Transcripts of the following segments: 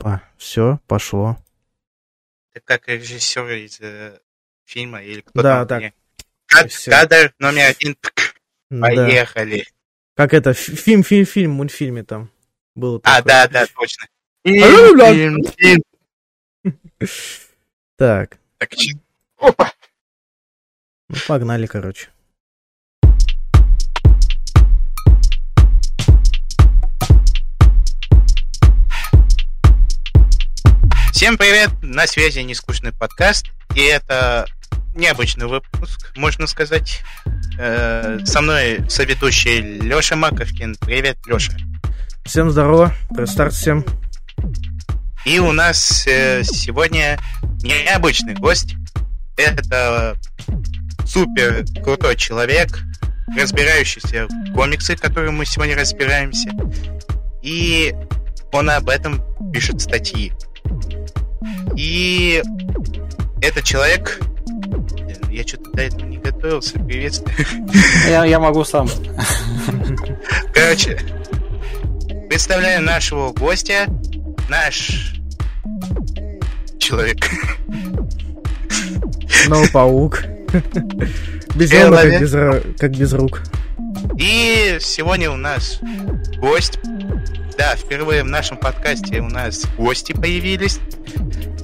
Опа, все, пошло. Ты как режиссер из э, фильма или кто Да, там? так. Кадр номер один. пк, Да. Поехали. Как это, фи- фильм, фильм, фильм, мультфильме там было А, такое. да, да, точно. Алло, да. Фильм, фильм. Так, Так, чё? Опа. ну погнали, короче. Всем привет, на связи нескучный подкаст, и это необычный выпуск, можно сказать. Э, со мной соведущий Леша Маковкин. Привет, Леша. Всем здорово, старт всем. И у нас э, сегодня необычный гость. Это супер крутой человек, разбирающийся в комиксы, которые мы сегодня разбираемся. И он об этом пишет статьи. И этот человек... Я что-то до этого не готовился. Приветствую. Я, я могу сам. Короче, представляю нашего гостя. Наш человек. Ну, паук. Без рук, как без рук. И сегодня у нас гость. Да, впервые в нашем подкасте у нас гости появились.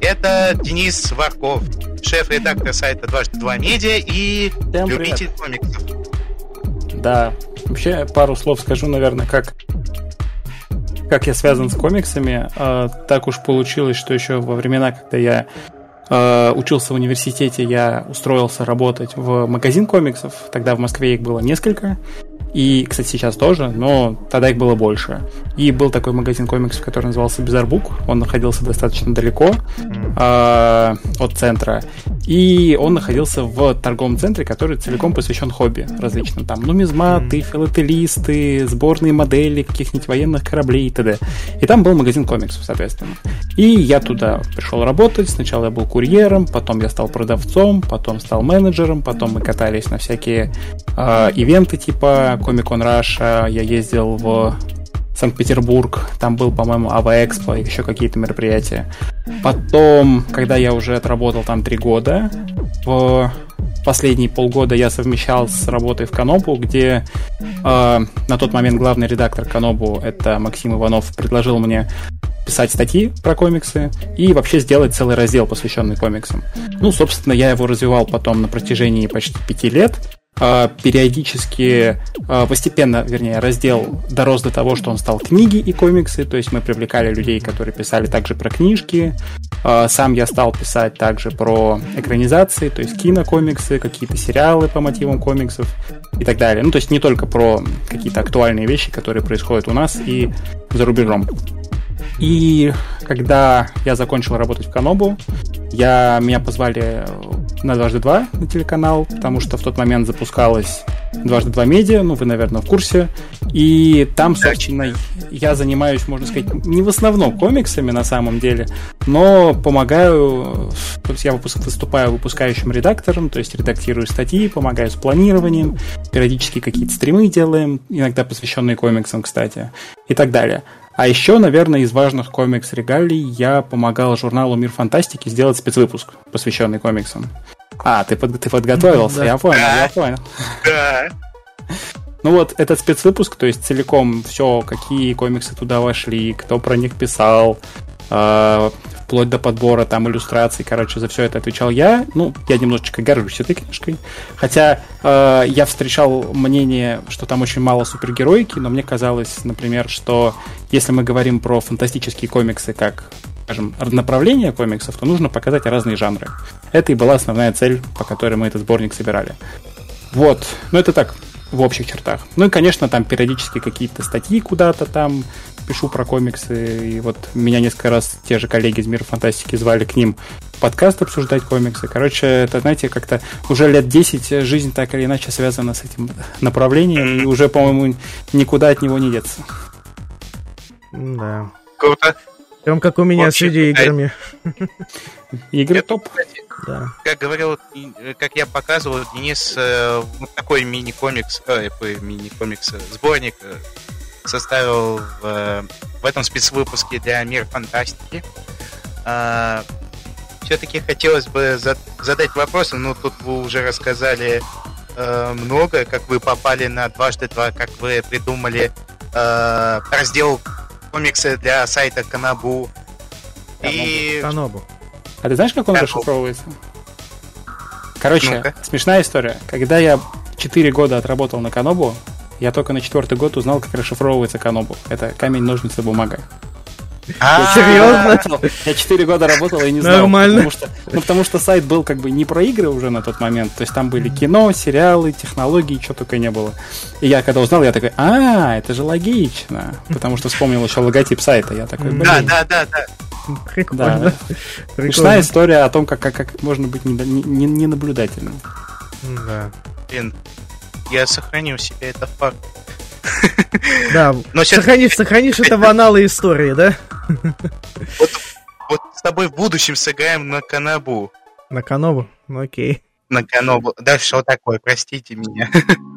Это Денис Варков, шеф-редактор сайта «Дважды два медиа» и Всем любитель комиксов. Да. Вообще, пару слов скажу, наверное, как как я связан с комиксами. А, так уж получилось, что еще во времена, когда я а, учился в университете, я устроился работать в магазин комиксов. Тогда в Москве их было несколько. И, кстати, сейчас тоже, но тогда их было больше. И был такой магазин комиксов, который назывался Безарбук. Он находился достаточно далеко а, от центра. И он находился в торговом центре, который целиком посвящен хобби различным. Там нумизматы, филателисты, сборные модели каких-нибудь военных кораблей и т.д. И там был магазин комиксов, соответственно. И я туда пришел работать. Сначала я был курьером, потом я стал продавцом, потом стал менеджером, потом мы катались на всякие э, ивенты типа Comic Con Russia. Я ездил в Санкт-Петербург, там был, по-моему, Ава Экспо и еще какие-то мероприятия. Потом, когда я уже отработал там три года, в последние полгода я совмещал с работой в Канобу, где э, на тот момент главный редактор Канобу, это Максим Иванов, предложил мне писать статьи про комиксы и вообще сделать целый раздел, посвященный комиксам. Ну, собственно, я его развивал потом на протяжении почти пяти лет. А, Периодически, а, постепенно, вернее, раздел дорос до того, что он стал книги и комиксы, то есть мы привлекали людей, которые писали также про книжки. А, Сам я стал писать также про экранизации, то есть кинокомиксы, какие-то сериалы по мотивам комиксов и так далее. Ну, то есть не только про какие-то актуальные вещи, которые происходят у нас и за рубежом. И когда я закончил работать в Канобу, я, меня позвали на дважды два на телеканал, потому что в тот момент запускалась дважды два медиа, ну вы, наверное, в курсе. И там, собственно, я занимаюсь, можно сказать, не в основном комиксами на самом деле, но помогаю, то есть я выпуск, выступаю выпускающим редактором, то есть редактирую статьи, помогаю с планированием, периодически какие-то стримы делаем, иногда посвященные комиксам, кстати, и так далее. А еще, наверное, из важных комикс-регалий я помогал журналу «Мир фантастики» сделать спецвыпуск, посвященный комиксам. А, ты, под, ты подготовился, Да. я понял, Да. я понял. Да. Ну вот, этот спецвыпуск, то есть целиком все, какие комиксы туда вошли, кто про них писал, вплоть до подбора там иллюстраций, короче, за все это отвечал я. Ну, я немножечко горжусь этой книжкой. Хотя э, я встречал мнение, что там очень мало супергероики, но мне казалось, например, что если мы говорим про фантастические комиксы как скажем, направление комиксов, то нужно показать разные жанры. Это и была основная цель, по которой мы этот сборник собирали. Вот, ну это так, в общих чертах. Ну и, конечно, там периодически какие-то статьи куда-то там пишу про комиксы, и вот меня несколько раз те же коллеги из Мира Фантастики звали к ним подкаст обсуждать комиксы. Короче, это, знаете, как-то уже лет 10 жизнь так или иначе связана с этим направлением, и уже, по-моему, никуда от него не деться. Да. Круто. Прям как у меня с Вообще, видеоиграми. Игры топ. Да. как говорил, как я показывал, Денис э, вот такой мини-комикс, э, мини-комикс, э, сборник э, составил в, в этом спецвыпуске для Мир Фантастики. А, все-таки хотелось бы задать вопрос, но тут вы уже рассказали э, много, как вы попали на дважды два, как вы придумали э, раздел комиксы для сайта Канабу. И... Канобу. А ты знаешь, как он Канобу. расшифровывается? Короче, ну смешная история. Когда я 4 года отработал на Канобу, я только на четвертый год узнал, как расшифровывается Канобу. Это камень, ножницы, бумага. А, серьезно? Я 4 года работал и не знал. Нормально. Потому что, ну, потому что сайт был как бы не про игры уже на тот момент. То есть там были кино, сериалы, технологии, что только не было. И я когда узнал, я такой, а, это же логично. Потому что вспомнил еще логотип сайта. Я такой, блин. Да, да, да, да. Прикольно. Да. Смешная история о том, как, как, как можно быть ненаблюдательным. Не, не да. Блин, я сохранил себе это факт. Да, но сохранишь, сохранишь это в аналы истории, да? Вот, вот с тобой в будущем сыграем на Канабу. На Канобу? Ну окей. На Канобу. Да, что такое, простите меня.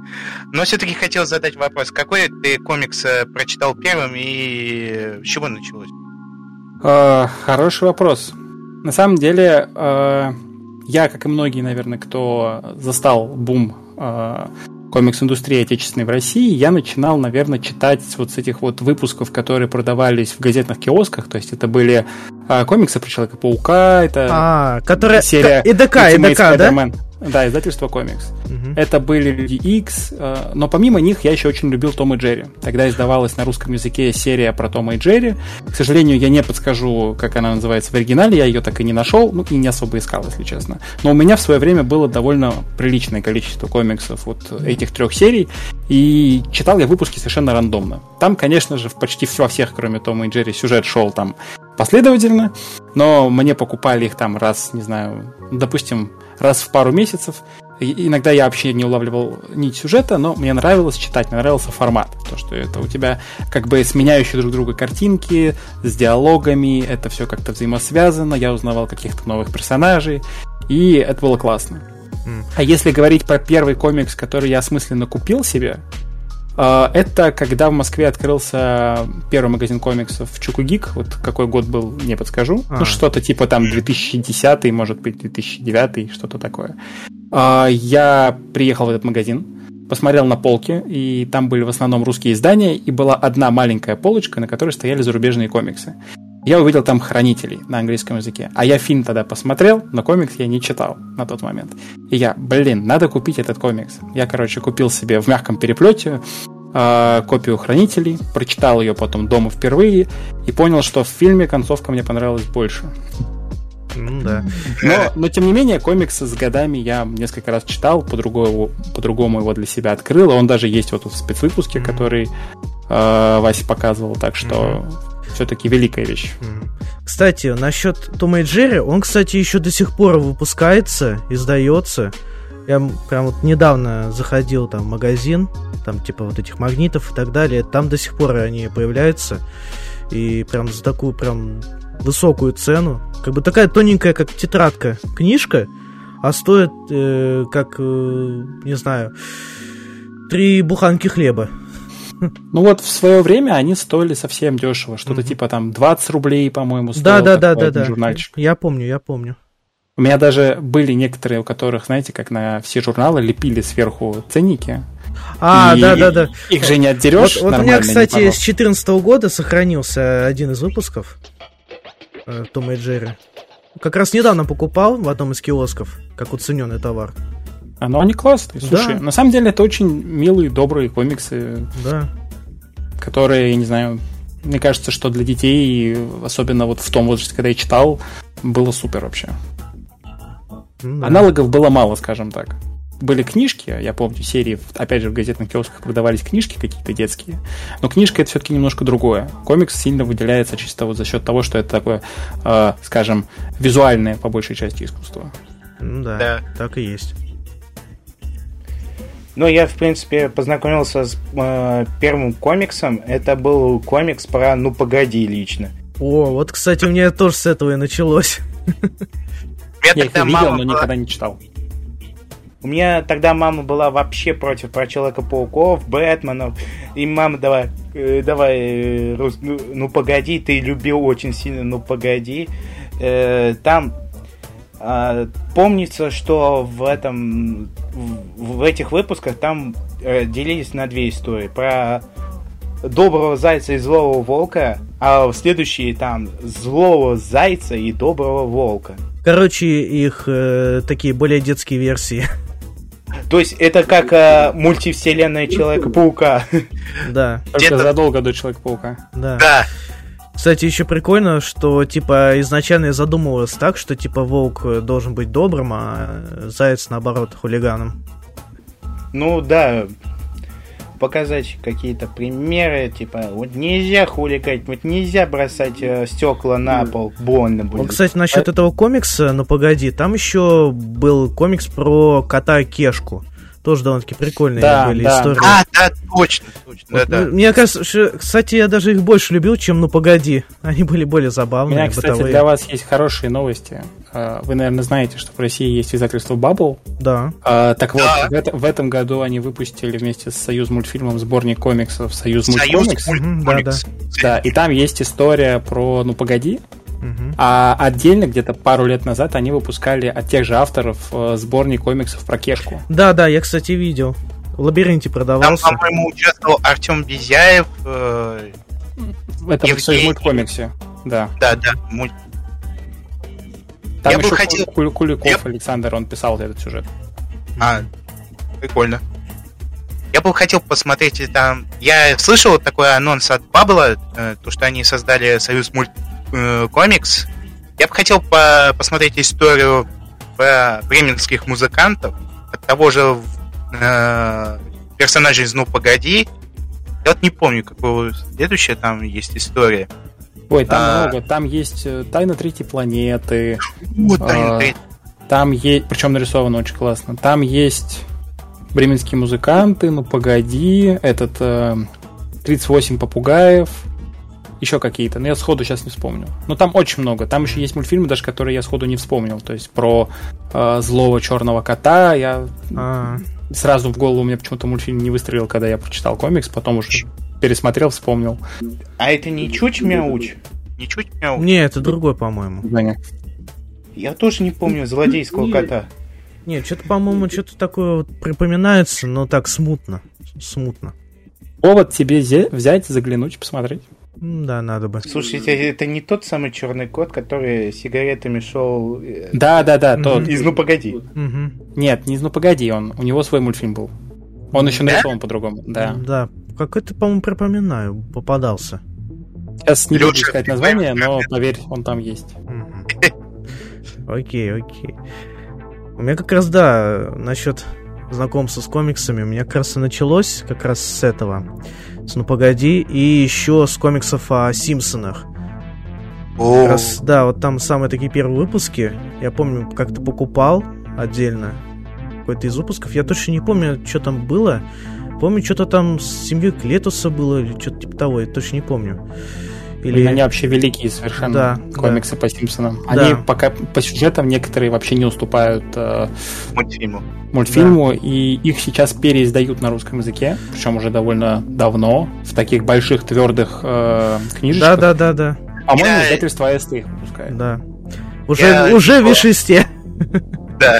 Но все-таки хотел задать вопрос. Какой ты комикс э, прочитал первым и с чего началось? А, хороший вопрос. На самом деле, а, я, как и многие, наверное, кто застал бум а, комикс-индустрии отечественной в России, я начинал, наверное, читать вот с этих вот выпусков, которые продавались в газетных киосках. То есть это были а, комиксы про Человека-паука, это а, которая... серия ИДК, ИДК, да? Да, издательство комикс. Угу. Это были Люди X, э, но помимо них я еще очень любил Том и Джерри. Тогда издавалась на русском языке серия про Тома и Джерри. К сожалению, я не подскажу, как она называется в оригинале, я ее так и не нашел, ну и не особо искал, если честно. Но у меня в свое время было довольно приличное количество комиксов вот этих трех серий, и читал я выпуски совершенно рандомно. Там, конечно же, почти во всех, кроме Тома и Джерри, сюжет шел там последовательно, но мне покупали их там раз, не знаю, допустим, раз в пару месяцев. И иногда я вообще не улавливал нить сюжета, но мне нравилось читать, мне нравился формат. То, что это у тебя как бы сменяющие друг друга картинки с диалогами, это все как-то взаимосвязано, я узнавал каких-то новых персонажей, и это было классно. А если говорить про первый комикс, который я осмысленно купил себе, это когда в Москве открылся первый магазин комиксов Чукугик. Вот какой год был, не подскажу. А. Ну, что-то типа там 2010, может быть, 2009, что-то такое. А, я приехал в этот магазин, посмотрел на полки, и там были в основном русские издания, и была одна маленькая полочка, на которой стояли зарубежные комиксы. Я увидел там хранителей на английском языке. А я фильм тогда посмотрел, но комикс я не читал на тот момент. И я, блин, надо купить этот комикс. Я, короче, купил себе в мягком переплете э, копию хранителей, прочитал ее потом дома впервые и понял, что в фильме концовка мне понравилась больше. Ну да. Но, но тем не менее, комиксы с годами я несколько раз читал, по-другому, по-другому его для себя открыл. Он даже есть вот в спецвыпуске, mm-hmm. который э, Вася показывал. Так что mm-hmm все-таки великая вещь. Кстати, насчет Тома и Джерри, он, кстати, еще до сих пор выпускается, издается. Я прям вот недавно заходил там в магазин, там типа вот этих магнитов и так далее. Там до сих пор они появляются. И прям за такую прям высокую цену. Как бы такая тоненькая, как тетрадка, книжка, а стоит э, как, э, не знаю, три буханки хлеба. Ну вот в свое время они стоили совсем дешево. Что-то mm-hmm. типа там 20 рублей, по-моему, стоил да, да, да, да, да. журнальчик. Я помню, я помню. У меня даже были некоторые, у которых, знаете, как на все журналы лепили сверху ценники. А, и да, да, да. Их же не отдерешь. Вот, вот у меня, кстати, с 2014 года сохранился один из выпусков э, Тома и Джерри. Как раз недавно покупал в одном из киосков, как уцененный товар. А, ну они классные. Слушай, да. на самом деле это очень милые, добрые комиксы. Да. Которые, я не знаю, мне кажется, что для детей, особенно вот в том возрасте, когда я читал, было супер вообще. Да. Аналогов было мало, скажем так. Были книжки, я помню, серии, опять же, в газетных киосках продавались книжки какие-то детские, но книжка это все-таки немножко другое. Комикс сильно выделяется чисто вот за счет того, что это такое, э, скажем, визуальное по большей части искусство. Ну да, да, так и есть. Ну, я, в принципе, познакомился с э, первым комиксом. Это был комикс про «Ну, погоди» лично. О, вот, кстати, у меня тоже с этого и началось. Я их видел, но никогда не читал. У меня тогда мама была вообще против про Человека-пауков, Бэтменов. И мама, давай, э, давай, э, Рус, ну, ну погоди, ты любил очень сильно, ну погоди. Э, там э, помнится, что в этом в, в этих выпусках там э, делились на две истории. Про доброго зайца и злого волка, а в следующие там злого зайца и доброго волка. Короче, их э, такие более детские версии. То есть это как э, мультивселенная Человека-паука. Да, Только задолго до Человека-паука. да. Да, Кстати, еще прикольно, что, типа, изначально я задумывалось так, что, типа, волк должен быть добрым, а заяц, наоборот, хулиганом. Ну да, показать какие-то примеры, типа, вот нельзя хулигать, вот нельзя бросать э, стекла на пол, больно Вот, будет. кстати, насчет этого комикса, ну погоди, там еще был комикс про кота Кешку. Тоже довольно-таки прикольные Да, были да. истории. а, да, точно, точно, да, Вот, да. ну, Мне кажется, что, кстати, я даже их больше любил, чем «Ну погоди». Они были более У забавные, меня, кстати, бытовые. для вас есть хорошие новости. А, Вы, наверное, знаете, что в России есть издательство Bubble. Да. А, Так вот, Да. в, это- в этом году они выпустили вместе с Союз мультфильмом сборник комиксов Союз Союз мультикомикс. мульт- Мгм, комикс. Да, и там есть история про «Ну погоди», А отдельно где-то пару лет назад они выпускали от тех же авторов э, сборник комиксов про Кешку. Да, да, я, кстати, видел. В лабиринте Там, продавался. по-моему, участвовал Артем Безяев. э, В этом Евгений. Союз мульткомиксе. Да. да, да, мульт- Там Я бы еще хотел- Куль- Куликов Я- Александр, он писал этот сюжет. А, прикольно. Я бы хотел посмотреть и там. Я слышал такой анонс от Бабла, э, то что они создали Союз мульт э, комикс. Я бы хотел по- посмотреть историю про бременских музыкантов от того же э, персонажа из Ну погоди. Я вот не помню, какого следующая там есть история. Ой, там А. много. Там есть э, Тайна третьей планеты. Вот, А, блин, Там есть, причем нарисовано очень классно. Там есть бременские музыканты, ну погоди, этот э, 38 попугаев, еще какие-то, но я сходу сейчас не вспомню. Но там очень много. Там еще есть мультфильмы, даже которые я сходу не вспомнил. То есть про э, злого черного кота. Я А, сразу в голову у меня почему-то мультфильм не выстрелил, когда я прочитал комикс, потом уже пересмотрел, вспомнил. А это не чуть-мяуч? ничуть меня не, это другой, по-моему. Женя. Я тоже не помню злодейского кота. Нет, что-то, по-моему, что-то такое вот припоминается, но так смутно. Смутно. Повод тебе зе- взять, заглянуть, посмотреть. Да, надо бы. Слушайте, это не тот самый черный кот, который сигаретами шел э, Да, да, да, тот. из Ну погоди. Мгм. Нет, не, ну погоди, он, у него свой мультфильм был. Он еще Да? нарисован по-другому, да. Да. Какой-то, по-моему, припоминаю, попадался. Сейчас не буду Лёша, искать название, но как поверь, он там есть. Окей, окей. У меня как раз, да, насчет знакомства с комиксами, у меня как раз и началось как раз с этого. С «Ну погоди», и еще с комиксов о Симпсонах. О, Как раз, да, вот там самые такие первые выпуски. Я помню, как-то покупал отдельно какой-то из выпусков. Я точно не помню, что там было. Помню, что-то там с семьей Клетуса было, или что-то типа того, я точно не помню. Или... Они вообще великие совершенно Да, комиксы по Симпсонам. Да. Они пока по сюжетам некоторые вообще не уступают э, мультфильму. мультфильму, и их сейчас переиздают на русском языке, причем уже довольно давно, в таких больших твердых э, Да, книжечках. да, да, да, По-моему, Я- издательство АСТ их выпускает. да. Уже, Я- уже в вишесте. Да.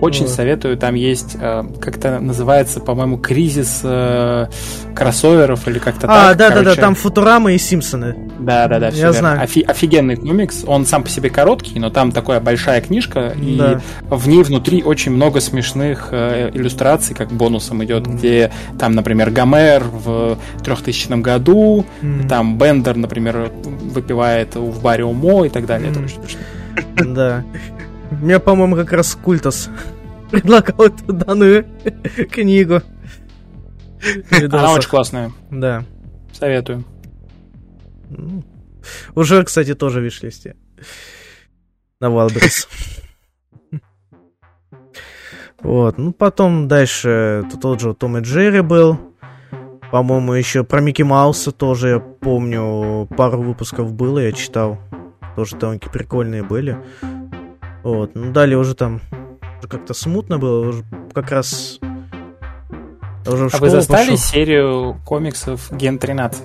Очень Вот. советую, там есть, э, как-то называется, по-моему, кризис э, кроссоверов или как-то А, так. да, да, да, короче. там Футурама и Симпсоны. Да, да, да, Я все верно. знаю. Офи- офигенный комикс. Он сам по себе короткий, но там такая большая книжка, и Да. в ней внутри очень много смешных э, иллюстраций, как бонусом идет, где там, например, Гомер в 3000 году, М, там Бендер, например, выпивает в баре Умо и так далее. Это М. очень смешно. Да. Мне, по-моему, как раз Культас предлагал эту данную книгу. Она очень классная. Да. Советую. Ну, Уже, кстати, тоже в виш-листе. На Wildberries. Вот, ну потом дальше тут тот же Том и Джерри был. По-моему, еще про Микки Мауса тоже, я помню, пару выпусков было, я читал. Тоже довольно прикольные были. Вот, ну далее уже там как-то смутно было, уже как раз уже в А вы застали пошел. серию комиксов Ген 13?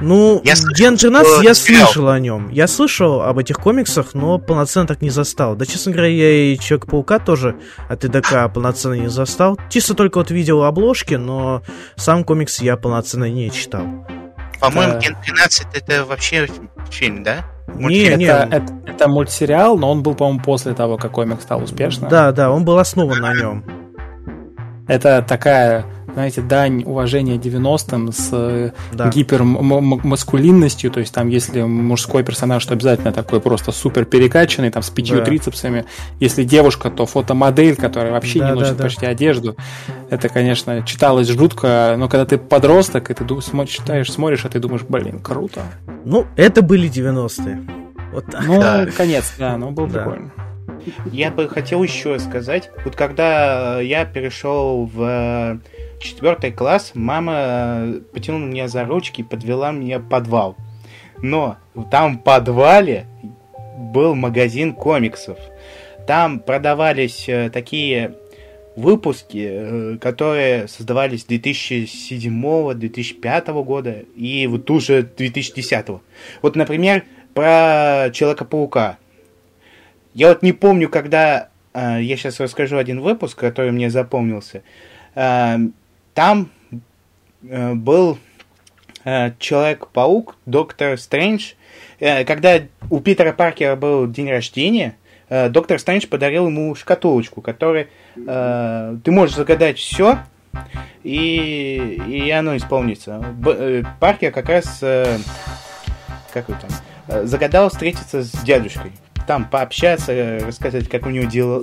Ну, Я слышал, Ген 13 что я слышал о нем. Я слышал об этих комиксах, но полноценно так не застал. Да, честно говоря, я и Человека-паука тоже от ИДК полноценно не застал. Чисто только вот видел обложки, но сам комикс я полноценно не читал. По-моему, Да. Ген 13 это вообще фильм, да? Не, Мультфильм. не, это, это, это мультсериал, но он был, по-моему, после того, как комикс стал успешным. да, да, он был основан на нем. Это такая, знаете, дань уважения 90-м с э, Да. гипермаскулинностью, то есть там, если мужской персонаж, то обязательно такой просто супер перекачанный, там с пятью Да. трицепсами. Если девушка, то фотомодель, которая вообще Да, не да, носит да. почти одежду. Это, конечно, читалось жутко, но когда ты подросток, и ты ду- смо- читаешь, смотришь, а ты думаешь, блин, круто. Ну, это были 90-е. Вот так. Ну, Да. конец, да, ну был Да. прикольно. Я бы хотел еще сказать, вот когда я перешел в четвертый класс, мама э, потянула меня за ручки и подвела меня в подвал. Но там в подвале был магазин комиксов. Там продавались э, такие выпуски, э, которые создавались 2007-2005 года и вот уже 2010. Вот, например, про Человека-паука. Я вот не помню, когда... я сейчас расскажу один выпуск, который мне запомнился. Там э, был э, Человек-паук, Доктор Стрэндж. Э, когда у Питера Паркера был день рождения, э, Доктор Стрэндж подарил ему шкатулочку, которой э, ты можешь загадать все, и, и оно исполнится. Б- э, Паркер как раз... э, как его там? э, Загадал встретиться с дядюшкой. Там пообщаться, э, рассказать, как у него дела.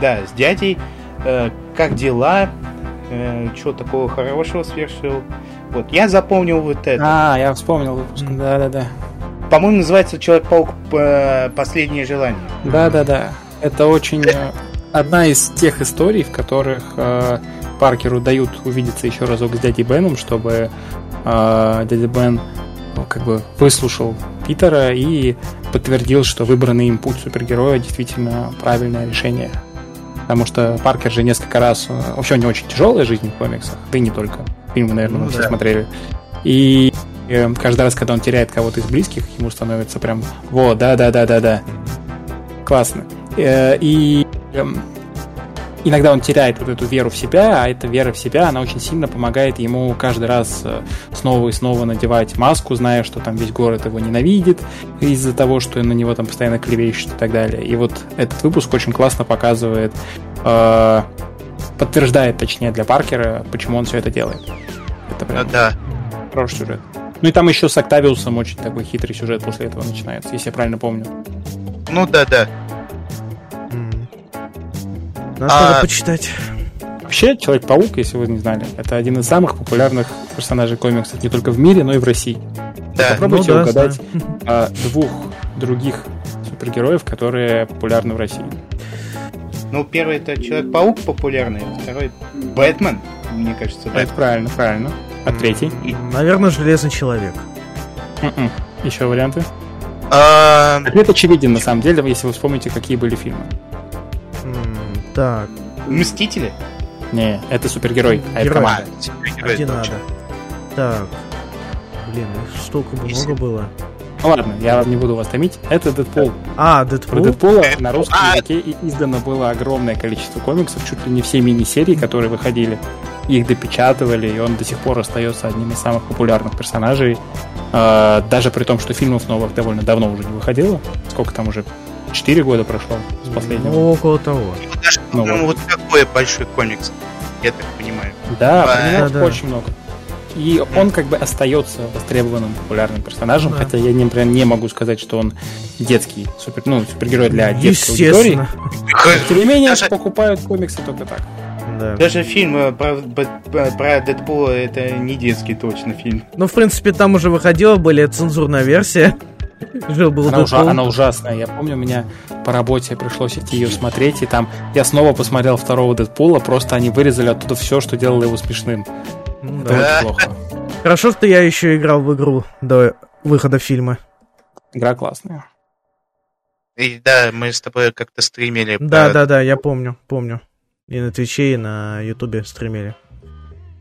Да, с дядей. э, Как дела. Что такого хорошего совершил. Вот, я запомнил вот это. А, я вспомнил выпуск, да-да-да. По-моему, называется Человек-паук э, Последнее желание. Да-да-да. Это очень э, одна из тех историй, в которых э, Паркеру дают увидеться еще разок с дядей Беном, чтобы э, дядя Бен ну, как бы выслушал Питера и подтвердил, что выбранный им путь супергероя действительно правильное решение. Потому что Паркер же несколько раз... э, Вообще у него очень тяжелая жизнь в комиксах, да и не только. Фильмы, наверное, Ну мы все да. смотрели. И э, каждый раз, когда он теряет кого-то из близких, ему становится прям, во, да-да-да-да-да. Классно. Э, И эм, иногда он теряет вот эту веру в себя, а эта вера в себя, она очень сильно помогает ему каждый раз э, снова и снова надевать маску, зная, что там весь город его ненавидит из-за того, что на него там постоянно клевещут и так далее. И вот этот выпуск очень классно показывает, э, подтверждает, точнее, для Паркера, почему он все это делает. Это Ну прям да. хороший сюжет. Ну и там еще с Октавиусом очень такой хитрый сюжет после этого начинается, если я правильно помню. Ну да, да. Надо А- почитать. Вообще, Человек-паук, если вы не знали, это один из самых популярных персонажей комиксов не только в мире, но и в России. Да. Попробуйте Ну да, угадать знаю. а, двух других супергероев, которые популярны в России. Ну, первый это Человек-паук популярный, а второй Бэтмен, мне кажется, да. Это правильно, правильно. А третий? Наверное, Железный Человек. М-м. Еще варианты? А, Ответ очевиден, на самом деле, если вы вспомните, какие были фильмы. Так, Мстители? Не, это супергерой, а это команда. а, супергерой, один точно. надо. Так. Блин, их столько Если- много было. Ну ладно, я не буду вас томить. Это Дэдпул. А, Про Дэдпул? Дэдпула на русском А. языке издано было огромное количество комиксов, чуть ли не все мини-серии, которые выходили. Их допечатывали, и он до сих пор остается одним из самых популярных персонажей. А, Даже при том, что фильмов новых довольно давно уже не выходило. Сколько там уже? Четыре года прошло с последнего. Ну, около того. Ну, даже, Ну по-моему, вот такой большой комикс, я так понимаю. Да, Да, поменялось да. очень много. И он как бы остается востребованным популярным персонажем, Да. хотя я, не, например, не могу сказать, что он детский супер, ну, супергерой для детской аудитории. Тем не менее, Даже- покупают комиксы только так. Да. Даже фильм э, про, Бэт- про Дэдпула это не детский точно фильм. Ну, в принципе, там уже выходила более цензурная версия. Жил был Она, ужа- она ужасная. Я помню, мне по работе пришлось идти ее смотреть, и там я снова посмотрел второго Дэдпула, просто они вырезали оттуда все, что делало его смешным. Это да. Очень плохо. Хорошо, что я еще играл в игру до выхода фильма. Игра классная. И да, мы с тобой как-то стримили. Да, да, да, я помню, помню. И на Твиче, и на Ютубе стримили.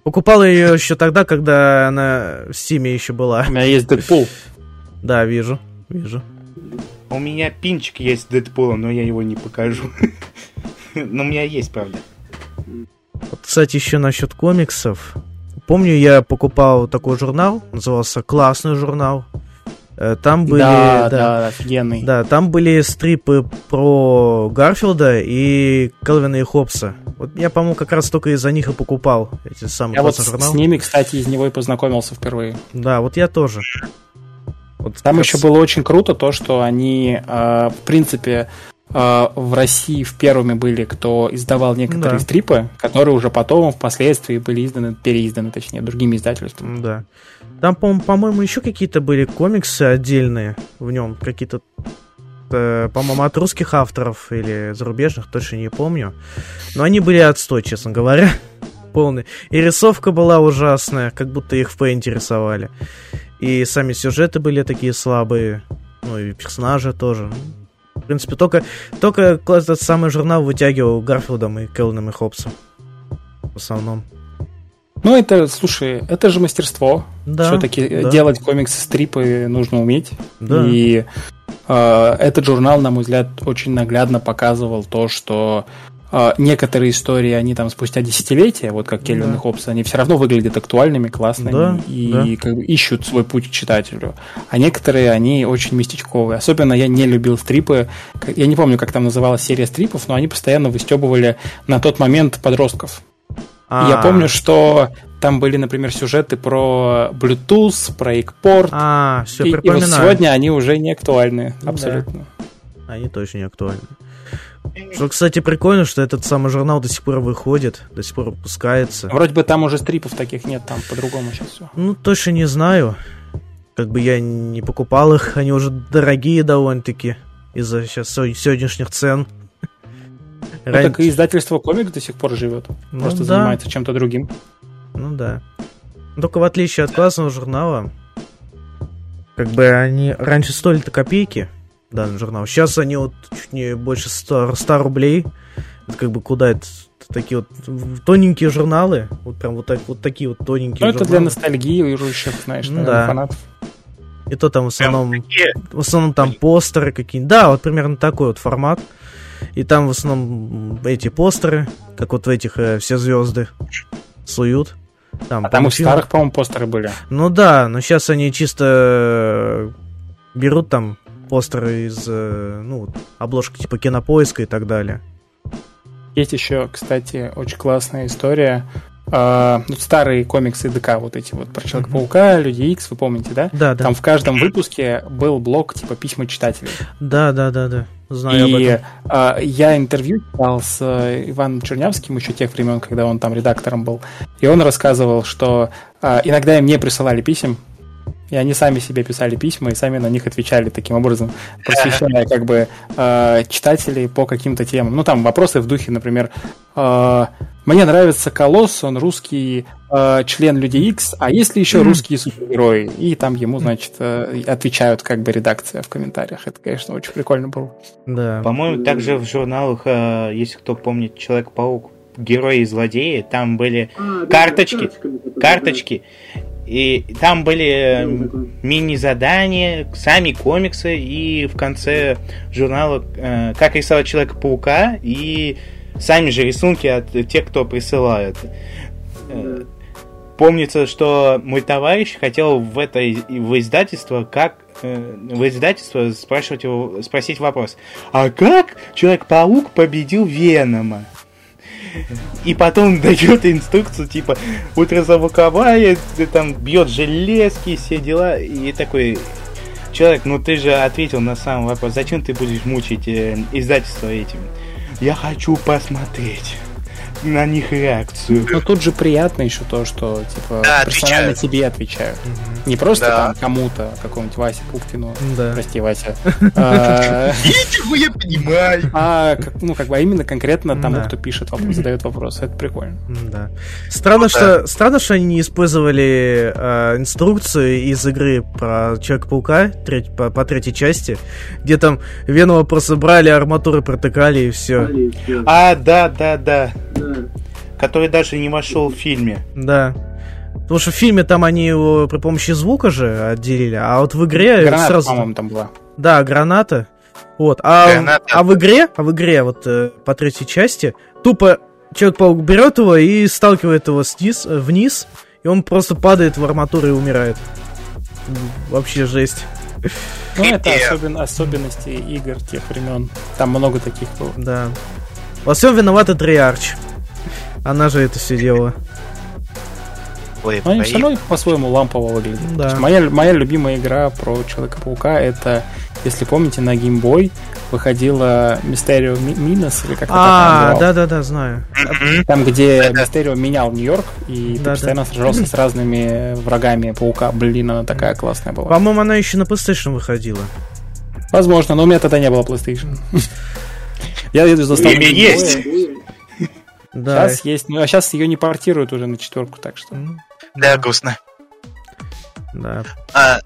Покупал ее еще тогда, когда она в Стиме еще была. У меня есть Дэдпул. Да, вижу, вижу. У меня пинчик есть Дэдпула, но я его не покажу. Но у меня есть, правда. Вот, кстати, еще насчет комиксов. Помню, я покупал такой журнал, назывался «Классный журнал». Э, Там были... Да, да, офигенный. Да, там были стрипы про Гарфилда и Келвина и Хопса. Вот я, по-моему, как раз только из-за них и покупал эти самые Я вот журналы. с ними, кстати, из него и познакомился впервые. Да, вот я тоже. Вот Там еще было очень круто то, что они, э, в принципе, э, в России в первыми были, кто издавал некоторые Да. стрипы, которые уже потом, впоследствии, были изданы, переизданы, точнее, другими издательствами. Да. Там, по- по-моему, еще какие-то были комиксы отдельные в нем, какие-то, э, по-моему, от русских авторов или зарубежных, точно не помню. Но они были отстой, честно говоря. Полный. И рисовка была ужасная, как будто их в пейнте рисовали. И сами сюжеты были такие слабые. Ну и персонажи тоже. В принципе, только, только этот самый журнал вытягивал Гарфилдом и Келланом и Хопсом. В основном. Ну, это, слушай, это же мастерство. Да, Все-таки да. делать комиксы, стрипы нужно уметь. Да. И э, этот журнал, на мой взгляд, очень наглядно показывал то, что э, некоторые истории, они там спустя десятилетия, вот как Кельвин Да. и Хоббс, они все равно выглядят актуальными, классными Да, и да. как бы ищут свой путь к читателю. А некоторые, они очень местечковые. Особенно я не любил стрипы. Я не помню, как там называлась серия стрипов, но они постоянно выстебывали на тот момент подростков. И Я А, помню, что там были, например, сюжеты про Bluetooth, про экпорт. А, все, и, и вот сегодня они уже не актуальны, Да. абсолютно. Они точно не актуальны. Что, кстати, прикольно, что этот самый журнал до сих пор выходит, до сих пор выпускается. Вроде бы там уже стрипов таких нет, там по-другому сейчас все. Ну, точно не знаю. Как бы я не покупал их, они уже дорогие довольно-таки из-за сейчас сегодняшних цен. Ну, Ран- так и издательство комикс до сих пор живет. Ну Просто да. занимается чем-то другим. Ну да. Только в отличие от классного журнала, как бы они раньше стоили-то копейки, данный журнал. Сейчас они вот чуть не больше 100, 100 рублей. Это как бы куда это? Такие вот тоненькие журналы. Вот прям вот, так, вот такие вот тоненькие Ну, это для журналы. ностальгирующих, знаешь, Ну наверное, да. фанатов. И то там в основном, в основном там постеры какие-нибудь. Да, вот примерно такой вот формат. И там в основном эти постеры, как вот в этих э, все звезды суют. Там, А там фильм- старых, по-моему, постеры были. Ну да, но сейчас они чисто э, берут там постеры из, э, ну, обложки типа кинопоиска и так далее. Есть еще, кстати, очень классная история. Ну, старые комиксы ДК, вот эти вот про Человека-паука, Люди Икс, вы помните, да? Да, да. Там в каждом выпуске был блок типа письма читателей. Да, да, да, да. Знаю об И этом. а, я интервью читал с э, Иваном Чернявским еще тех времен, когда он там редактором был. И он рассказывал, что а, иногда им не присылали писем, и они сами себе писали письма и сами на них отвечали таким образом, просвещая как бы э, читателей по каким-то темам. Ну, там вопросы в духе, например, э, мне нравится Колосс, он русский э, член Людей X, а есть ли еще Мгм. русские супергерои? И там ему, значит, э, отвечают как бы редакция в комментариях. Это, конечно, очень прикольно было. Да. По-моему, также в журналах, э, если кто помнит, Человек-паук, герои и злодеи, там были карточки, карточки, и там были э, мини-задания, сами комиксы, и в конце журнала э, как рисовать Человека-паука, и сами же рисунки от тех, кто присылает. Э, Помнится, что мой товарищ хотел в это в издательство, как э, в издательство спрашивать его, спросить вопрос, а как Человек-паук победил Венома? И потом дает инструкцию, типа, ультразвуковая, ты там бьет железки, все дела, и такой, человек, ну ты же ответил на сам вопрос, зачем ты будешь мучить э, издательство этим? Я хочу посмотреть. На них реакцию. Но тут же приятно еще то, что типа Да, персонально отвечают. тебе отвечают. Не просто Да. там кому-то, какому-нибудь Васе Пупкину, Да. прости, Вася, а, Ничего я понимаю. а, ну как бы а именно конкретно тому, кто пишет, вопрос, задает вопрос. Это прикольно. Да. Странно, что странно, что они не использовали инструкцию из игры про Человека-паука по третьей части, где там Венома просто брали, арматуры протыкали и все. А, да, да, да. Который даже не вошел в фильме. Да. Потому что в фильме там они его при помощи звука же отделили, а вот в игре Граната, сразу... по-моему, там была. Да, граната. Вот. А, Граната. а в игре, а в игре вот э, по третьей части тупо Человек-паук берет его и сталкивает его сниз, э, вниз, и он просто падает в арматуру и умирает. Вообще жесть. Ну, это особен- особенности игр тех времен. Там много таких было. Да. Во всем виновата Триарч. Она же это все делала. Но они все равно по-своему лампово выглядят. Да. Моя, моя любимая игра про Человека-паука это, если помните, на Game Boy выходила Mi- Minus, или как это А, да-да-да, знаю. Там, где Мистерио менял Нью-Йорк, и ты постоянно сражался с разными врагами паука. Блин, она такая классная была. По-моему, она еще на PlayStation выходила. Возможно, но у меня тогда не было PlayStation. Я ее застал есть. Да. Сейчас есть, ну а сейчас ее не портируют уже на четверку, так что. Да, грустно. Да. А,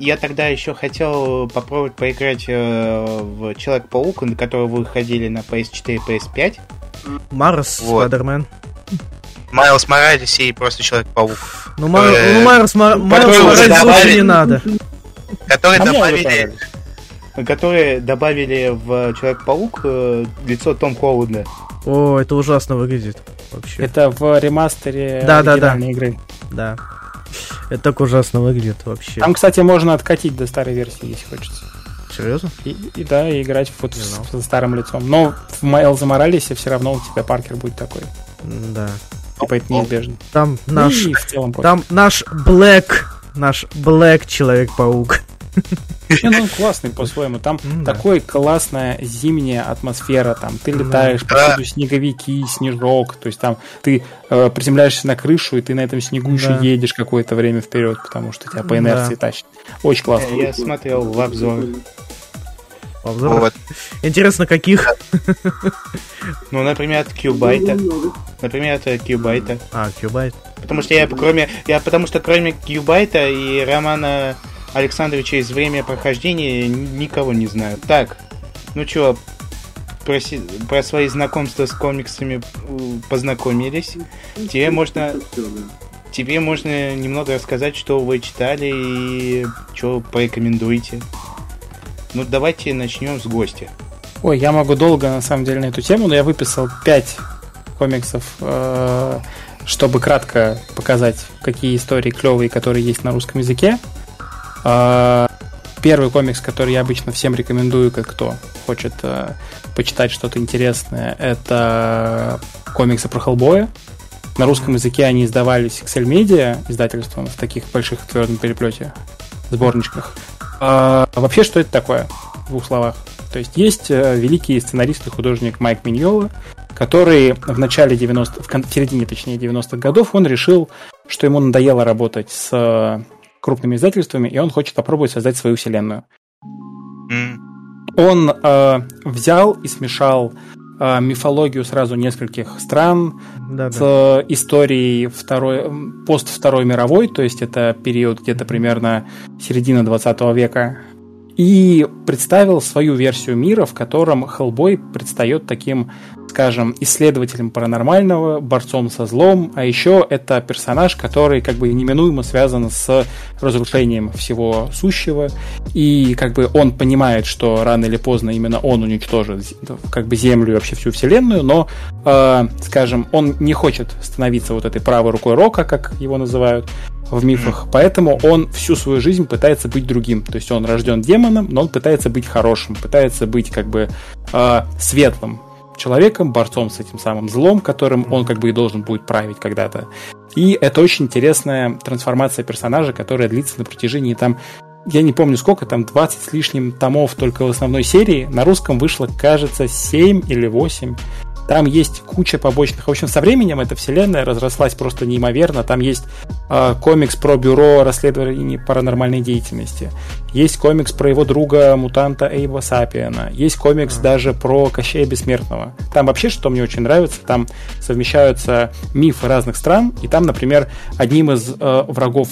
Я тогда еще хотел попробовать поиграть э, в Человек-паук, на который выходили на PS4 и PS5. Марс, Вот. Спайдермен. Майлз Моралес и просто Человек-паук. Ну, Мар... Э, ну Марс, Мар... Майлз уже Моралес лучше добавили. не надо. Который А добавили... Которые добавили в Человек-паук э, лицо Том Холланда. О, это ужасно выглядит. Вообще. Это в ремастере Да, да, да. игры. Да. Это так ужасно выглядит вообще. Там, кстати, можно откатить до старой версии, если хочется. Серьезно? И, и да, и играть вот с- со старым лицом. Но в Майлзе Моралесе все равно у тебя Паркер будет такой. Да. Типа это неизбежно. Там Ну наш... и в целом. Там наш Блэк... Наш Блэк Человек-паук. Не, ну он классный по-своему. Там да. такой классная зимняя атмосфера. Там ты летаешь, повсюду снеговики, снежок. То есть там ты э, приземляешься на крышу, и ты на этом снегу еще Да. едешь какое-то время вперед, потому что тебя по Да. инерции тащит. Очень классно. Э, Я смотрел в обзор. Обзор. Вот. Интересно, каких? Ну, например, от Кьюбайта. Например, от Кьюбайта. А, Кьюбайт. Потому что я кроме. Я потому что кроме Кьюбайта и Романа Александровича из время прохождения никого не знаю. Так, ну чё, про, про свои знакомства с комиксами э, познакомились. Тебе можно. Тебе можно немного рассказать, что вы читали и что порекомендуете. Ну, давайте начнем с гостя. Ой, я могу долго, на самом деле, на эту тему, но я выписал 5 комиксов, э, чтобы кратко показать, какие истории клевые, которые есть на русском языке. Э, Первый комикс, который я обычно всем рекомендую, как кто хочет э, почитать что-то интересное, это комиксы про Хеллбоя. На русском языке они издавались Excel Media издательством в таких больших твердом переплете сборничках. А, вообще, что это такое? В двух словах. То есть есть э, великий сценарист и художник Майк Миньола, который в начале 90 в, середине, точнее, 90-х годов, он решил, что ему надоело работать с крупными издательствами, и он хочет попробовать создать свою вселенную. Он э, взял и смешал э, мифологию сразу нескольких стран, Да, с да. э, историей второй, пост Второй мировой, то есть это период где-то примерно середина 20 века, и представил свою версию мира, в котором Хеллбой предстает таким, скажем, исследователем паранормального, борцом со злом, а еще это персонаж, который как бы неминуемо связан с разрушением всего сущего, и как бы он понимает, что рано или поздно именно он уничтожит з- как бы Землю и вообще всю Вселенную, но э, скажем, он не хочет становиться вот этой правой рукой Рока, как его называют в мифах, поэтому он всю свою жизнь пытается быть другим. То есть он рожден демоном, но он пытается быть хорошим, пытается быть как бы э, светлым человеком, борцом с этим самым злом, которым он как бы и должен будет править когда-то. И это очень интересная трансформация персонажа, которая длится на протяжении там я не помню сколько, там 20 с лишним томов только в основной серии. На русском вышло, кажется, 7 или 8. Там есть куча побочных. В общем, со временем эта вселенная разрослась просто неимоверно. Там есть э, комикс про бюро расследований паранормальной деятельности. Есть комикс про его друга мутанта Эйба Сапиена. Есть комикс даже про Кощея Бессмертного. Там вообще, что мне очень нравится, там совмещаются мифы разных стран. И там, например, одним из э, врагов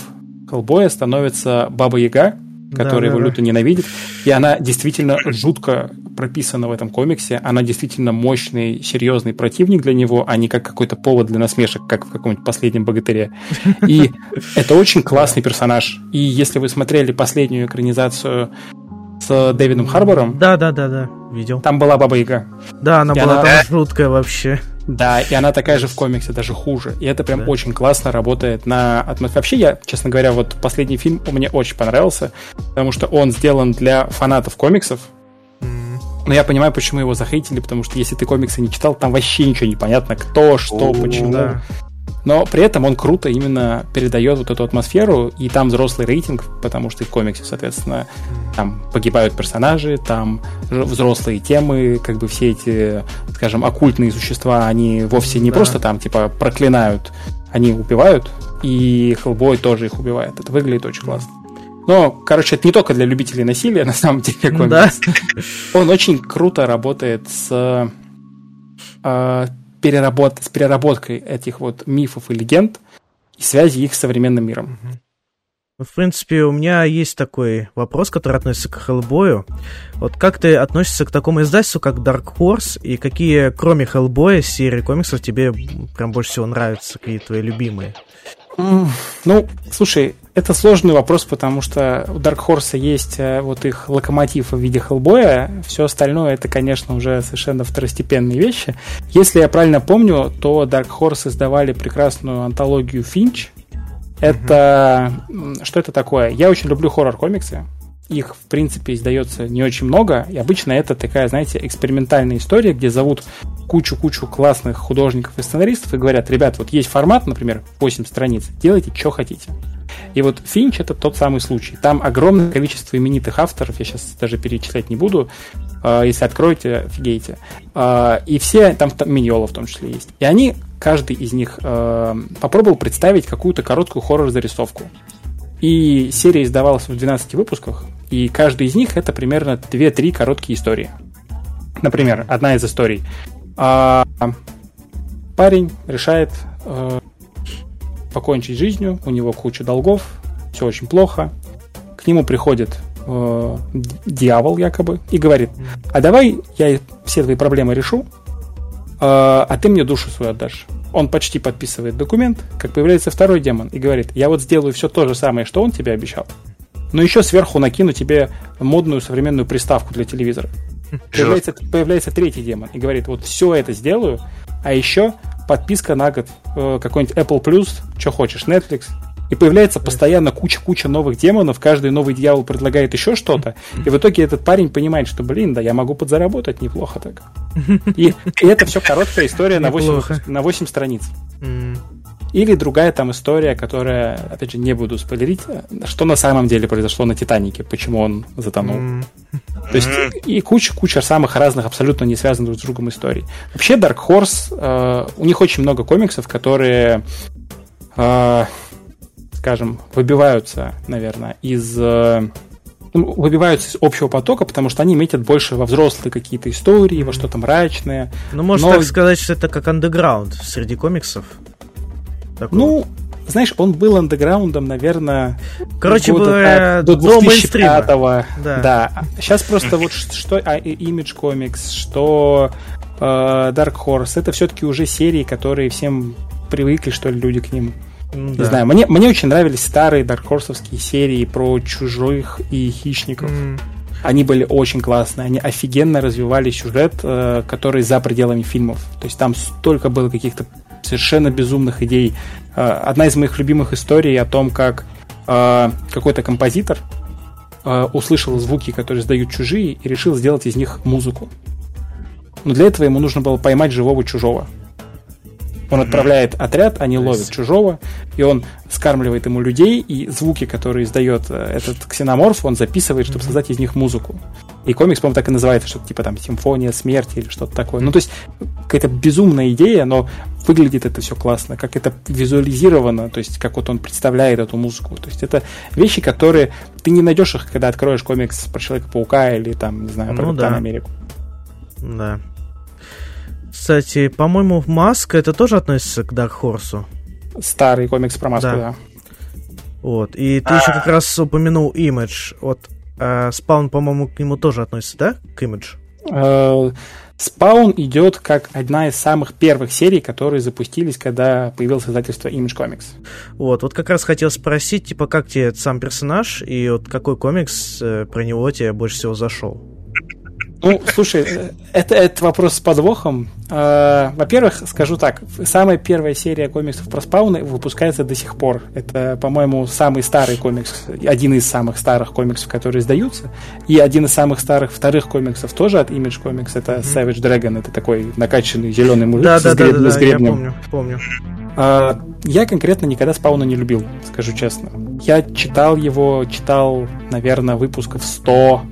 Хеллбоя становится Баба Яга, которая да, его да, люто ненавидит. И она действительно жутко прописана в этом комиксе. Она действительно мощный, серьезный противник для него, а не как какой-то повод для насмешек, как в каком-нибудь последнем богатыре. И это очень классный персонаж. И если вы смотрели последнюю экранизацию с Дэвидом Харбором. Да, да, да, да, видел. Там была Баба Яга. Да, она и была она... там жуткая вообще. Да, и она такая же в комиксе, даже хуже. И это прям да. очень классно работает на атмосфере. Вообще, я, честно говоря, вот последний фильм мне очень понравился, потому что он сделан для фанатов комиксов. Но я понимаю, почему его захейтили, потому что если ты комиксы не читал, там вообще ничего не понятно, кто, что, О, почему. Да. Но при этом он круто именно передает вот эту атмосферу, и там взрослый рейтинг, потому что и в комиксе, соответственно, там погибают персонажи, там взрослые темы, как бы все эти, скажем, оккультные существа, они вовсе не да. просто там, типа, проклинают, они убивают, и Хеллбой тоже их убивает. Это выглядит очень классно. Но, короче, это не только для любителей насилия, на самом деле, комикс. Да. Он очень круто работает с э, переработ... с переработкой этих вот мифов и легенд и связи их с современным миром. Ну, в принципе, у меня есть такой вопрос, который относится к Хеллбою. Вот как ты относишься к такому издательству, как Dark Horse, и какие, кроме Хеллбоя, серии комиксов тебе прям больше всего нравятся, какие твои любимые? Ну, слушай, это сложный вопрос, потому что у Dark Horse есть э, вот их локомотив в виде Хеллбоя. Все остальное это, конечно, уже совершенно второстепенные вещи. Если я правильно помню, то Dark Horse издавали прекрасную антологию Финч. Это... Mm-hmm. Что это такое? Я очень люблю хоррор-комиксы их, в принципе, издается не очень много, и обычно это такая, знаете, экспериментальная история, где зовут кучу-кучу классных художников и сценаристов и говорят, ребят, вот есть формат, например, 8 страниц, делайте, что хотите. И вот Финч это тот самый случай. Там огромное количество именитых авторов, я сейчас даже перечислять не буду, а, если откроете, офигеете. А, и все, там, там Миньола в том числе есть. И они, каждый из них а, попробовал представить какую-то короткую хоррор-зарисовку. И серия издавалась в 12 выпусках, и каждый из них это примерно 2-3 короткие истории. Например, одна из историй. А, парень решает а, покончить жизнью, у него куча долгов, все очень плохо. К нему приходит э, дьявол якобы и говорит, а давай я все твои проблемы решу, э, а ты мне душу свою отдашь он почти подписывает документ, как появляется второй демон и говорит, я вот сделаю все то же самое, что он тебе обещал, но еще сверху накину тебе модную современную приставку для телевизора. Появляется, появляется третий демон и говорит, вот все это сделаю, а еще подписка на год, э, какой-нибудь Apple Plus, что хочешь, Netflix, и появляется постоянно куча-куча новых демонов, каждый новый дьявол предлагает еще что-то, и в итоге этот парень понимает, что, блин, да я могу подзаработать неплохо так. И, и это все короткая история на 8, на 8 страниц. Или другая там история, которая, опять же, не буду спойлерить, что на самом деле произошло на Титанике, почему он затонул. Mm. То есть и куча-куча самых разных, абсолютно не связанных друг с другом историй. Вообще Dark Horse, э, у них очень много комиксов, которые э, скажем, выбиваются, наверное, из э, ну, выбиваются из общего потока, потому что они метят больше во взрослые какие-то истории, во что-то мрачное. Ну, можно Но... так сказать, что это как андеграунд среди комиксов. Такого. Ну, знаешь, он был андеграундом, наверное, Короче, года, так, до 2005-го. Да. да. Сейчас просто вот что а, Image Comics, что э, Dark Horse, это все-таки уже серии, которые всем привыкли, что ли, люди к ним. Ну, Не знаю, мне, мне очень нравились старые даркхорсовские серии про чужих и хищников. Mm. Они были очень классные, они офигенно развивали сюжет, э, который за пределами фильмов. То есть там столько было каких-то совершенно безумных идей. Э, одна из моих любимых историй о том, как э, какой-то композитор э, услышал звуки, которые издают чужие, и решил сделать из них музыку. Но для этого ему нужно было поймать живого чужого. Он отправляет отряд, они ловят чужого, и он скармливает ему людей, и звуки, которые издает э, этот ксеноморф, он записывает, чтобы создать из них музыку. И комикс, по-моему, так и называется, что-то типа там «Симфония смерти» или что-то такое. Ну, то есть какая-то безумная идея, но выглядит это все классно, как это визуализировано, то есть как вот он представляет эту музыку. То есть это вещи, которые ты не найдешь их, когда откроешь комикс про Человека-паука или там, не знаю, про ну, да. Америку. Да. Кстати, по-моему, Маска это тоже относится к Dark Horse. Старый комикс про Маску, да. да. Вот. И ты еще как раз упомянул Image. Вот а, Спаун, по-моему, к нему тоже относится, да? К Image? Э, Спаун идет как одна из самых первых серий, которые запустились, когда появилось издательство Image Comics. Вот, вот как раз хотел спросить, типа, как тебе сам персонаж и вот какой комикс э, про него тебе больше всего зашел? Ну, слушай, это, это вопрос с подвохом. А, во-первых, скажу так, самая первая серия комиксов про спауны выпускается до сих пор. Это, по-моему, самый старый комикс, один из самых старых комиксов, которые издаются. И один из самых старых вторых комиксов тоже от Image Comics, это Savage Dragon, это такой накачанный зеленый мужик да, с, да, греб... да, да, с гребнем. Я помню, помню. А, я конкретно никогда спауна не любил, скажу честно. Я читал его, читал, наверное, выпусков 100,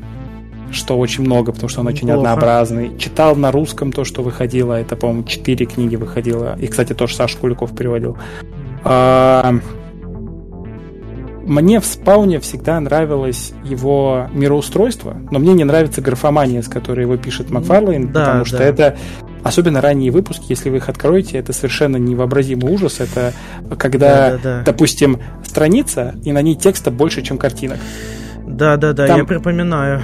что очень много, потому что он очень Плохо. однообразный. Читал на русском то, что выходило. Это, по-моему, четыре книги выходило. И, кстати, тоже Саша Куликов переводил. А, мне в спауне всегда нравилось его мироустройство, но мне не нравится графомания, с которой его пишет Макфарлейн, да, потому да. что это особенно ранние выпуски, если вы их откроете, это совершенно невообразимый ужас. Это когда, да, да, да. допустим, страница, и на ней текста больше, чем картинок. Да, да, да, Там... я припоминаю.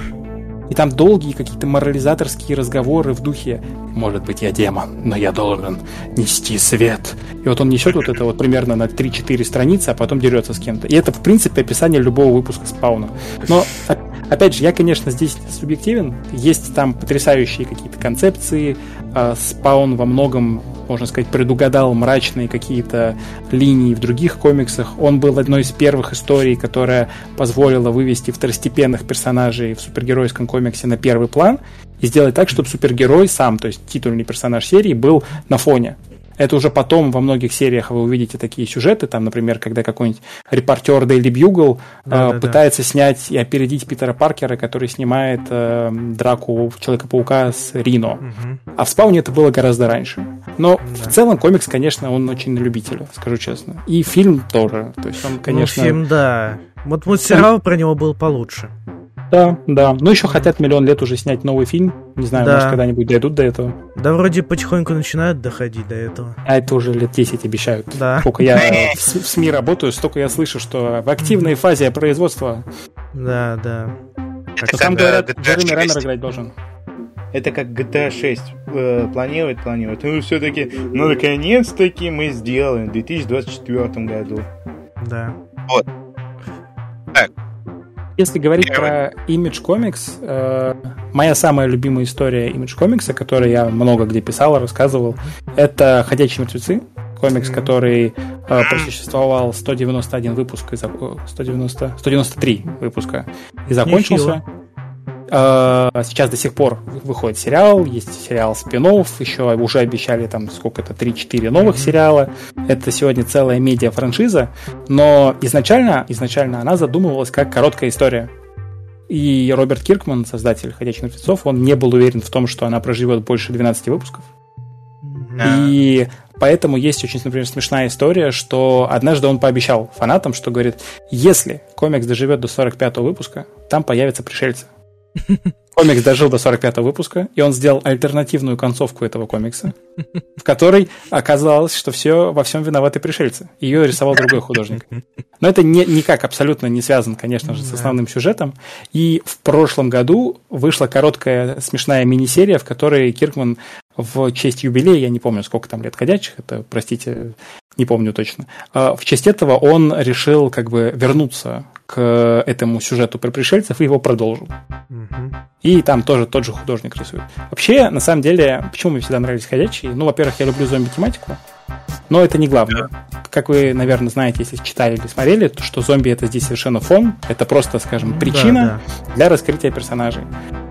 И там долгие какие-то морализаторские разговоры в духе «Может быть, я демон, но я должен нести свет». И вот он несет вот это вот примерно на 3-4 страницы, а потом дерется с кем-то. И это, в принципе, описание любого выпуска спауна. Но, опять же, я, конечно, здесь субъективен. Есть там потрясающие какие-то концепции. Спаун во многом можно сказать, предугадал мрачные какие-то линии в других комиксах. Он был одной из первых историй, которая позволила вывести второстепенных персонажей в супергеройском комиксе на первый план и сделать так, чтобы супергерой сам, то есть титульный персонаж серии, был на фоне. Это уже потом во многих сериях вы увидите такие сюжеты, там, например, когда какой-нибудь репортер Daily Bugle да, э, да, пытается да. снять и опередить Питера Паркера, который снимает э, драку Человека-паука с Рино. Угу. А в спауне это было гораздо раньше. Но да. в целом комикс, конечно, он очень на любителя, скажу честно. И фильм тоже. То есть он, ну, конечно... Ну, фильм, да. Вот, вот сериал про него был получше. Да, да. Ну, еще хотят миллион лет уже снять новый фильм. Не знаю, да. может, когда-нибудь дойдут до этого. Да, вроде потихоньку начинают доходить до этого. А это уже лет 10 обещают. Да. Сколько я в, СМИ работаю, столько я слышу, что в активной фазе производства. Да, да. Что там говорят, Джереми Реннер играть должен. Это как GTA 6 э, планировать, планировать. Ну, все-таки, ну, наконец-таки мы сделаем в 2024 году. Да. Вот. Так, если говорить про Image Comics, э, моя самая любимая история Image Comics, о которой я много где писал, рассказывал, это «Ходячие мертвецы», комикс, который э, просуществовал 191 выпуск, и 190, 193 выпуска и закончился. Ничего. Э, сейчас до сих пор выходит сериал, есть сериал спин еще уже обещали там сколько то 3-4 новых сериала. Это сегодня целая медиа-франшиза, но изначально, изначально она задумывалась как короткая история. И Роберт Киркман, создатель «Ходячих мертвецов», он не был уверен в том, что она проживет больше 12 выпусков. И поэтому есть очень, например, смешная история, что однажды он пообещал фанатам, что говорит, если комикс доживет до 45 выпуска, там появятся пришельцы. 呵 呵 Комикс дожил до 45 выпуска, и он сделал альтернативную концовку этого комикса, в которой оказалось, что все во всем виноваты пришельцы. Ее рисовал другой художник. Но это не, никак абсолютно не связано, конечно же, с основным сюжетом. И в прошлом году вышла короткая смешная мини-серия, в которой Киркман в честь юбилея, я не помню, сколько там лет ходячих, это, простите, не помню точно. А в честь этого он решил как бы вернуться к этому сюжету про пришельцев и его продолжил. Угу. И там тоже тот же художник рисует. Вообще, на самом деле, почему мне всегда нравились ходячие? Ну, во-первых, я люблю зомби-тематику, но это не главное. Как вы, наверное, знаете, если читали или смотрели, то что зомби это здесь совершенно фон, это просто, скажем, причина да, да. для раскрытия персонажей.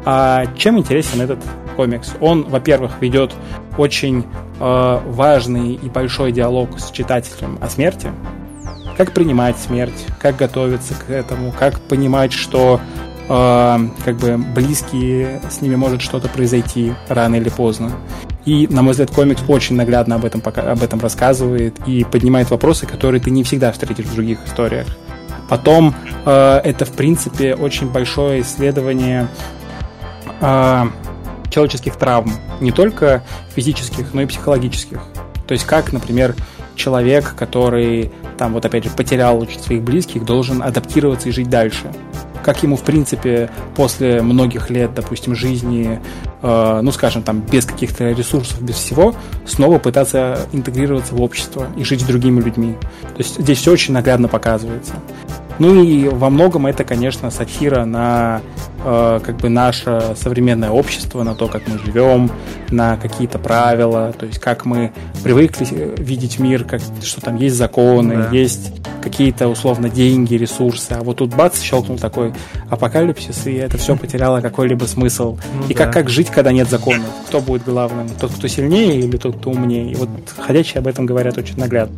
А чем интересен этот комикс? Он, во-первых, ведет очень э, важный и большой диалог с читателем о смерти, как принимать смерть, как готовиться к этому, как понимать, что э, как бы близкие с ними может что-то произойти рано или поздно. И, на мой взгляд, комикс очень наглядно об этом, об этом рассказывает и поднимает вопросы, которые ты не всегда встретишь в других историях. Потом э, это, в принципе, очень большое исследование э, человеческих травм, не только физических, но и психологических. То есть как, например, человек, который там вот опять же потерял своих близких, должен адаптироваться и жить дальше. Как ему, в принципе, после многих лет, допустим, жизни, э, ну, скажем, там, без каких-то ресурсов, без всего, снова пытаться интегрироваться в общество и жить с другими людьми. То есть здесь все очень наглядно показывается. Ну и во многом это, конечно, сатира на э, как бы наше современное общество, на то, как мы живем, на какие-то правила, то есть как мы привыкли видеть мир, как, что там есть законы, да. есть какие-то условно деньги, ресурсы, а вот тут бац, щелкнул такой апокалипсис, и это все потеряло какой-либо смысл. Ну, и да. как, как жить, когда нет законов? Кто будет главным? Тот, кто сильнее или тот, кто умнее? И вот ходячие об этом говорят очень наглядно.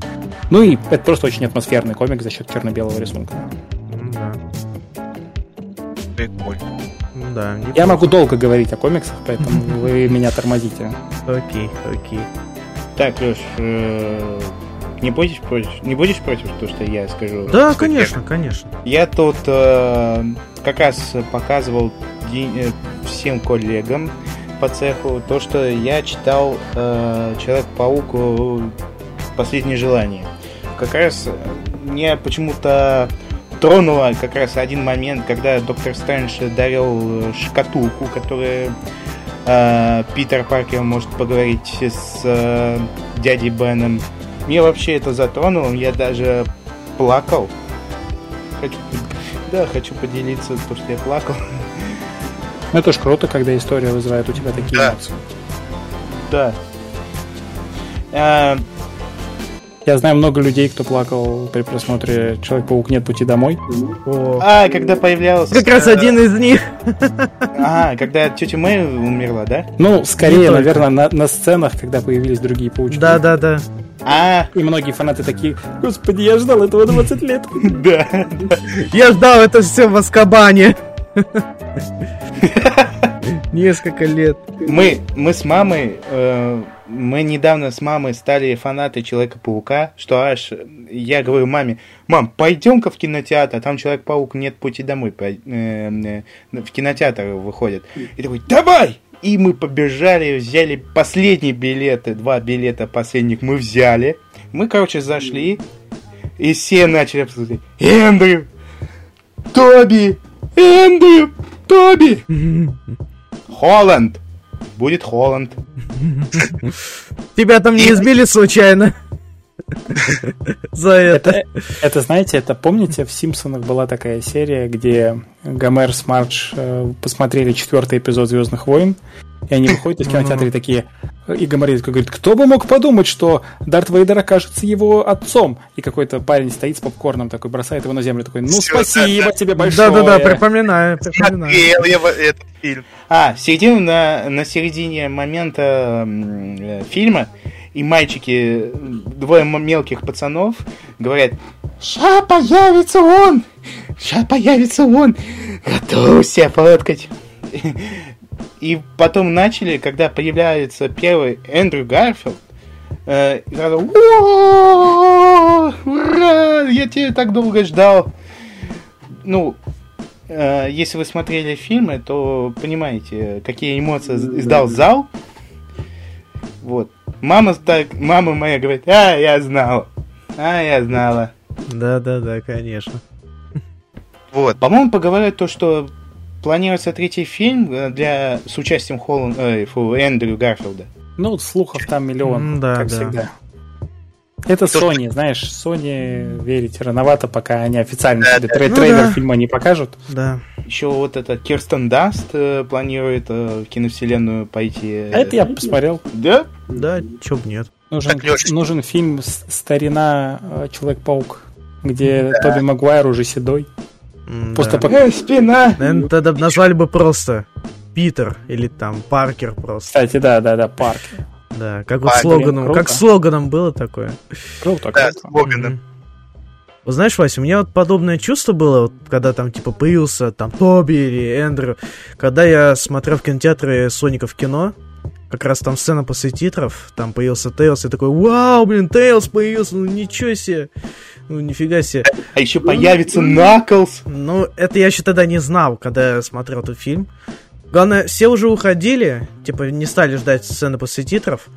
Ну и это просто очень атмосферный комик за счет черно-белого рисунка. Да. Прикольно. Да, Я могу долго говорить о комиксах, поэтому вы меня тормозите. Окей, окей. Так, Леш, э, не будешь против? Не будешь против то, что я скажу? Да, конечно, конечно. Я тут э, как раз показывал э, всем коллегам по цеху то, что я читал Человек-паук Последнее желание. Как раз мне почему-то тронуло как раз один момент, когда доктор Стрэндж дарил шкатулку, которая э, Питер Паркер может поговорить с э, дядей Беном. Мне вообще это затронуло, я даже плакал. Хочу, да, хочу поделиться, то, что я плакал. Ну, это ж круто, когда история вызывает у тебя такие да. эмоции. Да. А, я знаю много людей, кто плакал при просмотре Человек-паук нет пути домой. О. А, когда появлялся... Как раз один из них. А, когда тетя Мэй умерла, да? Ну, скорее, наверное, на, на сценах, когда появились другие паучки. Да, да, да. А. И многие фанаты такие, господи, я ждал этого 20 лет. Да. Я ждал это все в Аскабане. Несколько лет. Мы, мы с мамой э, мы недавно с мамой стали фанаты Человека-паука, что аж я говорю маме, мам, пойдем-ка в кинотеатр, там Человек-паук нет пути домой, э, э, в кинотеатр выходит. И такой, давай! И мы побежали, взяли последние билеты, два билета последних мы взяли. Мы, короче, зашли, и все начали обсуждать. Эндрю! Тоби! Эндрю! Тоби! Холланд! Будет Холланд. Тебя там не избили случайно? За это. это. Это, знаете, это помните, в Симпсонах была такая серия, где Гомер с Мардж э, посмотрели четвертый эпизод Звездных войн, и они выходят из кинотеатра и такие, и Гоморит говорит, кто бы мог подумать, что Дарт Вейдер окажется его отцом. И какой-то парень стоит с попкорном такой, бросает его на землю, такой, ну Все, спасибо да, тебе большое. Да-да-да, припоминаю, припоминаю. я этот фильм. А, середину на, на середине момента э, фильма и мальчики, двое мелких пацанов, говорят, «Ща появится он! Ща появится он! Готовься фоткать!» И потом начали, когда появляется первый Эндрю Гарфилд, э, ура, я тебя так долго ждал. Ну, э, если вы смотрели фильмы, то понимаете, какие эмоции издал зал. Вот. Мама так, мама моя говорит, а, я знала. А, я знала. Да, да, да, конечно. Вот. По-моему, поговорят то, что планируется третий фильм э, для с участием Холланд, э, фу, Эндрю Гарфилда. Ну, слухов там миллион, да, как да. всегда. Это Sony, знаешь, Sony верить рановато, пока они официально да, себе да. Трей- ну, трейлер да. фильма не покажут. Да. Еще вот это Кирстен Данст э, планирует э, в киновселенную пойти. А это я посмотрел. Да? Да, чё бы нет. Нужен, нужен фильм «Старина э, Человек-паук», где да. Тоби Магуайр уже седой. Просто да. пока... Спина! Наверное, тогда назвали бы просто Питер или там Паркер просто. Кстати, да, да, да, Паркер. Да, как вот А, с Логаном, блин, как круто. с Логаном было такое. Круто, Да, круто. с Логаном. Мгм. Вот знаешь, Вася, у меня вот подобное чувство было, вот, когда там, типа, появился там Тоби или Эндрю, когда я смотрел в кинотеатре Соника в кино, как раз там сцена после титров, там появился Тейлс, и такой, вау, блин, Тейлс появился, ну ничего себе, ну нифига себе. А еще появится Наклз. Ну, это я еще тогда не знал, когда я смотрел этот фильм. Главное, все уже уходили, типа, не стали ждать сцены после титров,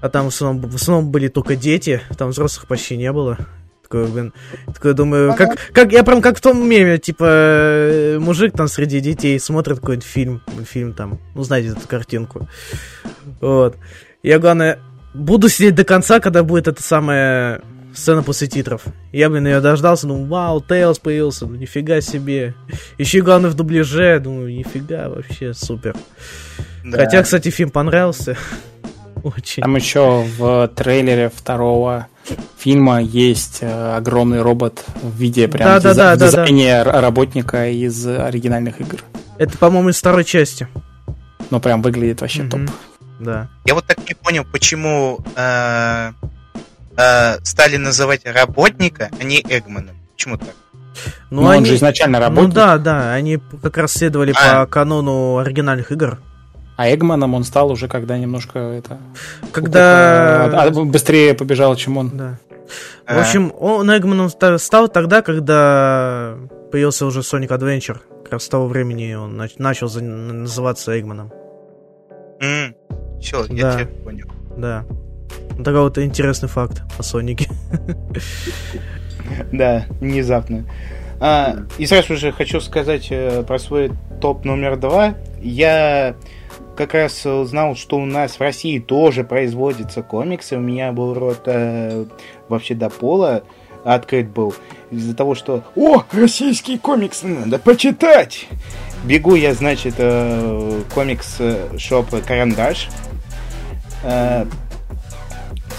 а там в основном, в основном были только дети, там взрослых почти не было. Такой, блин, такой думаю, как, как, я прям как в том меме, типа, э, мужик там среди детей смотрит какой-нибудь фильм, фильм там, ну, знаете эту картинку. Вот. Я, главное, буду сидеть до конца, когда будет эта самая сцена после титров. Я, блин, ее дождался, ну, вау, Тейлс появился, ну, нифига себе. Еще и главное в дубляже, думаю, нифига, вообще супер. Да. Хотя, кстати, фильм понравился. Очень. Там еще в трейлере второго фильма есть э, огромный робот в виде прям Да, да, диза- да, да, дизайне р- работника из оригинальных игр. Это, по-моему, из второй части. Ну, прям выглядит вообще Мгм. топ. Да. Я вот так не понял, почему э, э, стали называть работника, а не Эгманом. Почему так? Ну, он же изначально Ну работник, да, да, они как раз следовали А. по канону оригинальных игр. а Эгманом он стал уже, когда немножко это... Когда... а, быстрее побежал, чем он. Да. А, В общем, он Эгманом ста- стал тогда, когда появился уже Sonic Adventure. Как раз с того времени он нач- начал называться Эгманом. все, я Да. тебя понял. Да. Ну, такой вот интересный факт о Сонике. Да, внезапно. А, и сразу же хочу сказать э, про свой топ номер два. Я как раз узнал, что у нас в России тоже производятся комиксы. У меня был рот э, вообще до пола открыт был. Из-за того, что «О, российские комиксы надо почитать!» Бегу я, значит, э, комикс-шоп «Карандаш». Э,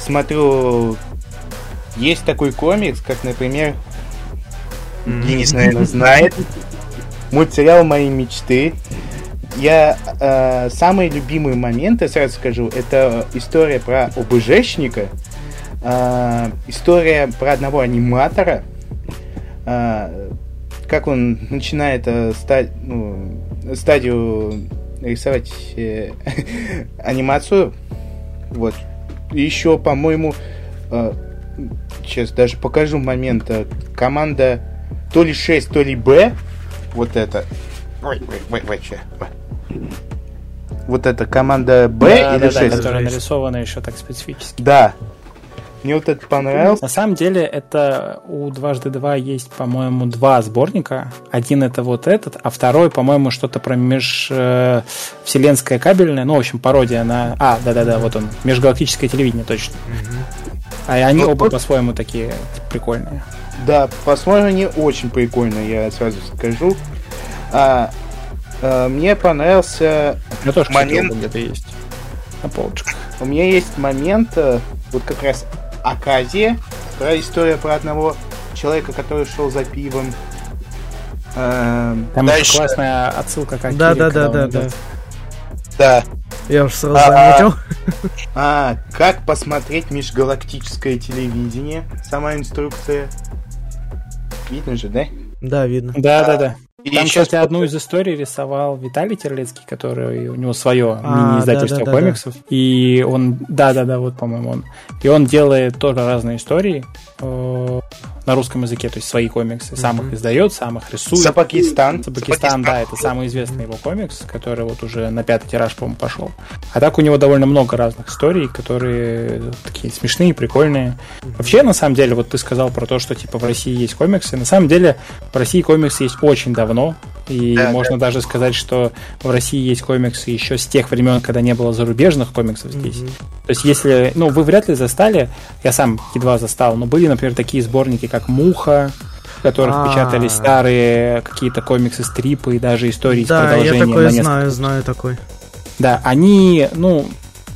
смотрю, есть такой комикс, как, например, Денис, наверное, знает. Мультсериал «Мои мечты». Я э, самые любимые моменты, сразу скажу, это история про ОБЖшника, э, история про одного аниматора, э, как он начинает э, ста- ну, стадию рисовать э, анимацию. Вот. Еще, по-моему, э, сейчас даже покажу момент. э, Команда то ли 6, то ли Б. Вот это. Ой, ой, ой, ой, ой. Вот это команда Б Да, или да, да, 6? которая нарисована еще так специфически. Да. Мне вот это понравилось. На самом деле, это у дважды два есть, по-моему, два сборника. Один это вот этот, а второй, по-моему, что-то про межвселенское кабельное. Ну, в общем, пародия на... А, да-да-да, вот он. Межгалактическое телевидение, точно. А они Ну, оба по-своему такие прикольные. Да, посмотрим, они очень прикольно, я сразу скажу. А, а, мне понравился... У меня тоже, Момент. где-то есть. На полочках. У меня есть момент, э, вот как раз Аказия, про историю про одного человека, который шел за пивом. Эм, Там Дальше. классная отсылка как Да, да, да, да, да. Да. Я уже сразу А, заметил. А, как посмотреть межгалактическое телевидение? Сама инструкция. Видно же, да? Да, видно. Да, да, да. И Там, щас кстати, одну из историй рисовал Виталий Терлецкий, который у него свое А, мини-издательство да-да-да-да. комиксов. И он, да-да-да, вот, по-моему, он. И он делает тоже разные истории э, на русском языке, то есть свои комиксы. Сам Мгм. их издает, сам их рисует. Сапакистан. Сабакистан, да, это самый известный его комикс, который вот уже на пятый тираж, по-моему, пошел. А так у него довольно много разных историй, которые такие смешные, прикольные. Вообще, на самом деле, вот ты сказал про то, что типа в России есть комиксы. На самом деле, в России комиксы есть очень давно. И Да, можно даже сказать, что в России есть комиксы еще с тех времен, когда не было зарубежных комиксов здесь. Мгм. То есть, если, ну, вы вряд ли застали, я сам едва застал, но были, например, такие сборники, как «Муха», в которых А. печатали старые какие-то комиксы, стрипы и даже истории с Да, я продолжением такой на несколько. знаю, знаю такой. Да, они, ну,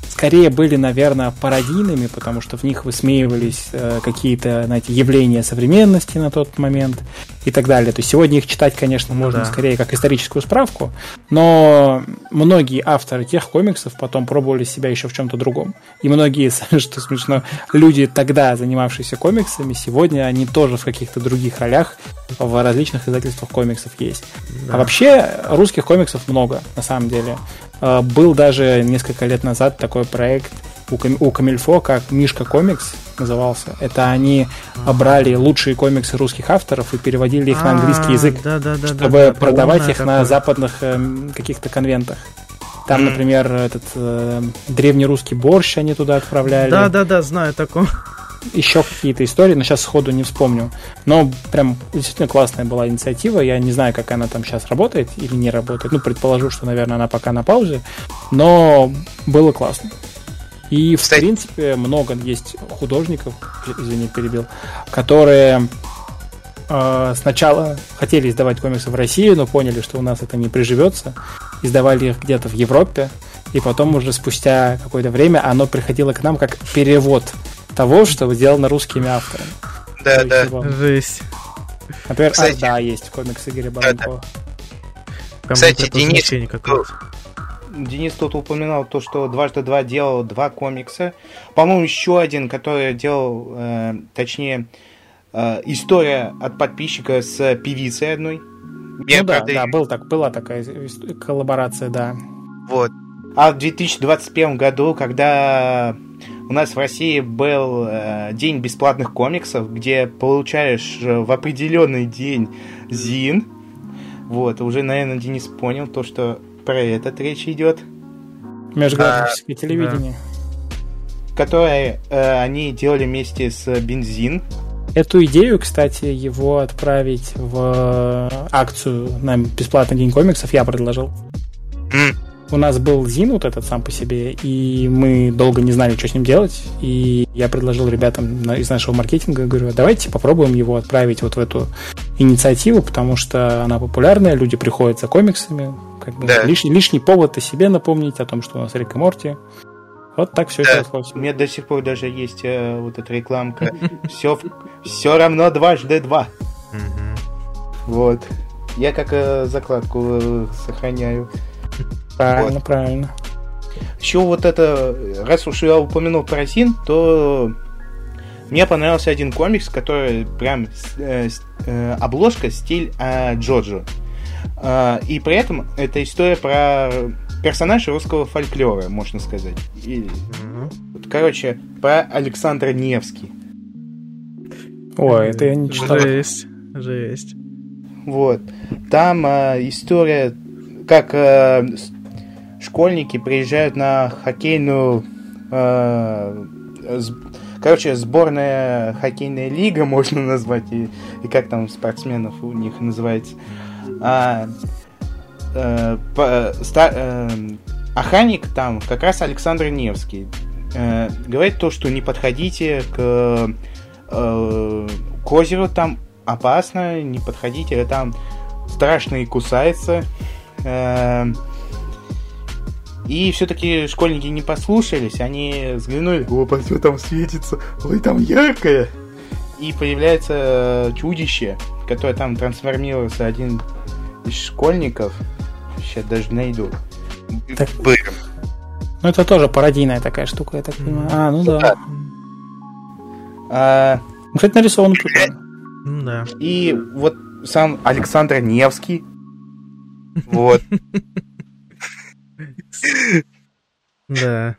скорее были, наверное, пародийными, потому что в них высмеивались э, какие-то, знаете, явления современности на тот момент. И так далее. То есть сегодня их читать, конечно, можно да. скорее как историческую справку, но многие авторы тех комиксов потом пробовали себя еще в чем-то другом. И многие, что смешно, люди тогда, занимавшиеся комиксами, сегодня они тоже в каких-то других ролях в различных издательствах комиксов есть. Да. А вообще русских комиксов много, на самом деле. А, был даже несколько лет назад такой проект у Камильфо, как Мишка Комикс назывался. Это они брали лучшие комиксы русских авторов и переводили их на английский язык, чтобы продавать их на западных эм, каких-то конвентах. Там, например, этот э, древнерусский борщ они туда отправляли. Да, да, да, знаю такого. Еще какие-то истории, но сейчас сходу не вспомню. Но прям действительно классная была инициатива. Я не знаю, как она там сейчас работает или не работает. Ну, предположу, что, наверное, она пока на паузе. Но было классно. И, в Кстати... принципе, много есть художников, извини, перебил, которые э, сначала хотели издавать комиксы в России, но поняли, что у нас это не приживется. Издавали их где-то в Европе, и потом уже спустя какое-то время оно приходило к нам как перевод того, что сделано русскими авторами. Да, да. Жесть. Например, Кстати, а, да, есть комикс Игоря Баранкова. Да, да. Кстати, Денис, Денис тут упоминал то, что дважды два делал два комикса. По-моему, еще один, который делал, э, точнее, э, история от подписчика с певицей одной. Ну да, да, был так, была такая коллаборация, да. Вот. А в 2021 году, когда у нас в России был э, день бесплатных комиксов, где получаешь э, в определенный день ЗИН, вот, уже, наверное, Денис понял то, что про этот речь идет. Межгалактическое а, телевидение. Да. Которое э, они делали вместе с Бензин. Эту идею, кстати, его отправить в акцию на бесплатный день комиксов я предложил. Mm. У нас был Зин вот этот сам по себе, и мы долго не знали, что с ним делать. И я предложил ребятам из нашего маркетинга, говорю, давайте попробуем его отправить вот в эту инициативу, потому что она популярная, люди приходят за комиксами, как бы да. лишний, лишний повод о себе напомнить, о том, что у нас Рик и Морти. Вот так все да. сейчас. У меня до сих пор даже есть э, вот эта рекламка. Все, все равно дважды два. Вот. Я как э, закладку э, сохраняю. Правильно, вот. правильно. Еще вот это, раз уж я упомянул про Син, то мне понравился один комикс, который прям э, э, обложка стиль э, Джоджо. А, и при этом это история про персонажа русского фольклора, можно сказать. И, mm-hmm. вот, короче, про Александра Невский. Ой, это я не читал. Жесть, жесть. Вот. Там э, история, как э, школьники приезжают на хоккейную... Э, короче, сборная хоккейная лига, можно назвать, и, и как там спортсменов у них называется а, э, по, ста, э, охранник там как раз Александр Невский. Э, говорит то, что не подходите к, э, к озеру, там опасно, не подходите, там страшно и кусается. Э, и все-таки школьники не послушались, они взглянули, о, посмотри, там светится, ой, там яркое. И появляется чудище, которое там трансформировался один из школьников. Сейчас даже найду. Так, ну это тоже пародийная такая штука, я так понимаю. А, ну да. А, ну, кстати, нарисован прикольно. Да. И вот сам Александр Невский. Вот. Да.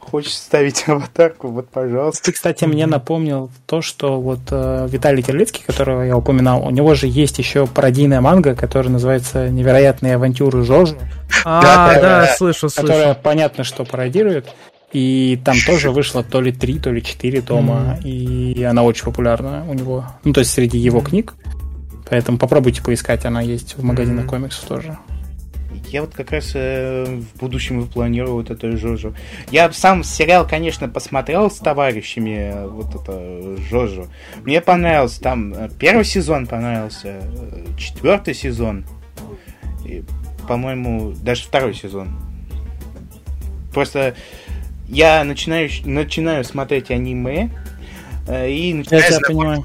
Хочешь ставить аватарку, вот, пожалуйста. Ты, кстати, мне напомнил то, что вот э, Виталий Терлицкий, которого я упоминал, у него же есть еще пародийная манга, которая называется «Невероятные авантюры Жожи». А, да, да, слышу, слышу. Которая понятно, что пародирует. И там тоже вышло то ли три, то ли четыре тома, и она очень популярна у него. Ну, то есть среди его книг. Поэтому попробуйте поискать, она есть в магазинах комиксов тоже. Я вот как раз э, в будущем планирую вот это Жожу. Я сам сериал, конечно, посмотрел с товарищами, э, вот это Жожу. Мне понравился там э, первый сезон понравился, э, четвертый сезон, и, по-моему, даже второй сезон. Просто я начинаю, начинаю смотреть аниме, и начинаю... Я тебя понимаю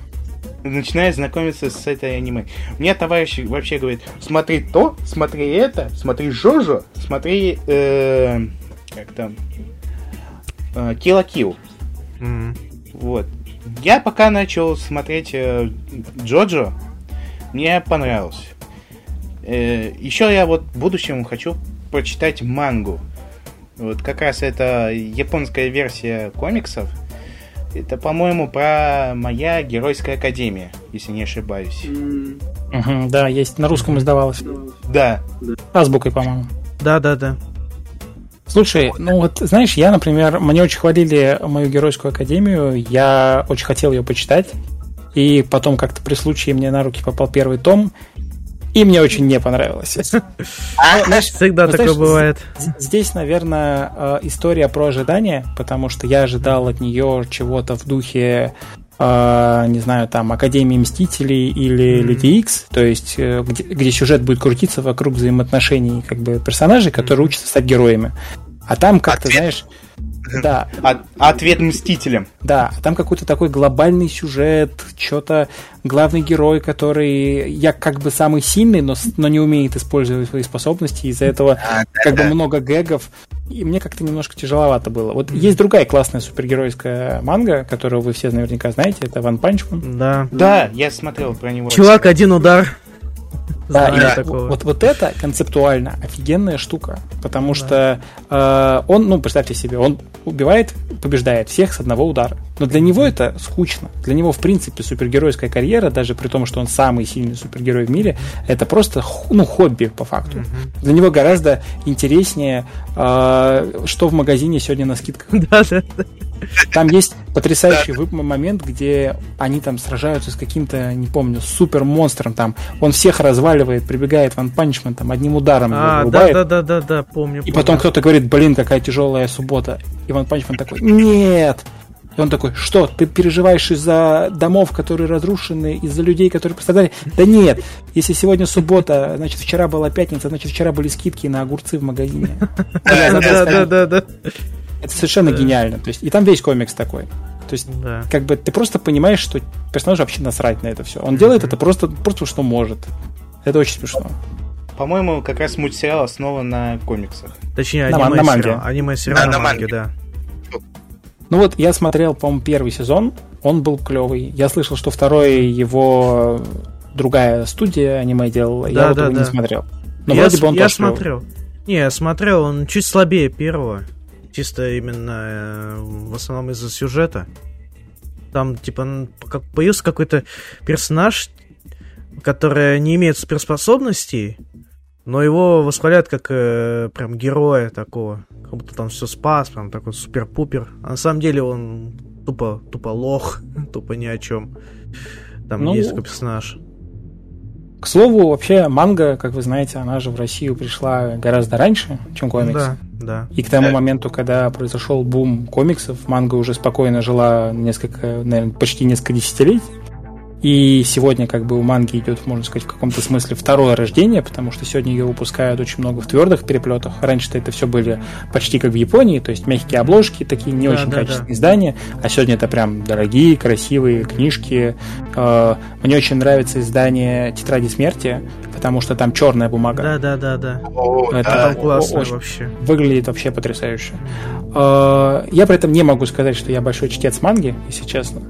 начинаю знакомиться с этой аниме. Мне товарищ вообще говорит, смотри то, смотри это, смотри Жожо, смотри, э, как там, э, Kill Kill. Mm. Вот. Я пока начал смотреть э, Джоджо, мне понравилось. Э, еще я вот в будущем хочу прочитать мангу. Вот как раз это японская версия комиксов. Это, по-моему, про моя геройская академия, если не ошибаюсь. Mm. Угу, да, есть. На русском издавалось. Да. Азбукой, по-моему. Да, да, да. Слушай, ну вот, знаешь, я, например, мне очень хвалили мою геройскую академию, я очень хотел ее почитать, и потом как-то при случае мне на руки попал первый том, и мне очень не понравилось. А, знаешь, Всегда ну, такое бывает. Здесь, наверное, э, история про ожидание, потому что я ожидал от нее чего-то в духе э, не знаю, там, Академии Мстителей или mm-hmm. Люди Икс, то есть э, где, где сюжет будет крутиться вокруг взаимоотношений как бы персонажей, которые mm-hmm. учатся стать героями. А там как-то, знаешь, да. От, ответ Мстителям. Да, там какой-то такой глобальный сюжет, что-то главный герой, который я как бы самый сильный, но, но не умеет использовать свои способности, из-за этого а, как да, бы много гэгов, и мне как-то немножко тяжеловато было. Вот mm-hmm. есть другая классная супергеройская манга, которую вы все наверняка знаете, это One Punch Man. Да. Да, я смотрел про него. Чувак, один удар. Да, и такого. Вот, вот это концептуально офигенная штука, потому да. что э, он, ну, представьте себе, он убивает, побеждает всех с одного удара. Но для него это скучно. Для него, в принципе, супергеройская карьера, даже при том, что он самый сильный супергерой в мире, это просто ну, хобби по факту. Mm-hmm. Для него гораздо интереснее, э, что в магазине сегодня на скидках. Да, да. Там есть потрясающий момент, где они там сражаются с каким-то, не помню, супер монстром там. Он всех разваливает, прибегает One Punch Man там одним ударом а, да, да, да, да, да, помню. И потом кто-то говорит, блин, какая тяжелая суббота. И One Punch Man такой, нет, и он такой, что, ты переживаешь из-за домов, которые разрушены, из-за людей, которые пострадали? Да нет, если сегодня суббота, значит, вчера была пятница, значит, вчера были скидки на огурцы в магазине. Да, да, да, да. Это совершенно гениально. То есть, и там весь комикс такой. То есть, да. как бы ты просто понимаешь, что персонаж вообще насрать на это все. Он делает это просто, просто что может. Это очень смешно. По-моему, как раз мультсериал основан на комиксах. Точнее, на, аниме на манге. Аниме сериал на, на манге, да. Ну вот я смотрел, по-моему, первый сезон, он был клевый. Я слышал, что второй его другая студия аниме делала. Да, я вот да, его да. не смотрел. Но я вроде бы он я смотрел. Клевый. Не, я смотрел, он чуть слабее первого. Чисто именно э, в основном из-за сюжета. Там, типа, появился какой-то персонаж, который не имеет суперспособностей, но его восхваляют как э, прям героя такого. Как будто там все спас, прям такой супер-пупер. А на самом деле он тупо, тупо лох, тупо ни о чем. Там ну, есть такой персонаж. К слову, вообще манга, как вы знаете, она же в Россию пришла гораздо раньше, чем комикс. Да, да. И к тому моменту, когда произошел бум комиксов, манга уже спокойно жила несколько, наверное, почти несколько десятилетий. И сегодня как бы у манги идет, можно сказать, в каком-то смысле второе рождение, потому что сегодня ее выпускают очень много в твердых переплетах. Раньше-то это все были почти как в Японии, то есть мягкие обложки, такие не да, очень да, качественные да. издания, а сегодня это прям дорогие, красивые книжки. Э, мне очень нравится издание «Тетради смерти», потому что там черная бумага. Да, да, да, да. это да, классно вообще. Выглядит вообще потрясающе. Э, я при этом не могу сказать, что я большой чтец манги, если честно.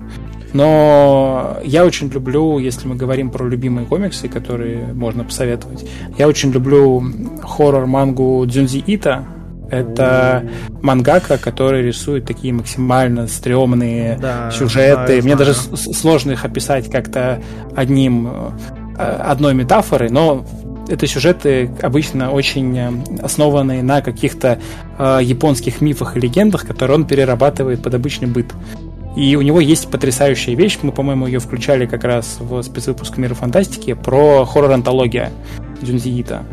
Но я очень люблю, если мы говорим про любимые комиксы, которые можно посоветовать, я очень люблю хоррор-мангу Дзюнзи Ита. Это мангака, который рисует такие максимально стрёмные да, сюжеты. Знаю, Мне знаю. даже сложно их описать как-то одним э, одной метафорой, но это сюжеты обычно очень э, основанные на каких-то э, японских мифах и легендах, которые он перерабатывает под обычный быт. И у него есть потрясающая вещь, мы, по-моему, ее включали как раз в спецвыпуск Мира Фантастики про хоррор-антология Дзюнзиита.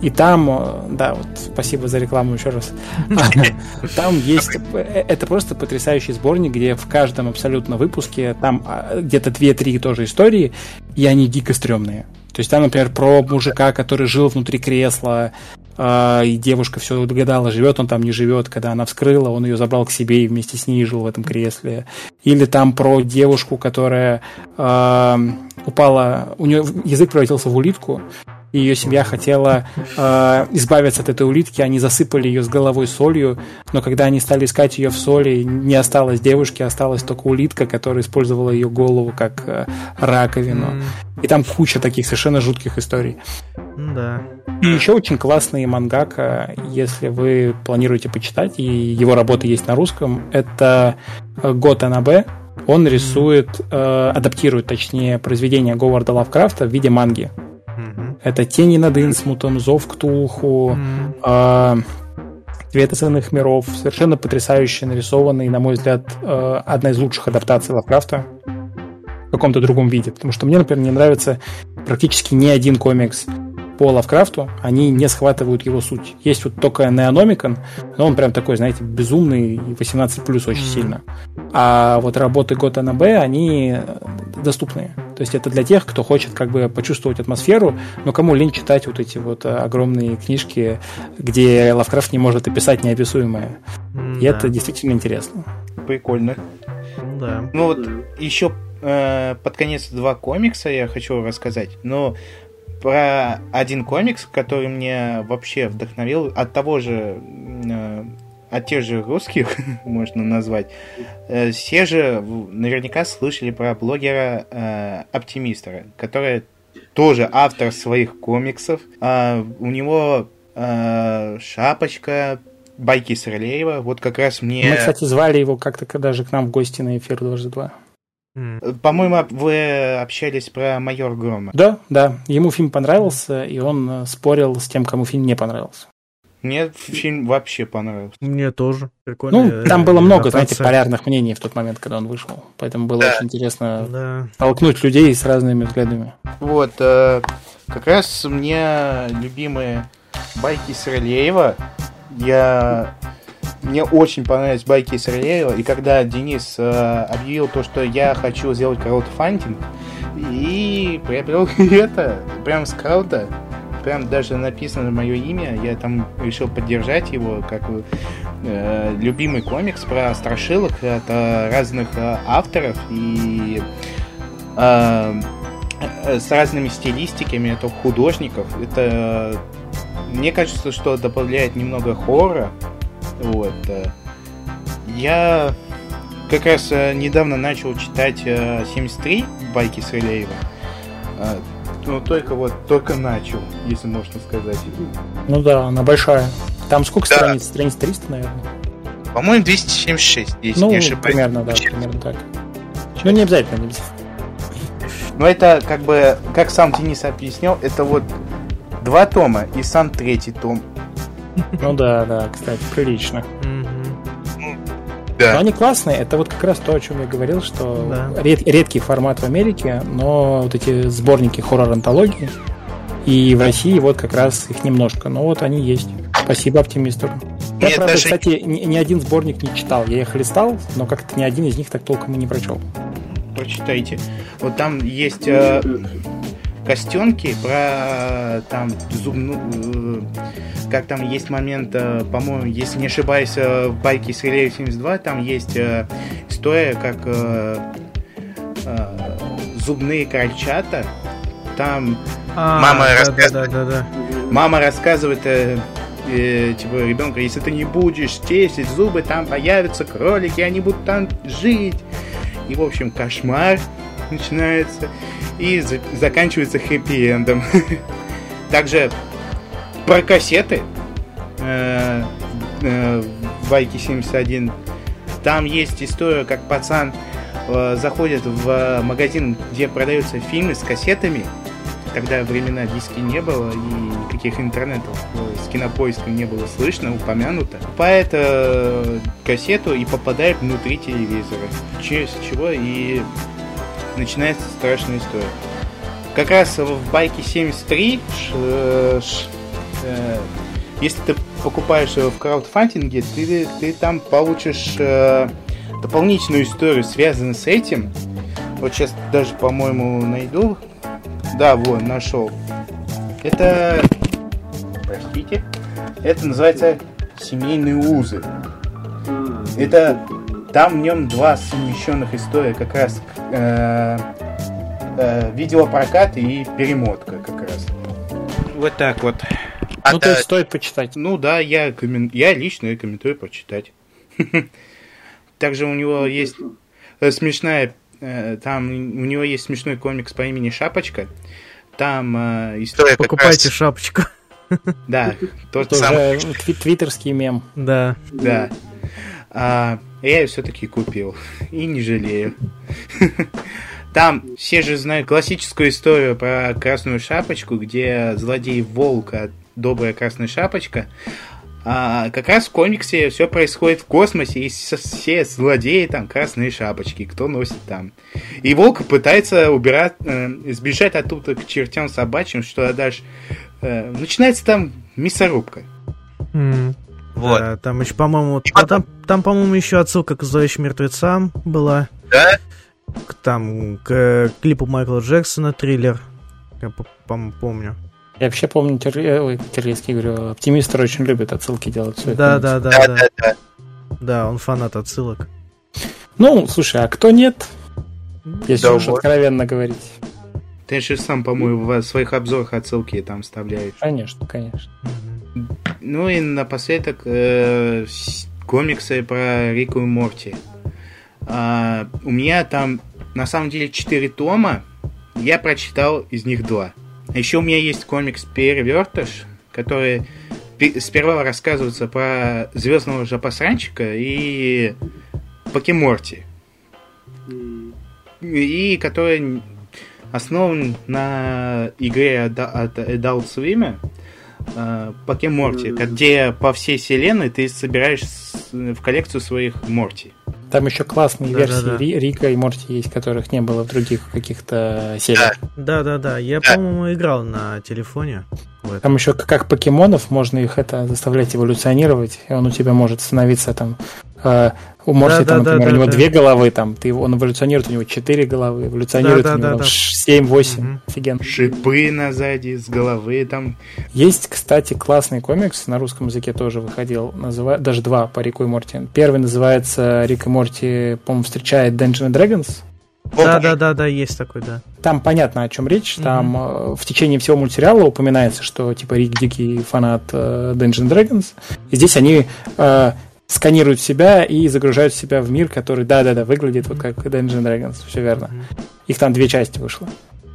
И там, э, да, вот спасибо за рекламу еще раз. Там есть, э, это просто потрясающий сборник, где в каждом абсолютно выпуске там а, где-то 2-3 тоже истории, и они дико стрёмные. То есть там, например, про мужика, который жил внутри кресла, и девушка все гадала, живет он там, не живет. Когда она вскрыла, он ее забрал к себе и вместе с ней жил в этом кресле. Или там про девушку, которая упала, у нее язык превратился в улитку, и ее семья хотела э, избавиться от этой улитки, они засыпали ее с головой солью, но когда они стали искать ее в соли, не осталось девушки, осталась только улитка, которая использовала ее голову как э, раковину. Mm. И там куча таких совершенно жутких историй. Да. И еще очень классный мангака, если вы планируете почитать, и его работы есть на русском, это Гота Набе. Он рисует, э, адаптирует, точнее, произведение Говарда Лавкрафта в виде манги. Это «Тени над Инсмутом», «Зов Ктулху», mm-hmm. э, «Цвет ценных миров». Совершенно потрясающе нарисованный, на мой взгляд, э, одна из лучших адаптаций Лавкрафта в каком-то другом виде. Потому что мне, например, не нравится практически ни один комикс по Лавкрафту, они не схватывают его суть. Есть вот только Неономикон, но он прям такой, знаете, безумный, 18 плюс очень mm-hmm. сильно. А вот работы Готана Б, они доступные. То есть это для тех, кто хочет как бы почувствовать атмосферу, но кому лень читать вот эти вот э, огромные книжки, где Лавкрафт не может описать неописуемое. Mm, И да. это действительно интересно. Прикольно. Да. Ну вот еще э, под конец два комикса я хочу рассказать. Но про один комикс, который мне вообще вдохновил от того же э, от тех же русских, можно назвать, э, все же наверняка слышали про блогера э, Оптимистера, который тоже автор своих комиксов. Э, у него э, шапочка, байки Сырлеева. Вот как раз мне... Мы, кстати, звали его как-то даже к нам в гости на эфир даже два. По-моему, вы общались про майор Грома. Да, да. Ему фильм понравился, и он э, спорил с тем, кому фильм не понравился. Мне фильм вообще понравился. Мне тоже. Прикольно. Ну, там было много, знаете, полярных мнений в тот момент, когда он вышел. Поэтому было да. очень интересно да. столкнуть людей с разными взглядами. Вот, э, как раз мне любимые байки Сырлеева. Я... Мне очень понравились байки Сырлеева. И когда Денис э, объявил то, что я хочу сделать краудфандинг, и приобрел это прям с крауда, прям даже написано мое имя, я там решил поддержать его, как э, любимый комикс про страшилок от э, разных э, авторов и э, э, с разными стилистиками, это художников. Это мне кажется, что добавляет немного хоррора. Вот. Э. Я как раз э, недавно начал читать 73 байки Срелеева ну, только вот, только начал, если можно сказать. Ну да, она большая. Там сколько да. страниц? Страниц 300, наверное? По-моему, 276, если ну, не ошибаюсь. примерно, да, примерно так. Ну, не обязательно, не обязательно. Но это, как бы, как сам Денис объяснил, это вот два тома и сам третий том. Ну да, да, кстати, прилично. Да. Но они классные. Это вот как раз то, о чем я говорил, что да. ред, редкий формат в Америке, но вот эти сборники хоррор-антологии, и в России вот как раз их немножко. Но вот они есть. Спасибо оптимисту. Я, правда, даже... кстати, ни, ни один сборник не читал. Я их листал, но как-то ни один из них так толком и не прочел. Прочитайте. Вот там есть э, костенки про там зубную как там есть момент, э, по-моему, если не ошибаюсь, э, в байке с 72 там есть э, история, как зубные крольчата, там а, мама да, рассказывает, да, да, да, мама рассказывает э, э, типа ребенка, если ты не будешь чистить зубы, там появятся кролики, они будут там жить. И в общем кошмар начинается и за- заканчивается хэппи-эндом. Также про кассеты э, э, Байки 71. Там есть история, как пацан э, заходит в магазин, где продаются фильмы с кассетами. Тогда времена диски не было и никаких интернетов с кинопоиском не было слышно, упомянуто. Покупает э, кассету и попадает внутри телевизора. Через чего и начинается страшная история. Как раз в байке 73 ш, ш, э, если ты покупаешь его в краудфандинге, ты, ты там получишь э, дополнительную историю, связанную с этим. Вот сейчас даже, по-моему, найду. Да, вот, нашел. Это... Простите. это называется «Семейные узы». Это там в нем два совмещенных истории, как раз э, э, видеопрокат и перемотка как раз. Вот так вот. А ну, то есть стоит почитать. Ну да, я, коммен... я лично рекомендую почитать. Также у него есть э, смешная, э, там у него есть смешной комикс по имени Шапочка. Там э, история Покупайте шапочку. Да, тот самый. Твиттерский мем. Да. Да. Я ее все-таки купил. И не жалею. Там все же знают классическую историю про Красную Шапочку, где злодей Волка, добрая Красная Шапочка, а как раз в комиксе все происходит в космосе, и все злодеи там красные шапочки, кто носит там. И Волк пытается убирать, э, сбежать оттуда к чертям собачьим, что дальше э, начинается там мясорубка. Mm. Вот. Да, там еще, по-моему, а там, там, по-моему, еще отсылка к зловещим мертвецам была. Да? К, там, к клипу Майкла Джексона, триллер. Я, по-моему, помню. Я вообще помню, террористский, говорю, оптимисты очень любят отсылки делать. Да, да, да, да, да, да. Да, он фанат отсылок. Ну, слушай, а кто нет? Если да, уж вот. откровенно говорить. Ты же сам, по-моему, в своих обзорах отсылки там вставляешь. Конечно, конечно. Ну и напоследок э, комиксы про Рику и Морти. А, у меня там на самом деле 4 тома. Я прочитал из них два. А еще у меня есть комикс Перевертыш, который сперва рассказывается про звездного жопосранчика и Покеморти. И который основан на игре от Adult Swim Покеморти, где по всей вселенной ты собираешь в коллекцию своих Морти. Там еще классные да, версии да, да. Рика и Морти есть, которых не было в других каких-то сериях. Да, да, да. Я, по-моему, играл на телефоне. Там еще как покемонов можно их это заставлять эволюционировать, и он у тебя может становиться там э, у Морси, да, там, да, например, да, у него да. две головы, там, ты, он эволюционирует, у него четыре головы, эволюционирует да, да, у него семь-восемь. Угу. Офигенно. Шипы на сзади, с головы там. Есть, кстати, классный комикс, на русском языке тоже выходил, называет, даже два по Рику и Морти. Первый называется Рик и Морти, по-моему, встречает Dungeons Dragons. Да, да, да, да, есть такой, да. Там понятно, о чем речь. Там mm в течение всего мультсериала упоминается, что типа Рик дикий фанат э, Dungeons Dragons. И здесь они э, сканируют себя и загружают себя в мир, который, да-да-да, выглядит вот как Dungeons Dragons, все верно. Их там две части вышло.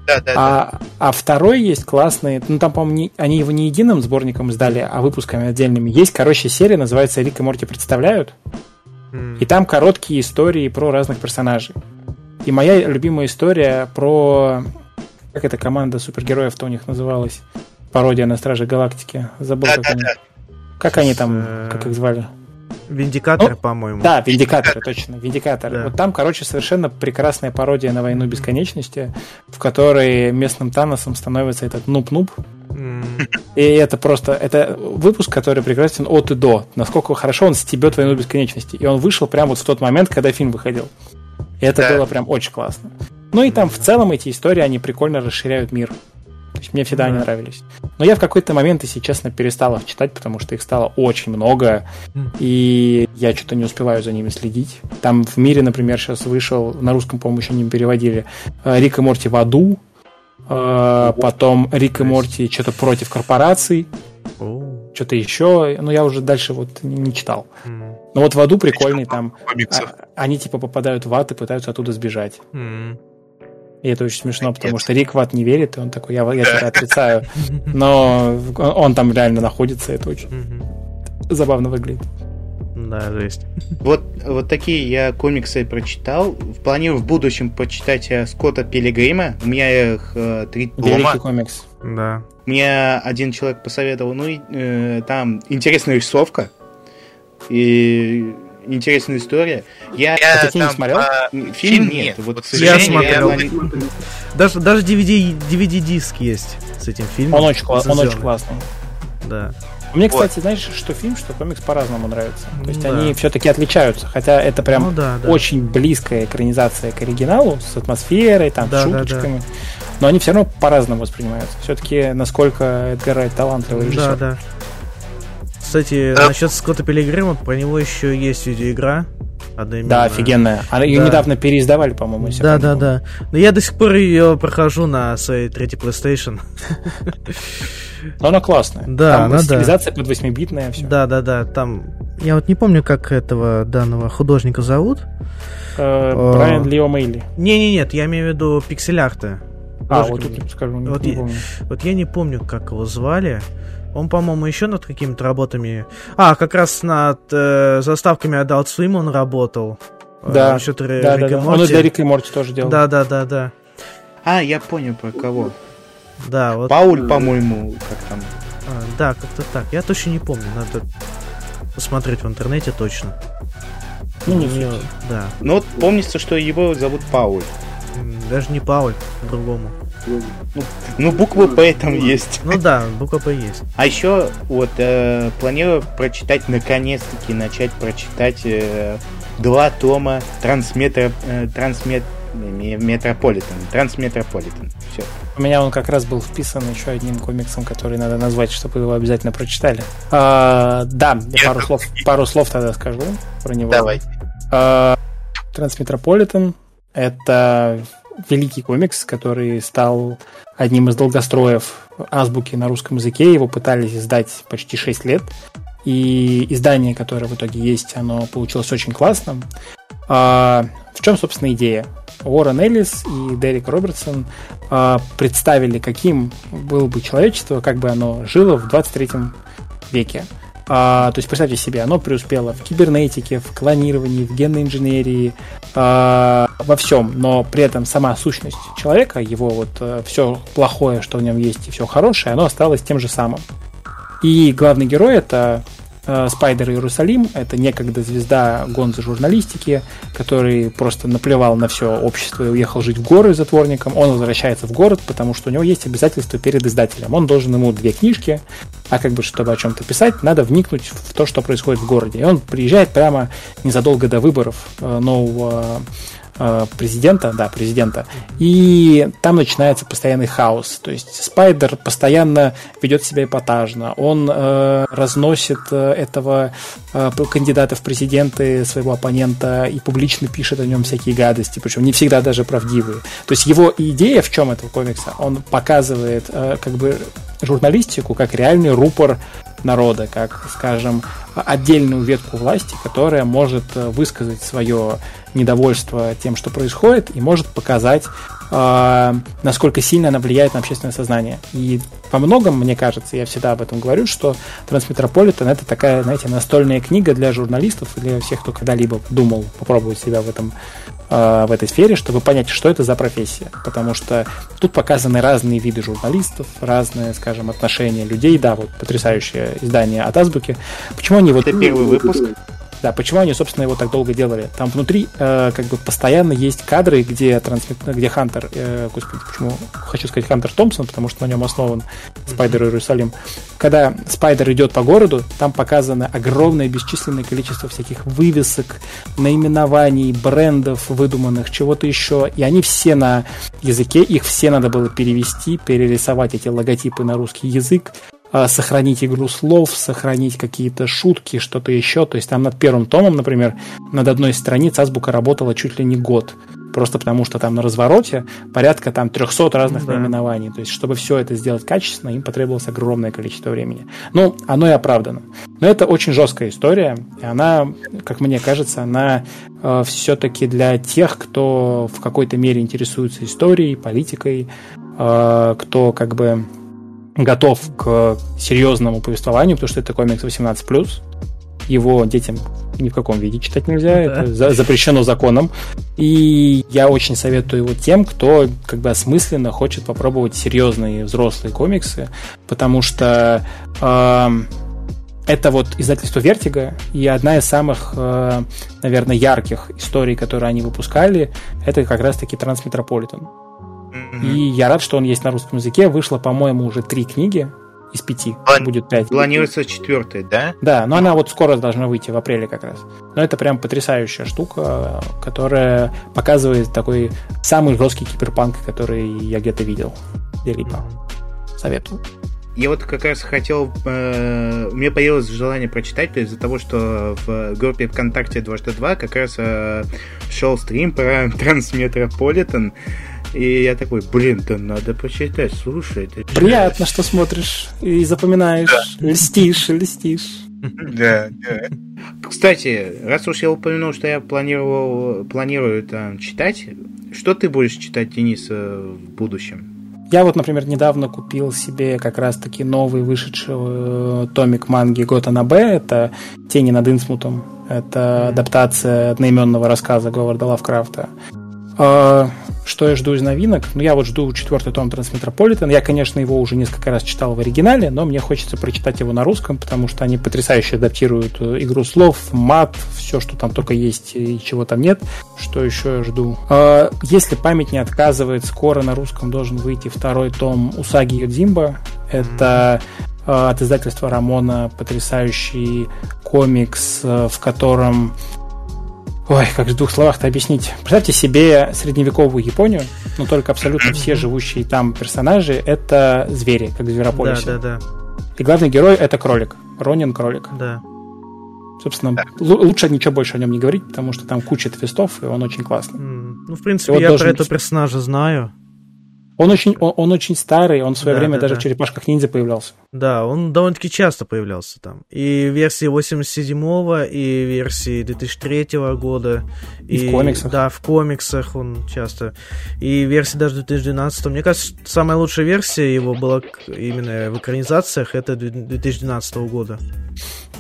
Да, да, а, да. а второй есть классный, ну там, по-моему, не, они его не единым сборником издали, а выпусками отдельными. Есть, короче, серия, называется «Рик и Морти представляют». Mm. И там короткие истории про разных персонажей. И моя любимая история про... Как эта команда супергероев-то у них называлась? Пародия на Страже Галактики. Забыл, да, как да, они... Да. Как они там, как их звали? Виндикатор, ну, по-моему. Да, Виндикаторы, точно. Виндикаторы. Да. Вот там, короче, совершенно прекрасная пародия на войну бесконечности, в которой местным Таносом становится этот нуб-нуб. И это просто, это выпуск, который прекрасен от и до. Насколько хорошо он стебет войну бесконечности. И он вышел прямо вот в тот момент, когда фильм выходил. И это да. было прям очень классно. Ну и там в целом эти истории, они прикольно расширяют мир. Есть мне всегда они нравились. Но я в какой-то момент, если честно, перестал их читать, потому что их стало очень много, и я что-то не успеваю за ними следить. Там в мире, например, сейчас вышел, на русском, по-моему, еще не переводили, э, Рик и Морти в аду, э, потом Рик и Морти что-то против корпораций, что-то еще, но я уже дальше вот не читал. Но вот в аду прикольный там. А, они типа попадают в ад и пытаются оттуда сбежать. И это очень смешно, потому что Рик в ад не верит, и он такой, я, я это отрицаю. Но он там реально находится, это очень забавно выглядит. Да, жесть. Вот, вот такие я комиксы прочитал. Планирую в будущем почитать Скотта Пилигрима. У меня их э, три тома. Комикс. Да. Мне один человек посоветовал, ну, э, там интересная рисовка. И интересная история. Я, я а ты фильм смотрел? А, фильм, фильм нет. нет. Вот, я смотрел. Я... Даже, даже DVD, DVD-диск есть с этим фильмом. Он очень, он очень классный. Да. Мне, кстати, вот. знаешь, что фильм, что комикс по-разному нравится. То есть да. они все-таки отличаются, хотя это прям ну, да, да. очень близкая экранизация к оригиналу, с атмосферой, там, да, шуточками. Да, да. Но они все равно по-разному воспринимаются. Все-таки насколько Эдгар Райт талантливый режиссер. Да, да. Кстати, Да. насчет Скотта Пилигрима, про него еще есть видеоигра. одноименная. Да, офигенная. А Ее Да. недавно переиздавали, по-моему. Да, да, да. Но я до сих пор ее прохожу на своей третьей PlayStation. Но она классная. Да, Там она да. стилизация под 8-битная, все. Да, да, да. Там. Я вот не помню, как этого данного художника зовут. А. Брайан Лио Мейли. Не-не, нет, я имею в виду пиксель-арты. А, вот тут не скажу, не, Вот не я- помню. Вот я не помню, как его звали. Он, по-моему, еще над какими-то работами... А, как раз над э, заставками Adult Swim он работал. Да, Ри- Да, да, Рика и да. Он и Морти. для Рика и Морти тоже делал. Да, да, да, да. А, я понял про кого. Да, вот. Пауль, по-моему, как там. а, да, как-то так. Я точно не помню. Надо посмотреть в интернете точно. Ну, не. Да. Ну вот помнится, что его зовут Пауль. Даже не Пауль, по-другому. Ну, буква П там есть. Ну да, буква П есть. А еще вот э, планирую прочитать наконец-таки начать прочитать э, два тома Трансметро э, Трансмет Метрополитен Трансметрополитен. Все. У меня он как раз был вписан еще одним комиксом, который надо назвать, чтобы его обязательно прочитали. А, да, я пару слов, пару слов тогда скажу про него. Давай. А, Трансметрополитен — это великий комикс, который стал одним из долгостроев азбуки на русском языке. Его пытались издать почти 6 лет. И издание, которое в итоге есть, оно получилось очень классным. А, в чем, собственно, идея? Уоррен Эллис и Дерек Робертсон а, представили, каким было бы человечество, как бы оно жило в 23 веке. А, то есть, представьте себе, оно преуспело в кибернетике, в клонировании, в генной инженерии, а, во всем, но при этом сама сущность человека, его вот все плохое, что в нем есть, и все хорошее, оно осталось тем же самым. И главный герой это э, Спайдер Иерусалим, это некогда звезда гонза журналистики, который просто наплевал на все общество и уехал жить в горы затворником. Он возвращается в город, потому что у него есть обязательства перед издателем. Он должен ему две книжки, а как бы чтобы о чем-то писать, надо вникнуть в то, что происходит в городе. И он приезжает прямо незадолго до выборов э, нового э, президента, да, президента, и там начинается постоянный хаос. То есть Спайдер постоянно ведет себя эпатажно, он э, разносит э, этого э, кандидата в президенты своего оппонента и публично пишет о нем всякие гадости, причем не всегда даже правдивые. То есть его идея в чем этого комикса? Он показывает э, как бы журналистику как реальный рупор народа, как, скажем, отдельную ветку власти, которая может э, высказать свое недовольство тем, что происходит, и может показать, э, насколько сильно она влияет на общественное сознание. И во многом, мне кажется, я всегда об этом говорю, что Трансметрополитен это такая, знаете, настольная книга для журналистов для всех, кто когда-либо думал попробовать себя в этом э, в этой сфере, чтобы понять, что это за профессия. Потому что тут показаны разные виды журналистов, разные, скажем, отношения людей. Да, вот потрясающее издание от Азбуки. Почему они вот... Это первый выпуск. Да, почему они, собственно, его так долго делали? Там внутри э, как бы постоянно есть кадры, где, трансмит... где Хантер, э, господи, почему хочу сказать Хантер Томпсон, потому что на нем основан Спайдер Иерусалим. Когда Спайдер идет по городу, там показано огромное бесчисленное количество всяких вывесок, наименований, брендов выдуманных, чего-то еще. И они все на языке, их все надо было перевести, перерисовать эти логотипы на русский язык, сохранить игру слов, сохранить какие-то шутки, что-то еще. То есть там над первым томом, например, над одной из страниц азбука работала чуть ли не год. Просто потому, что там на развороте порядка там 300 разных Да. наименований. То есть, чтобы все это сделать качественно, им потребовалось огромное количество времени. Ну, оно и оправдано. Но это очень жесткая история, и она, как мне кажется, она э, все-таки для тех, кто в какой-то мере интересуется историей, политикой, э, кто как бы готов к серьезному повествованию, потому что это комикс 18+, его детям ни в каком виде читать нельзя, Да. это за- запрещено законом. И я очень советую его тем, кто как бы осмысленно хочет попробовать серьезные взрослые комиксы, потому что эм, это вот издательство Вертиго, и одна из самых, э, наверное, ярких историй, которые они выпускали, это как раз-таки Трансметрополитен. Мгм. И я рад, что он есть на русском языке. Вышло, по-моему, уже три книги из пяти. План- Будет пять. Планируется четвертый, да? Да? Но она вот скоро должна выйти, в апреле как раз. Но это прям потрясающая штука, которая показывает такой самый жесткий киберпанк, который я где-то видел. Где-либо. Советую. я вот как раз хотел... Э, у меня появилось желание прочитать, то есть из-за того, что в группе ВКонтакте 2 как раз э, шел стрим про Трансметрополитен, и я такой, блин, да надо почитать, слушай. Это Приятно, что смотришь и запоминаешь, да. льстишь, льстишь. Да, да. Кстати, раз уж я упомянул, что я планировал, планирую там читать, что ты будешь читать, Денис, в будущем? Я вот, например, недавно купил себе как раз-таки новый вышедший э, томик манги Гота на Б. Это «Тени над Инсмутом». Это адаптация одноименного рассказа Говарда Лавкрафта. А, что я жду из новинок? Ну, я вот жду четвертый том Трансметрополитен. Я, конечно, его уже несколько раз читал в оригинале, но мне хочется прочитать его на русском, потому что они потрясающе адаптируют э, игру слов, мат, все, что там только есть и чего там нет. Что еще я жду? А, если память не отказывает, скоро на русском должен выйти второй том Усаги Йодзимба. Это а, от издательства Рамона потрясающий комикс, э, в котором Ой, как в двух словах-то объяснить. Представьте себе средневековую Японию, но только абсолютно все живущие там персонажи — это звери, как в Зверополисе. Да, да, да. И главный герой — это кролик. Ронин кролик. Да. Собственно, лучше ничего больше о нем не говорить, потому что там куча твистов, и он очень классный. Ну, в принципе, я про этого персонажа знаю. Он очень, он, он очень старый, он в свое да, время да, даже да. в черепашках ниндзя появлялся. Да, он довольно-таки часто появлялся там. И версии 87-го, и версии 2003 года. И, и в комиксах. Да, в комиксах он часто. И версии даже 2012 Мне кажется, самая лучшая версия его была именно в экранизациях, это 2012 года.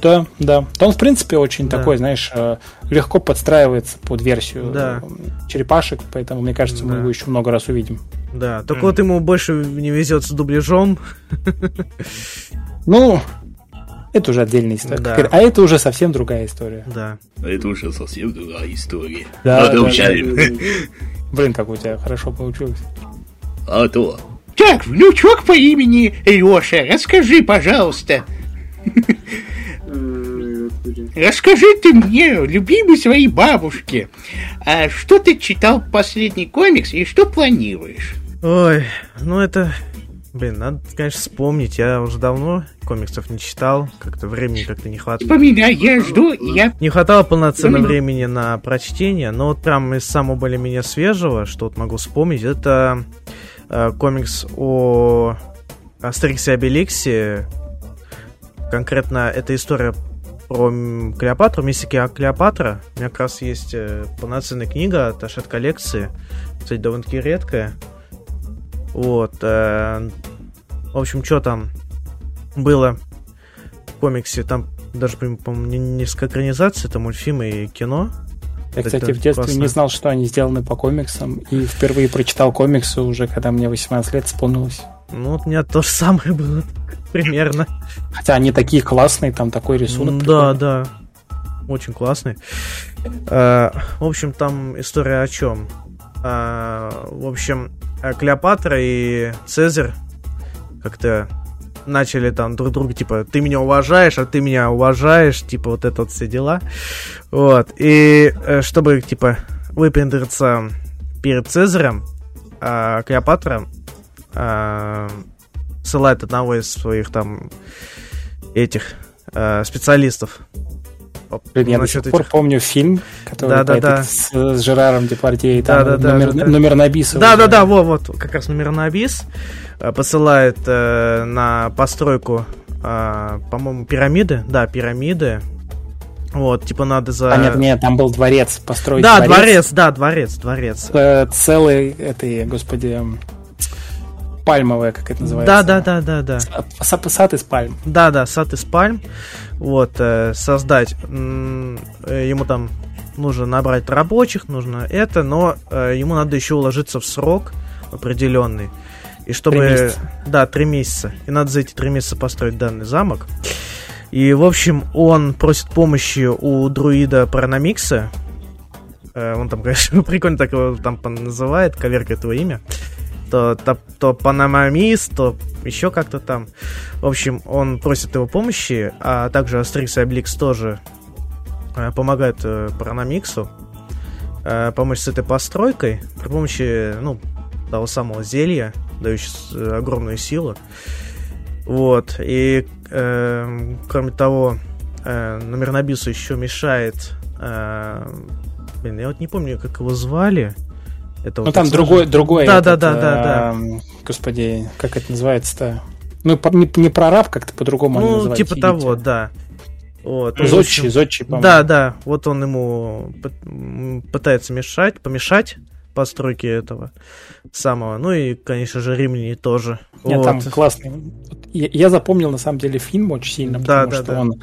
Да, да. Он, в принципе, очень да. такой, знаешь, э, легко подстраивается под версию да. Э, черепашек, поэтому, мне кажется, да. мы его еще много раз увидим. Да, только mm. вот ему больше не везет с дубляжом. Ну, это уже отдельная история. Да. А это уже совсем другая история. Да. А это уже совсем другая история. Да, да, да, Блин, как у тебя хорошо получилось. А то. Так, внучок по имени Леша, расскажи, пожалуйста. Расскажи ты мне, любимой своей бабушке, а что ты читал последний комикс и что планируешь? Ой, ну это... Блин, надо, конечно, вспомнить. Я уже давно комиксов не читал. Как-то времени как-то не хватает. Вспоминай, я жду, я... Не хватало полноценно времени на прочтение, но вот прям из самого более-менее свежего, что вот могу вспомнить, это э, комикс о Астериксе и Обеликсе. Конкретно эта история про Клеопатру, мистики Клеопатра. У меня как раз есть э, полноценная книга от Ашет коллекции. Кстати, довольно-таки редкая. Вот. Э, в общем, что там было в комиксе? Там даже, по-моему, несколько экранизаций, это мультфильмы и кино. Я, это кстати, в детстве классно. не знал, что они сделаны по комиксам, и впервые прочитал комиксы уже, когда мне 18 лет исполнилось. Ну, вот у меня то же самое было примерно. Хотя они такие классные, там такой рисунок. Да, да. Очень классный. А, в общем, там история о чем? А, в общем, Клеопатра и Цезарь как-то начали там друг друга, типа, ты меня уважаешь, а ты меня уважаешь, типа, вот это вот все дела. Вот. И э, чтобы, типа, выпендриться перед Цезарем, Клеопатра ссылает одного из своих там этих э, специалистов. Блин, я до сих пор этих... помню фильм, который да, да, да. С, с Жераром Депардье, и там да, да, номер, да, да. номер на бис. Да, да, да, вот, вот, как раз номер на бис э, посылает э, на постройку, э, по-моему, пирамиды, да, пирамиды, вот, типа надо за... А нет, нет, там был дворец, построить Да, дворец, дворец да, дворец, дворец. Э, целый, этой, господи, пальмовая, как это называется. Да, да, да, да, да. Сад, сад из пальм. Да, да, сад из пальм. Вот, э, создать. Э, ему там нужно набрать рабочих, нужно это, но э, ему надо еще уложиться в срок определенный. И чтобы... Три месяца. Да, три месяца. И надо за эти три месяца построить данный замок. И, в общем, он просит помощи у друида Параномикса. Он там, конечно, прикольно так его там называет, коверкает его имя то, то, то Панамамис, то еще как-то там. В общем, он просит его помощи, а также Астрикс и Обликс тоже э, помогают э, Паранамиксу э, помочь с этой постройкой при помощи, ну, того самого зелья, дающего огромную силу. Вот, и э, кроме того, э, Номернобису еще мешает... Э, блин, я вот не помню, как его звали. Это ну вот там другой, другой. Да, этот, да, да, да, да. Господи, как это называется-то? Ну, не, не прораб, как-то по-другому ну, они типа того, да. Вот. Зодчий, Зодчий, по-моему. Да, да, вот он ему пытается мешать, помешать постройке этого самого. Ну и, конечно же, римляне тоже. Нет, вот. там классный. Я, я запомнил, на самом деле, фильм очень сильно, потому да, что да. он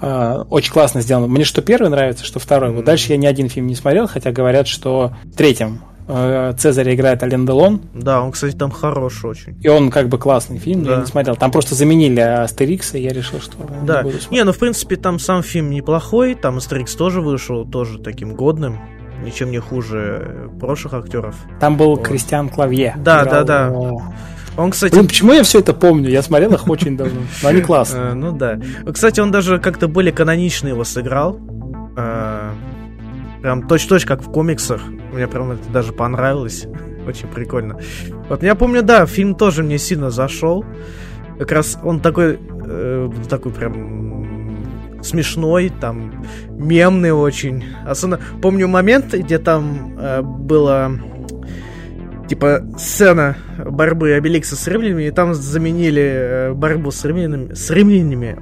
э, очень классно сделан. Мне что первый нравится, что второй. Вот дальше я ни один фильм не смотрел, хотя говорят, что третьем э, Цезарь играет Ален Делон. Да, он, кстати, там хороший очень. И он как бы классный фильм, да. я не смотрел. Там просто заменили Астерикса, и я решил, что да. не буду Не, ну, в принципе, там сам фильм неплохой, там Астерикс тоже вышел, тоже таким годным ничем не хуже прошлых актеров. Там был вот. Кристиан Клавье. Да, играл, да, да. Он, кстати... Блин, почему я все это помню? Я смотрел их очень давно. Но они классные. Э, ну да. Кстати, он даже как-то более канонично его сыграл. Прям точь-точь, как в комиксах. Мне прям это даже понравилось. Очень прикольно. Вот я помню, да, фильм тоже мне сильно зашел. Как раз он такой, э, такой прям смешной, там, мемный очень. Особенно помню момент, где там э, было типа сцена борьбы Обеликса с римлянами, и там заменили э, борьбу с римлянами, с римлянами,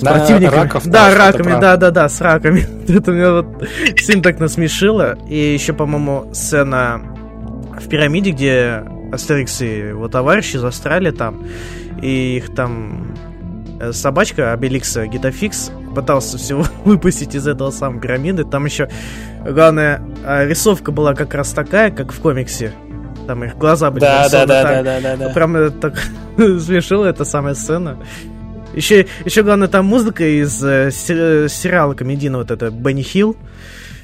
с да, противниками. Раков, да, раками, да, да, да, с раками. Это меня вот сильно так насмешило. И еще, по-моему, сцена в пирамиде, где Астерикс и его товарищи застряли там, и их там Э, собачка Обеликса Гитафикс пытался всего выпустить из этого самого пирамиды. Там еще, главное, а, рисовка была как раз такая, как в комиксе. Там их глаза были да, да, да, да, да, да, да. Прям так смешила эта самая сцена. Еще, еще главное, там музыка из э, сериала комедийного, вот это Бенни Хилл.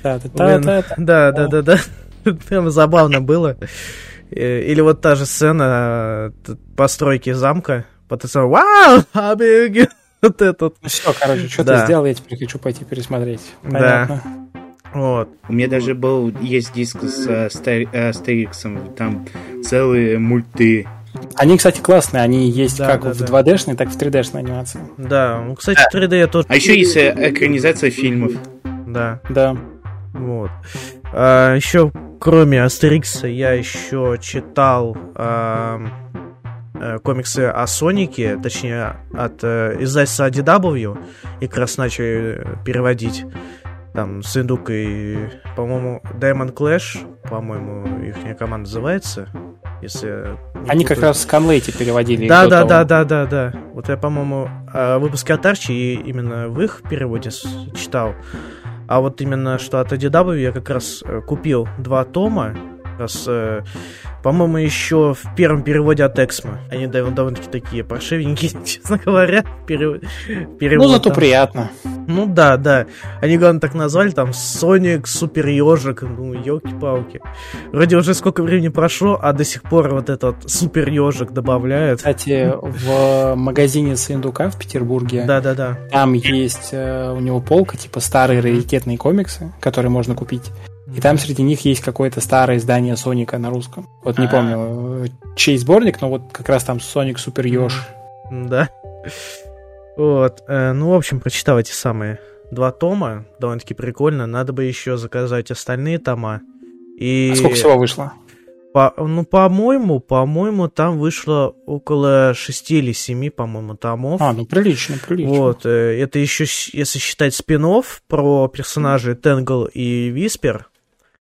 Да, да, да, да, да, да, да. Прям забавно было. Э, или вот та же сцена постройки замка потенциал. Вау, Абиги! Вот этот. Ну все, короче, что да. ты сделал, я теперь хочу пойти пересмотреть. Понятно. Да. Вот. У меня даже был есть диск с Астериксом, там целые мульты. Они, кстати, классные, они есть да, как да, в да. 2D-шной, так и в 3D-шной анимации. Да, ну, кстати, 3D я тоже... А еще есть э, экранизация фильмов. Да. Да. Вот. А, еще, кроме Астерикса, я еще читал... А Э, комиксы о Сонике, точнее, от э, издательства DW, и как раз начали переводить там с индукой, по-моему, Diamond Clash, по-моему, их команда называется. Если Они как раз с Конлейти переводили. Да, да, да, да, да, да. Вот я, по-моему, выпуски от Арчи именно в их переводе читал. А вот именно что от ADW я как раз э, купил два тома. Раз, по-моему, еще в первом переводе от Эксмо. Они довольно-таки такие паршивенькие, честно говоря. Перев... Перевод, ну, зато там. приятно. Ну да, да. Они, главное, так назвали, там, Соник, Супер Ежик. Ну, елки-палки. Вроде уже сколько времени прошло, а до сих пор вот этот Супер Ежик добавляют. Кстати, в магазине Сындука в Петербурге да-да-да. там есть э, у него полка, типа старые раритетные комиксы, которые можно купить. И там среди них есть какое-то старое издание Соника на русском. Вот не а. помню, чей сборник, но вот как раз там Соник Супер Ёж. Да. Вот. Э, ну, в общем, прочитал эти самые два тома. Довольно-таки прикольно. Надо бы еще заказать остальные тома. И... А сколько всего вышло? По, ну, по-моему, по-моему, там вышло около 6 или 7, по-моему, томов. А, ну прилично, прилично. Вот, э, это еще, если считать спин про персонажей Тенгл и Виспер,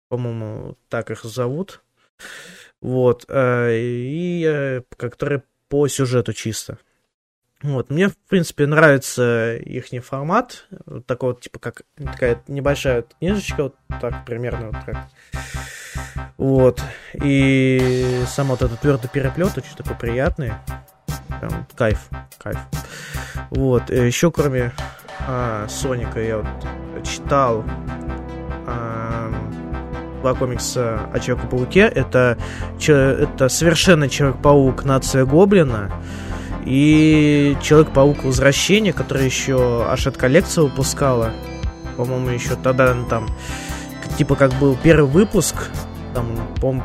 по-моему, так их зовут. Вот. Э, и которые по сюжету чисто. Вот, мне, в принципе, нравится их формат. Вот такой вот, типа, как такая небольшая книжечка, вот так примерно вот так. Вот. И сам вот этот твердый переплет очень такой приятный. Прям кайф, кайф. Вот. Еще кроме а, Соника я вот читал а, два комикса о Человеке-пауке. Это, это совершенно Человек-паук Нация Гоблина и Человек-паук Возвращение, который еще Ашет коллекция выпускала. По-моему, еще тогда там типа как был первый выпуск. Там,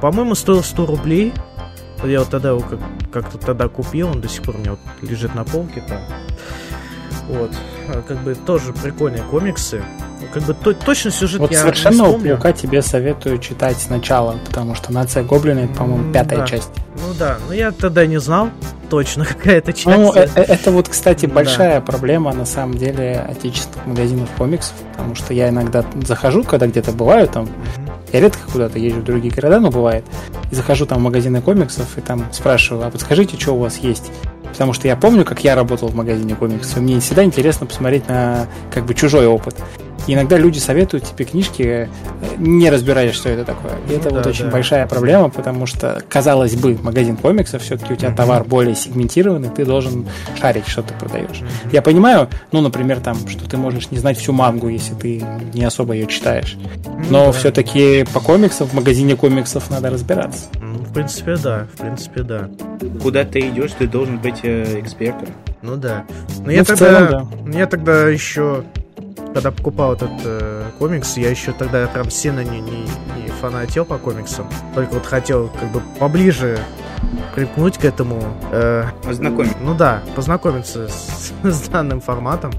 по-моему, стоил 100 рублей. Я вот тогда его как- как-то тогда купил, он до сих пор у меня вот лежит на полке там. Вот. А, Как бы тоже прикольные комиксы. Как бы то- точно сюжет Вот я не совершенного вспомню. паука тебе советую читать сначала, потому что нация Гоблина это, по-моему, пятая да. часть. Ну да, но я тогда не знал точно, какая это часть. Ну, э- э- это вот, кстати, Да. большая проблема на самом деле отечественных магазинов комиксов, потому что я иногда захожу, когда где-то бываю, там, Мгм. я редко куда-то езжу в другие города, но бывает, и захожу там в магазины комиксов и там спрашиваю, а подскажите, что у вас есть? Потому что я помню, как я работал в магазине комиксов, и мне всегда интересно посмотреть на как бы чужой опыт. И иногда люди советуют тебе книжки, э, не разбираясь, что это такое. И это Ну вот да, очень да. большая проблема, потому что, казалось бы, магазин комиксов, все-таки у тебя товар более сегментированный, ты должен шарить, что ты продаешь. Я понимаю, ну, например, там, что ты можешь не знать всю мангу, если ты не особо ее читаешь. Ну Но все-таки по комиксам, в магазине комиксов надо разбираться. В принципе, да. В принципе, да. Куда ты идешь, ты должен быть э, экспертом. Ну да. Но Ну, я в тогда, целом, я тогда еще, когда покупал этот э, комикс, я еще тогда прям сильно не, не, не фанател по комиксам. Только вот хотел как бы поближе припнуть к этому. э, Познакомить. ну да, познакомиться с, с данным форматом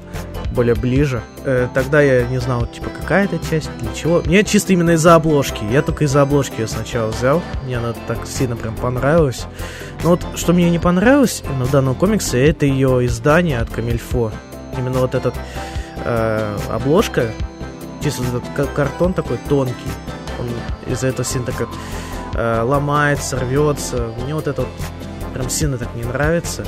более ближе. Э, тогда я не знал, типа, какая это часть, для чего. Мне чисто именно из-за обложки. Я только из-за обложки ее сначала взял. Мне она так сильно прям понравилась. Но вот что мне не понравилось именно в данном комиксе, это ее издание от Камильфо. Именно вот этот э, обложка, чисто этот ка- картон такой тонкий. Он из-за этого сильно так э, ломается, рвется. Мне вот это вот прям сильно так не нравится.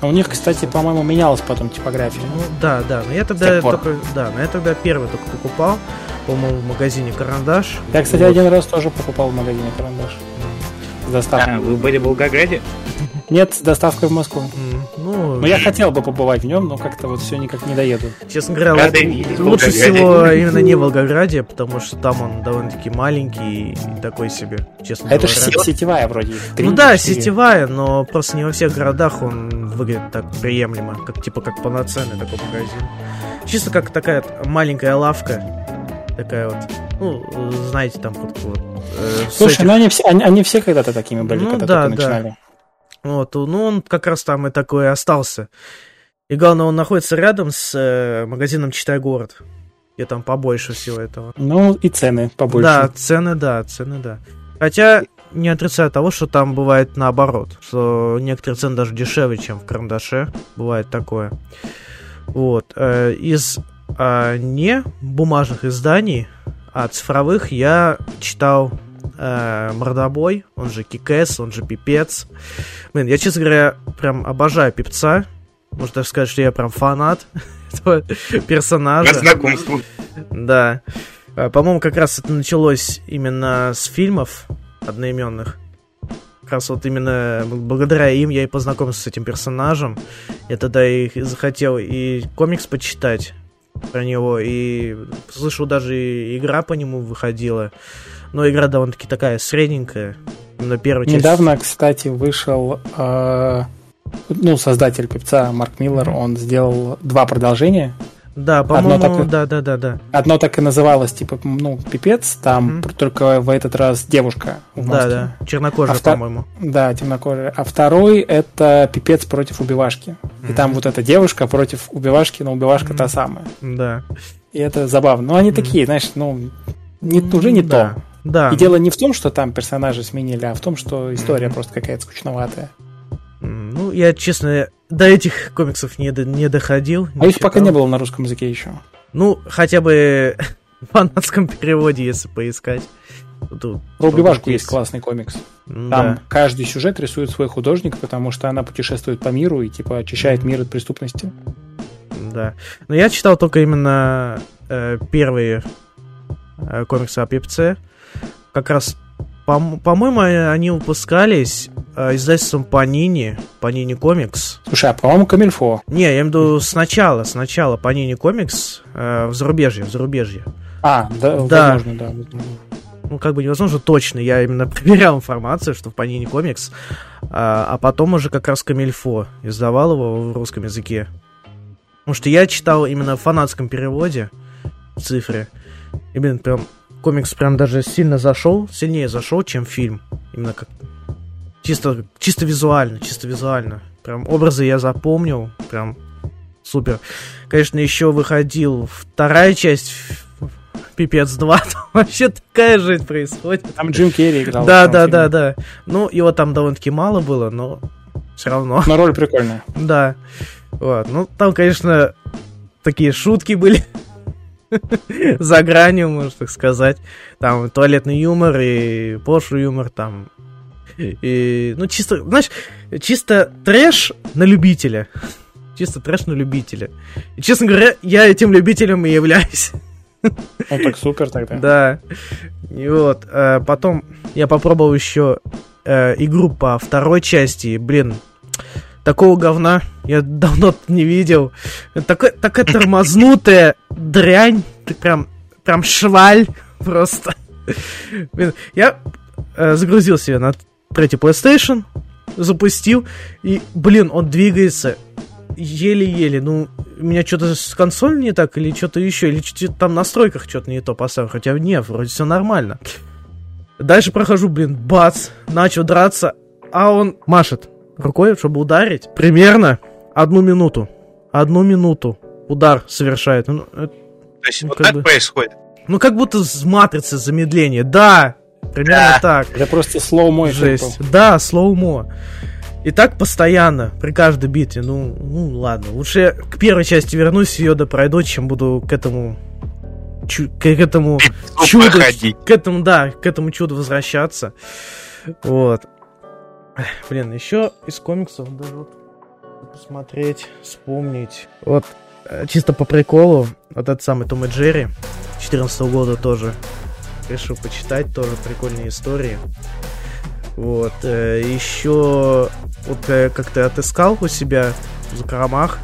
А у них, кстати, по-моему, менялась потом типография. Ну да, да, но я тогда только, да, но я тогда первый только покупал, по-моему, в магазине Карандаш. Я, кстати, Вот. один раз тоже покупал в магазине карандаш. С доставкой. А, вы были в Волгограде? Нет, с доставкой в Москву. М, Ну, Но я хотел бы побывать в нем, но как-то вот все никак не доеду. честно говоря, Рады л- видеть в лучше всего именно не в Волгограде, потому что там он довольно-таки маленький и такой себе, честно это же говоря. се- сетевая вроде. три, Ну да, четыре. сетевая, но просто не во всех городах он выглядит так приемлемо, как типа как полноценный такой магазин. Чисто как такая вот маленькая лавка, такая вот, ну, знаете, там вот, вот э, Слушай, этих- ну они все, они, они все когда-то такими были, Ну когда да, только да. начинали. Вот, ну он как раз там и такой и остался. И главное, он находится рядом с э, магазином «Читай город», где там побольше всего этого. Ну и цены побольше. Да, цены, да, цены, да. Хотя не отрицаю того, что там бывает наоборот, что некоторые цены даже дешевле, чем в карандаше. Бывает такое. Вот. э, Из а, не бумажных изданий, а цифровых я читал э, Мордобой, он же Кикэс, он же Пипец. Блин, я, честно говоря, прям обожаю Пипца. Можно даже сказать, что я прям фанат этого персонажа. По знакомству. Да. А, По-моему, как раз это началось именно с фильмов одноименных. Как раз вот именно благодаря им я и познакомился с этим персонажем. Я тогда и захотел и комикс почитать про него, и слышал, даже и игра по нему выходила. Но игра довольно-таки такая средненькая. Именно первая часть. Недавно, кстати, вышел э, ну, создатель певца Марк Миллер, он сделал два продолжения. Да, Одно по-моему, так да, да, да, да. Одно так и называлось, типа, ну, пипец, там Мгм. только в этот раз девушка в Да, маске. да. Чернокожая, А по-моему. Да, темнокожая. А второй это пипец против убивашки. И там вот эта девушка против убивашки, но убивашка Мгм. та самая. Да. И это забавно. Но они Мгм. такие, знаешь, ну, не, уже не да. то. Да. И дело не в том, что там персонажи сменили, а в том, что история просто какая-то скучноватая. Ну, я, честно, до этих комиксов не, не доходил. А их пока читал. не было на русском языке еще. Ну, хотя бы в фанатском переводе, если поискать. Тут, Про убивашку есть классный комикс. Там Да. каждый сюжет рисует свой художник, потому что она путешествует по миру и типа очищает мир от преступности. Да. Но я читал только именно э, первые э, комиксы о певце. Как раз, по- по-моему, э, они выпускались э, издательством Panini, Panini Comics. Слушай, а по-моему, Камильфо. Не, я имею в виду сначала, сначала Panini Comics э, в зарубежье, в зарубежье. А, да, Да. возможно, да. ну, как бы невозможно точно, я именно проверял информацию, что в Panini Comics, а, а потом уже как раз Камильфо издавал его в русском языке. Потому что я читал именно в фанатском переводе в цифре. И, блин, прям комикс прям даже сильно зашел, сильнее зашел, чем фильм. Именно как Чисто, чисто визуально, чисто визуально. Прям образы я запомнил, прям супер. Конечно, еще выходил вторая часть Пипец 2, там вообще такая жизнь происходит. Там Джим Керри играл. Да, да, да, да. Ну, его там довольно-таки мало было, но все равно. Но роль прикольная. Да. Вот. Ну, там, конечно, такие шутки были. За гранью, можно так сказать. Там туалетный юмор и пошлый юмор там. И, ну, чисто, знаешь, чисто трэш на любителя. Чисто трэш на любителя. И, честно говоря, я этим любителем и являюсь. Ну так супер тогда. Да. И вот, э, потом я попробовал еще э, игру по второй части. Блин, такого говна я давно не видел. Такая, такая тормознутая дрянь. Ты прям, прям шваль просто. Блин, я э, загрузил себе на третий PlayStation, запустил, и, блин, он двигается еле-еле. Ну, у меня что-то с консолью не так, или что-то еще, или что-то там в настройках что-то не то поставил. Хотя нет, вроде все нормально. Дальше прохожу, блин, бац, начал драться, а он машет рукой, чтобы ударить. Примерно одну минуту. Одну минуту удар совершает. Ну, это, То есть Ну, вот как так бы- происходит. ну, как будто с матрицы замедление. Да, примерно Да. так. Это просто slow motion. Жесть. Да, слоумо. И так постоянно, при каждой битве. Ну, ну ладно. Лучше я к первой части вернусь, ее допройду, чем буду к этому... чу- к этому чуду... К этому, да, к этому чуду возвращаться. Вот. Блин, еще из комиксов даже вот посмотреть, вспомнить. Вот, э, чисто по приколу, вот этот самый Том и Джерри 14 года тоже решил почитать, тоже прикольные истории. Вот, э, еще вот э, как-то отыскал у себя в закромах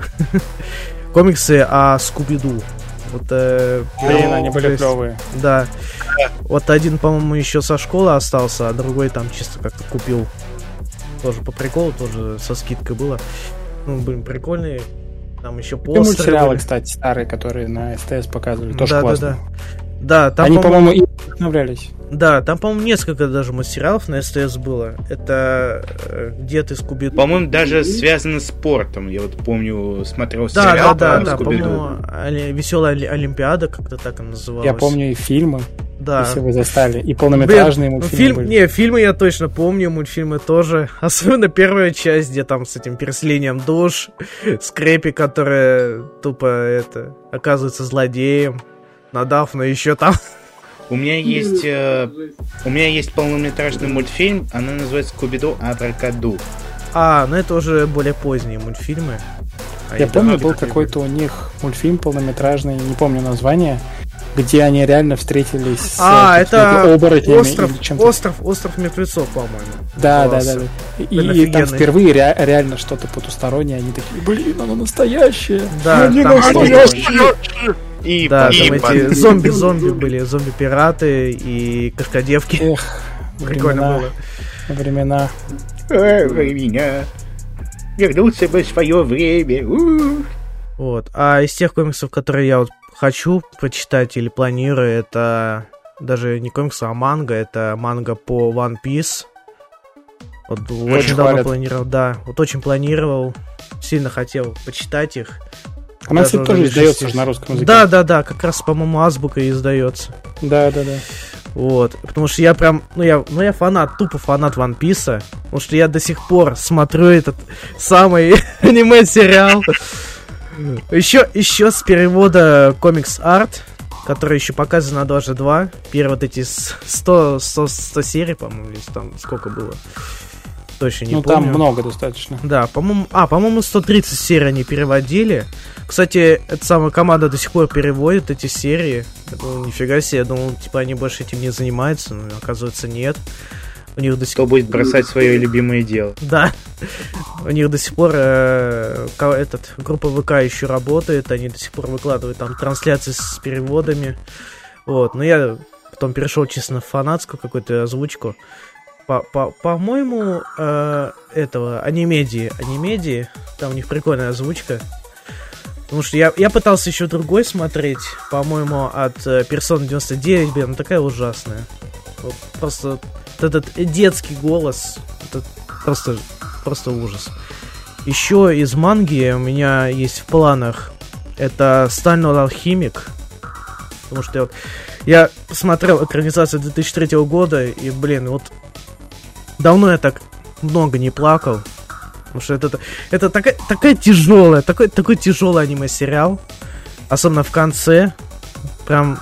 комиксы о Скуби-Ду. Вот, э, Блин, они были клевые. да. Вот один, по-моему, еще со школы остался, а другой там чисто как-то купил. Тоже по приколу, тоже со скидкой было. Ну, блин, прикольные. Там еще И постеры мультсериалы, были. кстати, старые, которые на СТС показывали, тоже да, классно. да. Да, там, Они, по-моему, и вдохновлялись. да, там, по-моему, несколько даже мультсериалов на СТС было. Это э, где ты Скуби По-моему, даже связано с спортом. Я вот помню, смотрел Да, да, сериал да, да, Скуби-Ду. по-моему, Веселая Олимпиада, как-то так она называлась. Я помню и фильмы, да. если вы застали, и полнометражные Блин, мультфильмы фильм, были. Не, фильмы я точно помню, мультфильмы тоже. Особенно первая часть, где там с этим переселением душ, Скрепи, которая тупо это оказывается злодеем. Надав, но еще там. У меня есть, э, у меня есть полнометражный мультфильм, она называется Скуби-Ду Абракаду. А, ну это уже более поздние мультфильмы. А Я Они помню, был какой-то у них мультфильм полнометражный, не помню название, где они реально встретились с А, э, это оборотнями Остров, или чем-то. остров, остров мертвецов, по-моему. Да, да, да, да. И, и там впервые ре- реально что-то потустороннее, они такие, блин, оно настоящее. Да, не там настоящее. И Да, И там эти зомби-зомби были, зомби-пираты и кошкодевки. Эх, Прикольно времена, было. времена. Э, меня вернуться бы в свое время. Вот. А из тех комиксов, которые я вот хочу почитать или планирую, это даже не комиксы, а манга. Это манга по One Piece. Вот очень давно хвалят. планировал, да. Вот очень планировал, сильно хотел почитать их. Она, кстати, тоже издается же на русском языке. Да, да, да, как раз, по-моему, азбука издается. Да, да, да. Вот. Потому что я прям, ну я, ну я фанат, тупо фанат One Piece. Потому что я до сих пор смотрю этот самый аниме-сериал. Еще, еще с перевода комикс арт, который еще показан на 2 2 Первые вот эти с- 100, 100, 100 серий, по-моему, или там сколько было. Точно не ну, помню. там много достаточно. Да, по-моему, а, по-моему, 130 серий они переводили. Кстати, эта самая команда до сих пор переводит эти серии. Я думал, нифига себе, я думал, типа, они больше этим не занимаются, но оказывается нет. У них до сих Кто будет бросать свое любимое дело? да. У них до сих пор э, этот, группа ВК еще работает, они до сих пор выкладывают там трансляции с переводами. Вот, но я потом перешел честно в фанатскую какую-то озвучку. По- по- По-моему, э, этого, анимедии, анимедии, там у них прикольная озвучка. Потому что я, я пытался еще другой смотреть, по-моему, от э, Persona 99, блин, такая ужасная. Вот просто вот этот детский голос, этот просто, просто ужас. Еще из манги у меня есть в планах это Стальной алхимик. Потому что я, вот, я посмотрел экранизацию 2003 года, и, блин, вот давно я так много не плакал. Потому что это, это такая, такая тяжелая, такой, такой тяжелый аниме-сериал. Особенно в конце. Прям,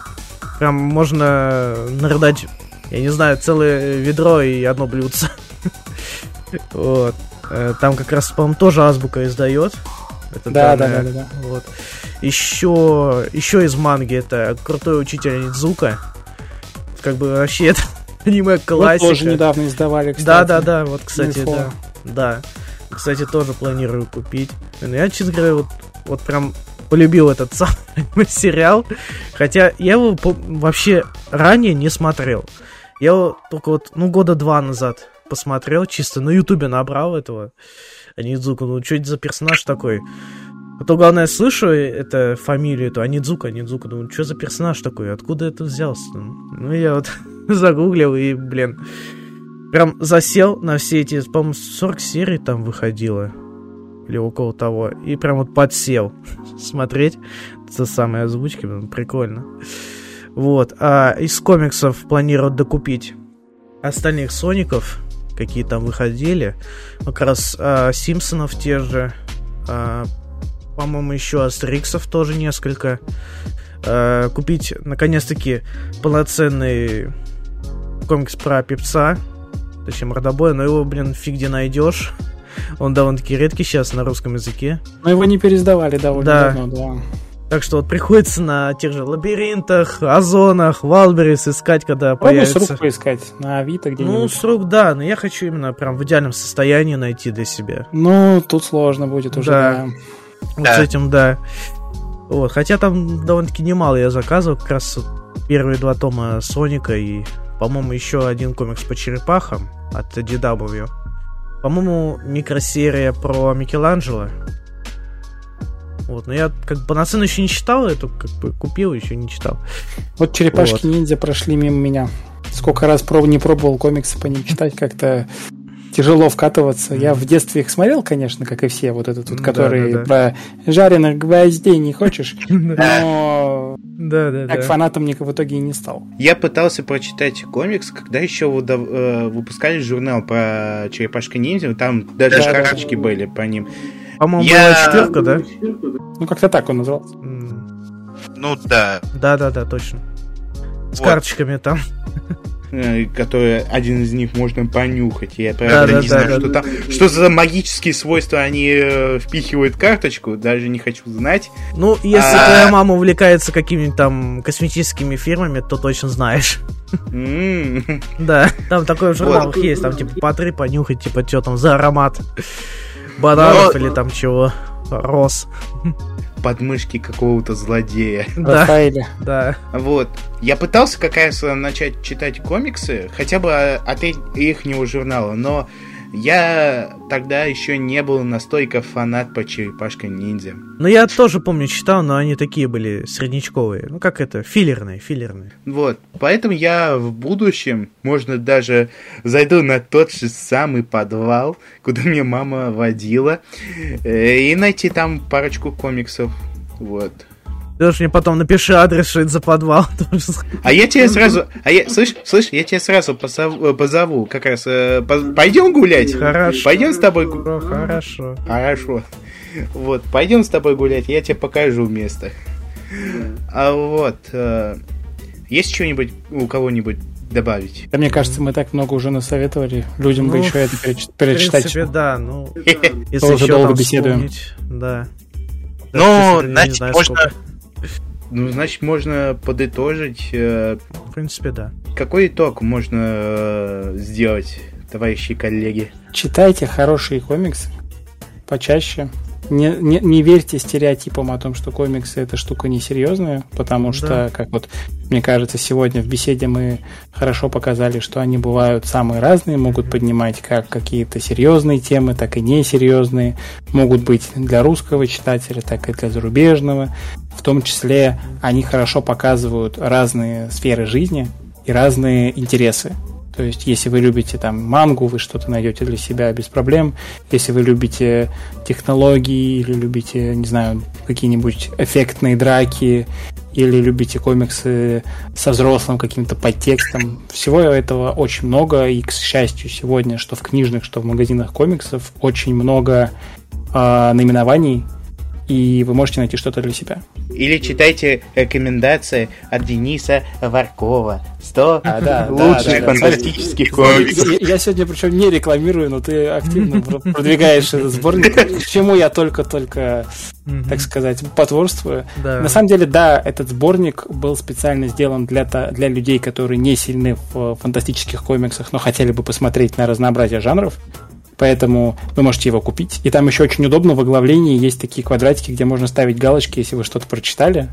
прям можно нарыдать, я не знаю, целое ведро и одно блюдце. Вот. Э, там как раз, по-моему, тоже азбука издает. Это да, да, да, да, да. Вот. Еще, еще из манги это крутой учитель Нидзука. Как бы вообще это аниме классика. Вот тоже недавно издавали, кстати. Да, да, да, вот, кстати, да. Да. Кстати, тоже планирую купить. Я, честно говоря, вот, вот прям полюбил этот самый сериал. Хотя я его вообще ранее не смотрел. Я его только вот, ну, года два назад посмотрел, чисто на ютубе набрал этого Анидзука. Ну, что это за персонаж такой? А то, главное, слышу это фамилию, эту Анидзука, Анидзука, думаю, что за персонаж такой, откуда это взялся? Ну, я вот загуглил и, блин, прям засел на все эти, по-моему, 40 серий там выходило, или около того, и прям вот подсел смотреть. За самые озвучки, блин, прикольно. Вот, а из комиксов планирую докупить остальных Соников, какие там выходили, как раз а, Симпсонов те же, а, по-моему, еще Астериксов тоже несколько. Э, купить, наконец-таки, полноценный комикс про певца, точнее, мордобоя, но его, блин, фиг где найдешь. Он довольно-таки редкий сейчас на русском языке. Но его не пересдавали довольно да. давно, да. Так что вот приходится на тех же лабиринтах, озонах, Валберис искать, когда Пробуй появится. с рук поискать на Авито где-нибудь. Ну, с рук, да, но я хочу именно прям в идеальном состоянии найти для себя. Ну, тут сложно будет уже, да. да. Вот да. с этим, да. Вот, хотя там довольно-таки немало я заказывал, как раз первые два тома Соника и, по-моему, еще один комикс по черепахам от DW. По-моему, микросерия про Микеланджело. Вот, но я как бы полноценно еще не читал, эту как бы купил, еще не читал. Вот черепашки вот. ниндзя прошли мимо меня. Сколько раз проб не пробовал комиксы по ним читать, как-то тяжело вкатываться. Я в детстве их смотрел, конечно, как и все, вот этот вот, который да, да, да. про жареных гвоздей не хочешь, но да, да, так фанатом никак в итоге и не стал. Я пытался прочитать комикс, когда еще э, выпускали журнал про черепашка ниндзя, там даже да, карточки да. были по ним. По-моему, я... была четверка, да? Ну, как-то так он назывался. Ну да. Да, да, да, точно. С вот. карточками там. Э, которые один из них можно понюхать. Я правда да, не да, знаю, да, что да. там. Что за магические свойства они э, впихивают карточку, даже не хочу знать. Ну, если а... твоя мама увлекается какими-нибудь там косметическими фирмами, то точно знаешь. Да, там такой в журналах есть, там типа по три понюхать, типа что там за аромат бананов или там чего, роз подмышки какого-то злодея. Да, да. Вот. Я пытался как раз начать читать комиксы, хотя бы от их журнала, но я тогда еще не был настолько фанат по черепашка ниндзя. Ну, я тоже помню, читал, но они такие были среднячковые. Ну, как это, филлерные, филлерные. Вот, поэтому я в будущем, можно даже зайду на тот же самый подвал, куда меня мама водила, э, и найти там парочку комиксов. Вот. Ты уж мне потом напиши адрес, что это за подвал. А я тебе сразу... А я, слышь, слышь, я тебя сразу позову, э, позову как раз. Э, пойдем гулять? Хорошо. Пойдем с тобой гулять? Хорошо. Хорошо. Вот, пойдем с тобой гулять, я тебе покажу место. А вот... Э, есть что-нибудь у кого-нибудь добавить? Да, мне кажется, мы так много уже насоветовали людям ну, бы еще это перечитать. В принципе, да, ну, если еще долго беседуем. Да. Ну, значит, можно... Ну, значит, можно подытожить. Э, В принципе, да. Какой итог можно э, сделать, товарищи коллеги? Читайте хорошие комиксы почаще не, не, не верьте стереотипам о том, что комиксы это штука несерьезная, потому да. что, как вот мне кажется, сегодня в беседе мы хорошо показали, что они бывают самые разные, могут поднимать как какие-то серьезные темы, так и несерьезные, могут быть для русского читателя, так и для зарубежного. В том числе они хорошо показывают разные сферы жизни и разные интересы. То есть, если вы любите там мангу, вы что-то найдете для себя без проблем. Если вы любите технологии или любите, не знаю, какие-нибудь эффектные драки или любите комиксы со взрослым каким-то подтекстом. Всего этого очень много, и, к счастью, сегодня, что в книжных, что в магазинах комиксов, очень много э, наименований, и вы можете найти что-то для себя. Или читайте рекомендации от Дениса Варкова. 100 а, да, лучших да, да, фантастических комиксов. Я, я сегодня причем не рекламирую, но ты активно продвигаешь этот сборник, к чему я только-только, так сказать, потворствую. На самом деле, да, этот сборник был специально сделан для, для людей, которые не сильны в фантастических комиксах, но хотели бы посмотреть на разнообразие жанров поэтому вы можете его купить. И там еще очень удобно в оглавлении есть такие квадратики, где можно ставить галочки, если вы что-то прочитали,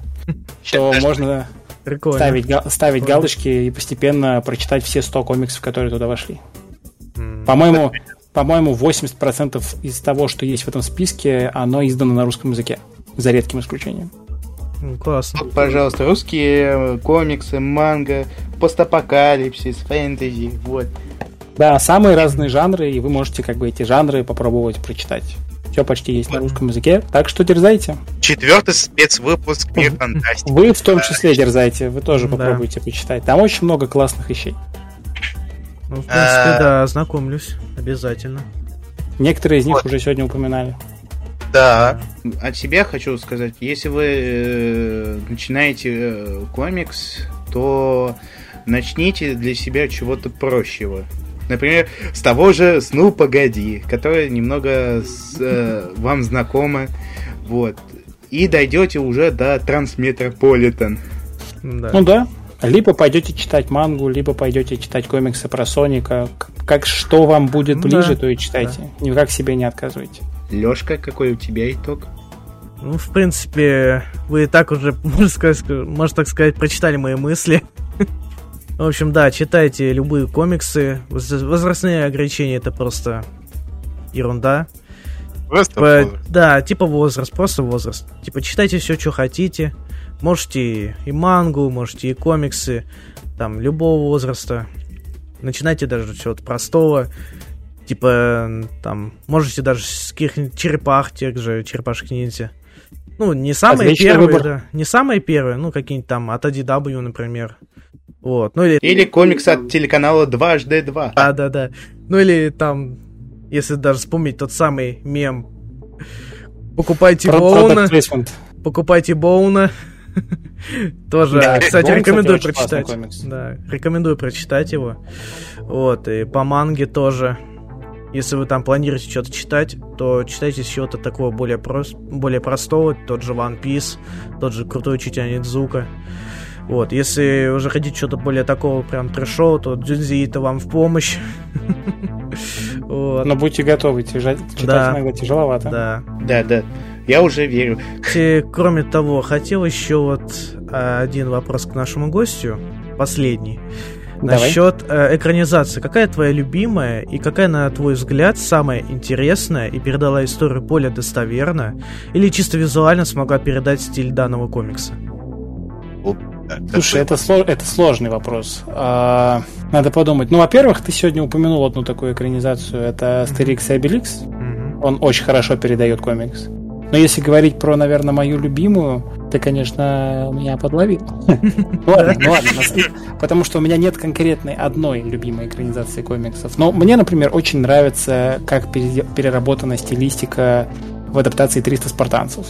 то можно ставить, ставить галочки и постепенно прочитать все 100 комиксов, которые туда вошли. По-моему, по-моему, 80% из того, что есть в этом списке, оно издано на русском языке, за редким исключением. Классно. Вот, пожалуйста, русские комиксы, манга, постапокалипсис, фэнтези, вот. Да, самые разные жанры, и вы можете как бы эти жанры попробовать прочитать. Все почти есть на русском языке, так что дерзайте. Четвертый спецвыпуск Мир фантастики. Вы в том числе дерзайте, вы тоже попробуйте почитать. Там очень много классных вещей. Ну, в принципе, да, ознакомлюсь. Обязательно. Некоторые из них уже сегодня упоминали. Да. От себя хочу сказать, если вы э, начинаете э, комикс, то начните для себя чего-то прощего. Например, с того же «Сну погоди», которое немного с, э, вам знакомо. Вот. И дойдете уже до Трансметрополитен. Да. Ну да. Либо пойдете читать мангу, либо пойдете читать комиксы про Соника. Как что вам будет ближе, да. то и читайте. Да. Никак себе не отказывайте. Лешка, какой у тебя итог? Ну, в принципе, вы и так уже, можно, сказать, можно так сказать, прочитали мои мысли. В общем, да, читайте любые комиксы. Возрастные ограничения это просто ерунда. Просто типа, возраст. Да, типа возраст, просто возраст. Типа читайте все, что хотите. Можете и мангу, можете и комиксы, там, любого возраста. Начинайте даже чего-то простого. Типа, там, можете даже с каких-нибудь черепах, тех же черепашек ниндзя. Ну, не самые Отличный первые, выбор. да. Не самые первые, ну, какие-нибудь там от ADW, например. Вот. Ну, или... или комикс от телеканала 2HD2. Да, да, да. Ну или там, если даже вспомнить тот самый мем. Покупайте Про Боуна. Покупайте Боуна. Тоже, да, кстати, Боун, рекомендую кстати, прочитать. Да, рекомендую прочитать его. Вот, и по манге тоже. Если вы там планируете что-то читать, то читайте чего-то такого более, прост, более простого, тот же One Piece, тот же Крутой Учитель Нидзука. Вот, если уже хотите что-то более такого прям трэшового, то Дзюнзи это вам в помощь. вот. Но будьте готовы, читать да. иногда тяжеловато. Да. Да, да. Я уже верю. И, кроме того, хотел еще вот а, один вопрос к нашему гостю, последний. Давай. Насчет э, экранизации. Какая твоя любимая и какая, на твой взгляд, самая интересная и передала историю более достоверно или чисто визуально смогла передать стиль данного комикса? Слушай, это, сло, это сложный вопрос. А, надо подумать. Ну, во-первых, ты сегодня упомянул одну такую экранизацию. Это Астерикс и Обеликс. Mm-hmm. Он очень хорошо передает комикс. Но если говорить про, наверное, мою любимую, ты, конечно, меня подловил. Ладно, ну ладно. Потому что у меня нет конкретной одной любимой экранизации комиксов. Но мне, например, очень нравится, как переработана стилистика в адаптации 300 спартанцев.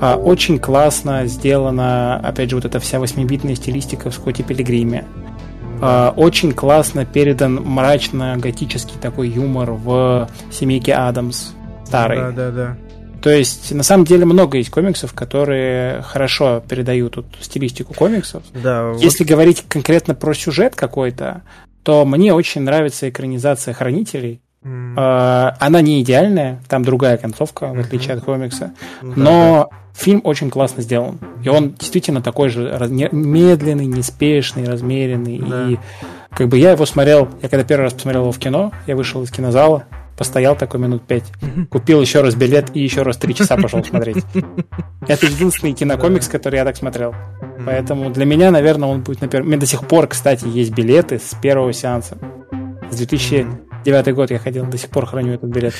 А, очень классно сделана, опять же, вот эта вся восьмибитная стилистика в Скотте Пилигриме. А, очень классно передан мрачно-готический такой юмор в «Семейке Адамс» старый. Да, да, да. То есть, на самом деле, много есть комиксов, которые хорошо передают вот стилистику комиксов. Да, Если вот... говорить конкретно про сюжет какой-то, то мне очень нравится экранизация «Хранителей». Mm. Она не идеальная, там другая концовка, в отличие mm-hmm. от комикса. Но фильм очень классно сделан. И он действительно такой же медленный, неспешный, размеренный. Да. И как бы я его смотрел, я когда первый раз посмотрел его в кино, я вышел из кинозала, Постоял такой минут пять. Купил еще раз билет и еще раз три часа пошел смотреть. Это единственный кинокомикс, который я так смотрел. Поэтому для меня, наверное, он будет на первом... У меня до сих пор, кстати, есть билеты с первого сеанса. С 2009 год я ходил, до сих пор храню этот билет.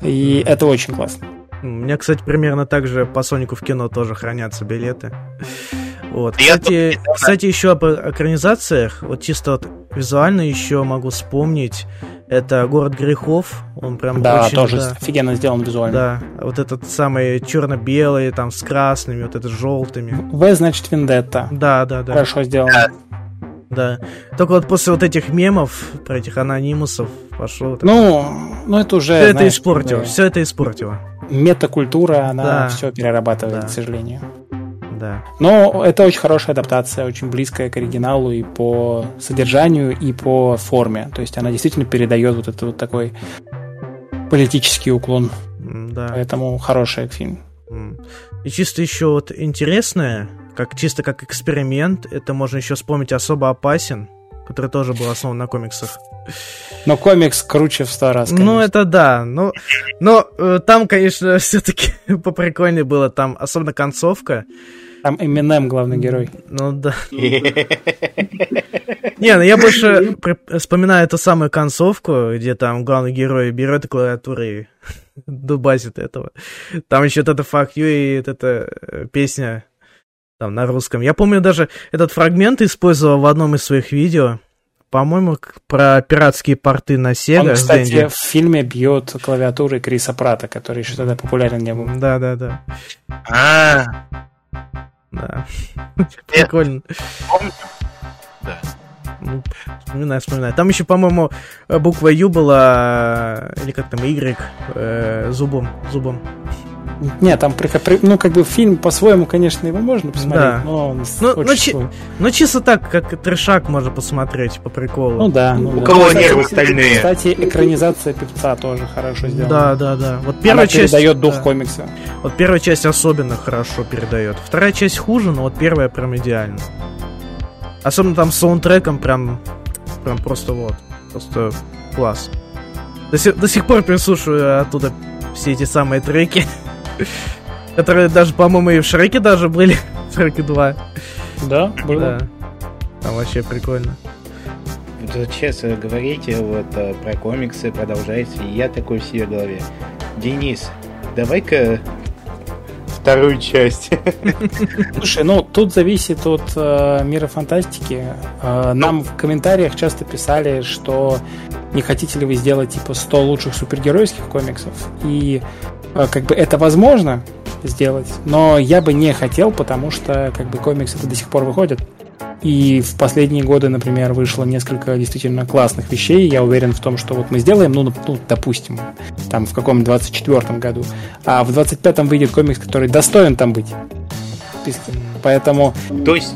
И это очень классно. У меня, кстати, примерно так же по Сонику в кино тоже хранятся билеты. Вот. Кстати, кстати, еще об экранизациях, вот чисто вот визуально еще могу вспомнить, это «Город грехов», он прям да, очень... тоже да, офигенно сделан визуально. Да, вот этот самый черно-белый, там, с красными, вот это с желтыми. В, значит, «Вендетта». Да, да, да. Хорошо сделано. Да. Только вот после вот этих мемов про этих анонимусов пошло. Ну, ну это уже. Все это испортило. Да. Все это испортило. Метакультура, она да. все перерабатывает, да. к сожалению. Да. Но это очень хорошая адаптация, очень близкая к оригиналу и по содержанию, и по форме. То есть она действительно передает вот этот вот такой политический уклон. Да. Поэтому хороший фильм. И чисто еще вот интересное, как чисто как эксперимент, это можно еще вспомнить особо опасен, который тоже был основан на комиксах. Но комикс круче в сто раз. Ну, конечно. Ну, это да. Но, но э, там, конечно, все-таки поприкольнее было. Там, особенно концовка. Там Эминем главный герой. Ну да. Не, ну я больше вспоминаю эту самую концовку, где там главный герой берет клавиатуру и дубасит этого. Там еще вот это fuck you и вот эта э, песня там на русском. Я помню даже этот фрагмент использовал в одном из своих видео. По-моему, про пиратские порты на Sega. Он, кстати, в фильме бьет клавиатурой Криса Прата, который еще тогда популярен не был. Да, да, да. А. Да. Прикольно. Да. Ну, вспоминаю, вспоминаю. Там еще, по-моему, буква Ю была, или как там, Y, э, зубом, зубом. Нет, там, ну, как бы фильм по-своему, конечно, его можно посмотреть, да. но он ну, ну, чи- ну, чисто так, как трешак можно посмотреть по приколу. Ну да. Ну, У да. кого нервы остальные. Кстати, экранизация певца тоже хорошо сделана. Да, да, да. Вот первая Она часть... передает дух да. комикса. Вот первая часть особенно хорошо передает. Вторая часть хуже, но вот первая прям идеально. Особенно там с саундтреком прям, прям просто вот. Просто класс. До сих, до сих пор переслушиваю оттуда все эти самые треки. Которые даже, по-моему, и в Шреке даже были. В Шреке 2. Да, было. Да. Там вообще прикольно. Сейчас говорите вот э, про комиксы, продолжайте. И я такой в себе голове. Денис, давай-ка вторую часть. Слушай, ну тут зависит от э, мира фантастики. Э, нам в комментариях часто писали, что не хотите ли вы сделать типа 100 лучших супергеройских комиксов. И как бы это возможно сделать, но я бы не хотел, потому что как бы комиксы до сих пор выходят. И в последние годы, например, вышло несколько действительно классных вещей. Я уверен в том, что вот мы сделаем, ну, ну допустим, там в каком 24-м году. А в 25-м выйдет комикс, который достоин там быть. Поэтому... То есть,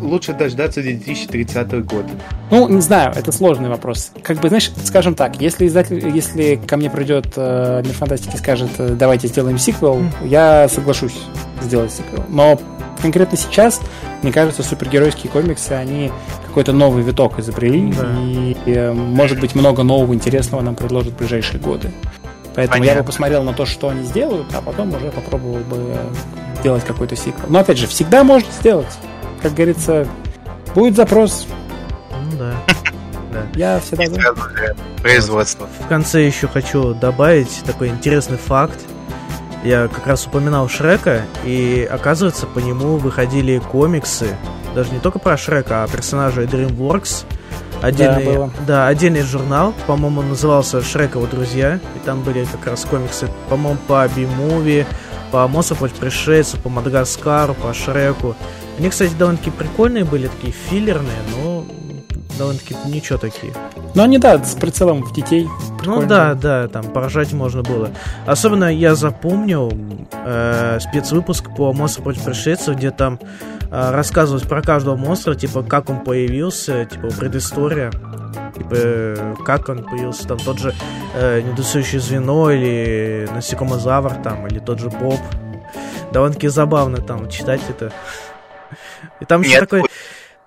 лучше дождаться 2030 год? Ну, не знаю, это сложный вопрос. Как бы, знаешь, скажем так, если издатель, если ко мне придет э, Мир Фантастики и скажет, э, давайте сделаем сиквел, я соглашусь сделать сиквел. Но конкретно сейчас, мне кажется, супергеройские комиксы, они какой-то новый виток изобрели, да. и, и, э, может быть, много нового интересного нам предложат в ближайшие годы. Поэтому Понятно. я бы посмотрел на то, что они сделают, а потом уже попробовал бы делать какой-то сиквел. Но опять же, всегда можно сделать как говорится, будет запрос. Ну да. да. Я всегда за. Производство. В конце еще хочу добавить такой интересный факт. Я как раз упоминал Шрека, и оказывается, по нему выходили комиксы, даже не только про Шрека, а персонажей DreamWorks. Отдельный, да, было. да, отдельный журнал, по-моему, назывался Шрековы друзья, и там были как раз комиксы, по-моему, по Би-муви, по Монстров пришельцу, по Мадагаскару, по Шреку. Они, кстати, довольно-таки прикольные были, такие филлерные, но довольно-таки ничего такие. Ну, они, да, с прицелом в детей. Ну, да, да, там поражать можно было. Особенно я запомнил э, спецвыпуск по монстру против пришельцев, где там э, рассказывают про каждого монстра, типа, как он появился, типа, предыстория. Типа, как он появился, там, тот же э, недосущее звено, или насекомозавр, там, или тот же Боб. Довольно-таки забавно там читать это. И там еще такой...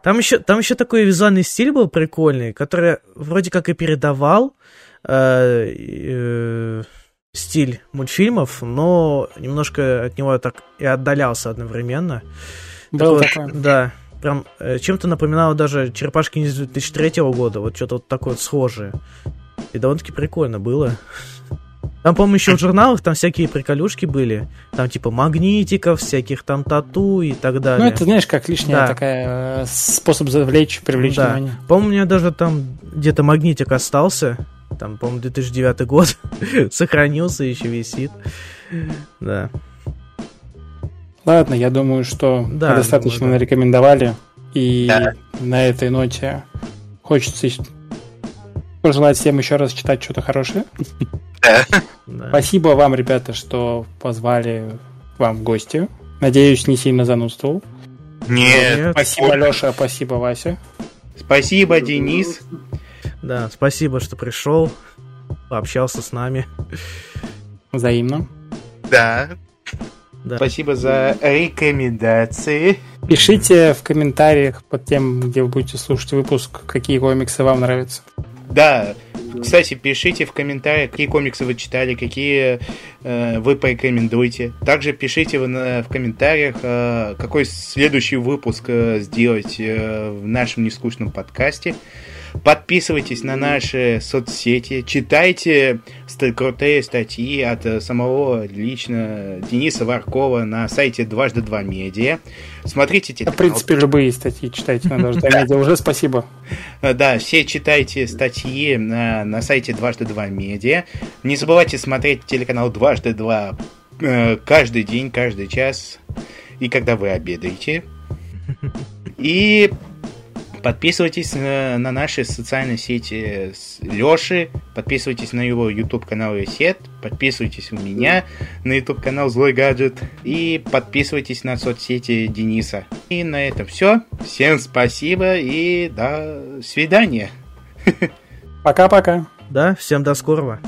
Там еще, там еще такой визуальный стиль был прикольный, который вроде как и передавал э, э, стиль мультфильмов, но немножко от него так и отдалялся одновременно. Было Так такое. Да, прям э, чем-то напоминало даже «Черепашки из 2003 года», вот что-то вот такое вот схожее. И довольно-таки прикольно было. Там, по-моему, еще в журналах там всякие приколюшки были. Там типа магнитиков, всяких там тату и так далее. Ну, это, знаешь, как лишняя Да. такая э, способ завлечь, привлечь Да. внимание. По-моему, у меня даже там где-то магнитик остался. Там, по-моему, 2009 год. Сохранился, еще висит. Да. Ладно, я думаю, что Да, достаточно думаю, да. нарекомендовали. И Да. на этой ноте хочется пожелать всем еще раз читать что-то хорошее. Спасибо вам, ребята, что позвали вам в гости. Надеюсь, не сильно занудствовал. Нет. Нет. Спасибо, Леша, спасибо, Вася. Спасибо, Денис. Да, спасибо, что пришел, пообщался с нами. Взаимно. Да. Да. Спасибо за рекомендации. Пишите в комментариях под тем, где вы будете слушать выпуск, какие комиксы вам нравятся. Да, кстати, пишите в комментариях, какие комиксы вы читали, какие э, вы порекомендуете. Также пишите в, на- в комментариях, э, какой следующий выпуск э, сделать э, в нашем нескучном подкасте. Подписывайтесь на наши соцсети, читайте ст- крутые статьи от э, самого лично Дениса Варкова на сайте дважды два медиа. Смотрите В телеканал принципе, любые статьи читайте на Дождь Медиа. Уже спасибо. Э, Да, все читайте статьи на, на сайте дважды два медиа. Не забывайте смотреть телеканал дважды два э, каждый день, каждый час и когда вы обедаете. И подписывайтесь на, на наши социальные сети с Леши, подписывайтесь на его YouTube канал Сет, подписывайтесь у меня на YouTube канал Злой Гаджет и подписывайтесь на соцсети Дениса. И на этом все. Всем спасибо и до свидания. Пока-пока. Да, всем до скорого.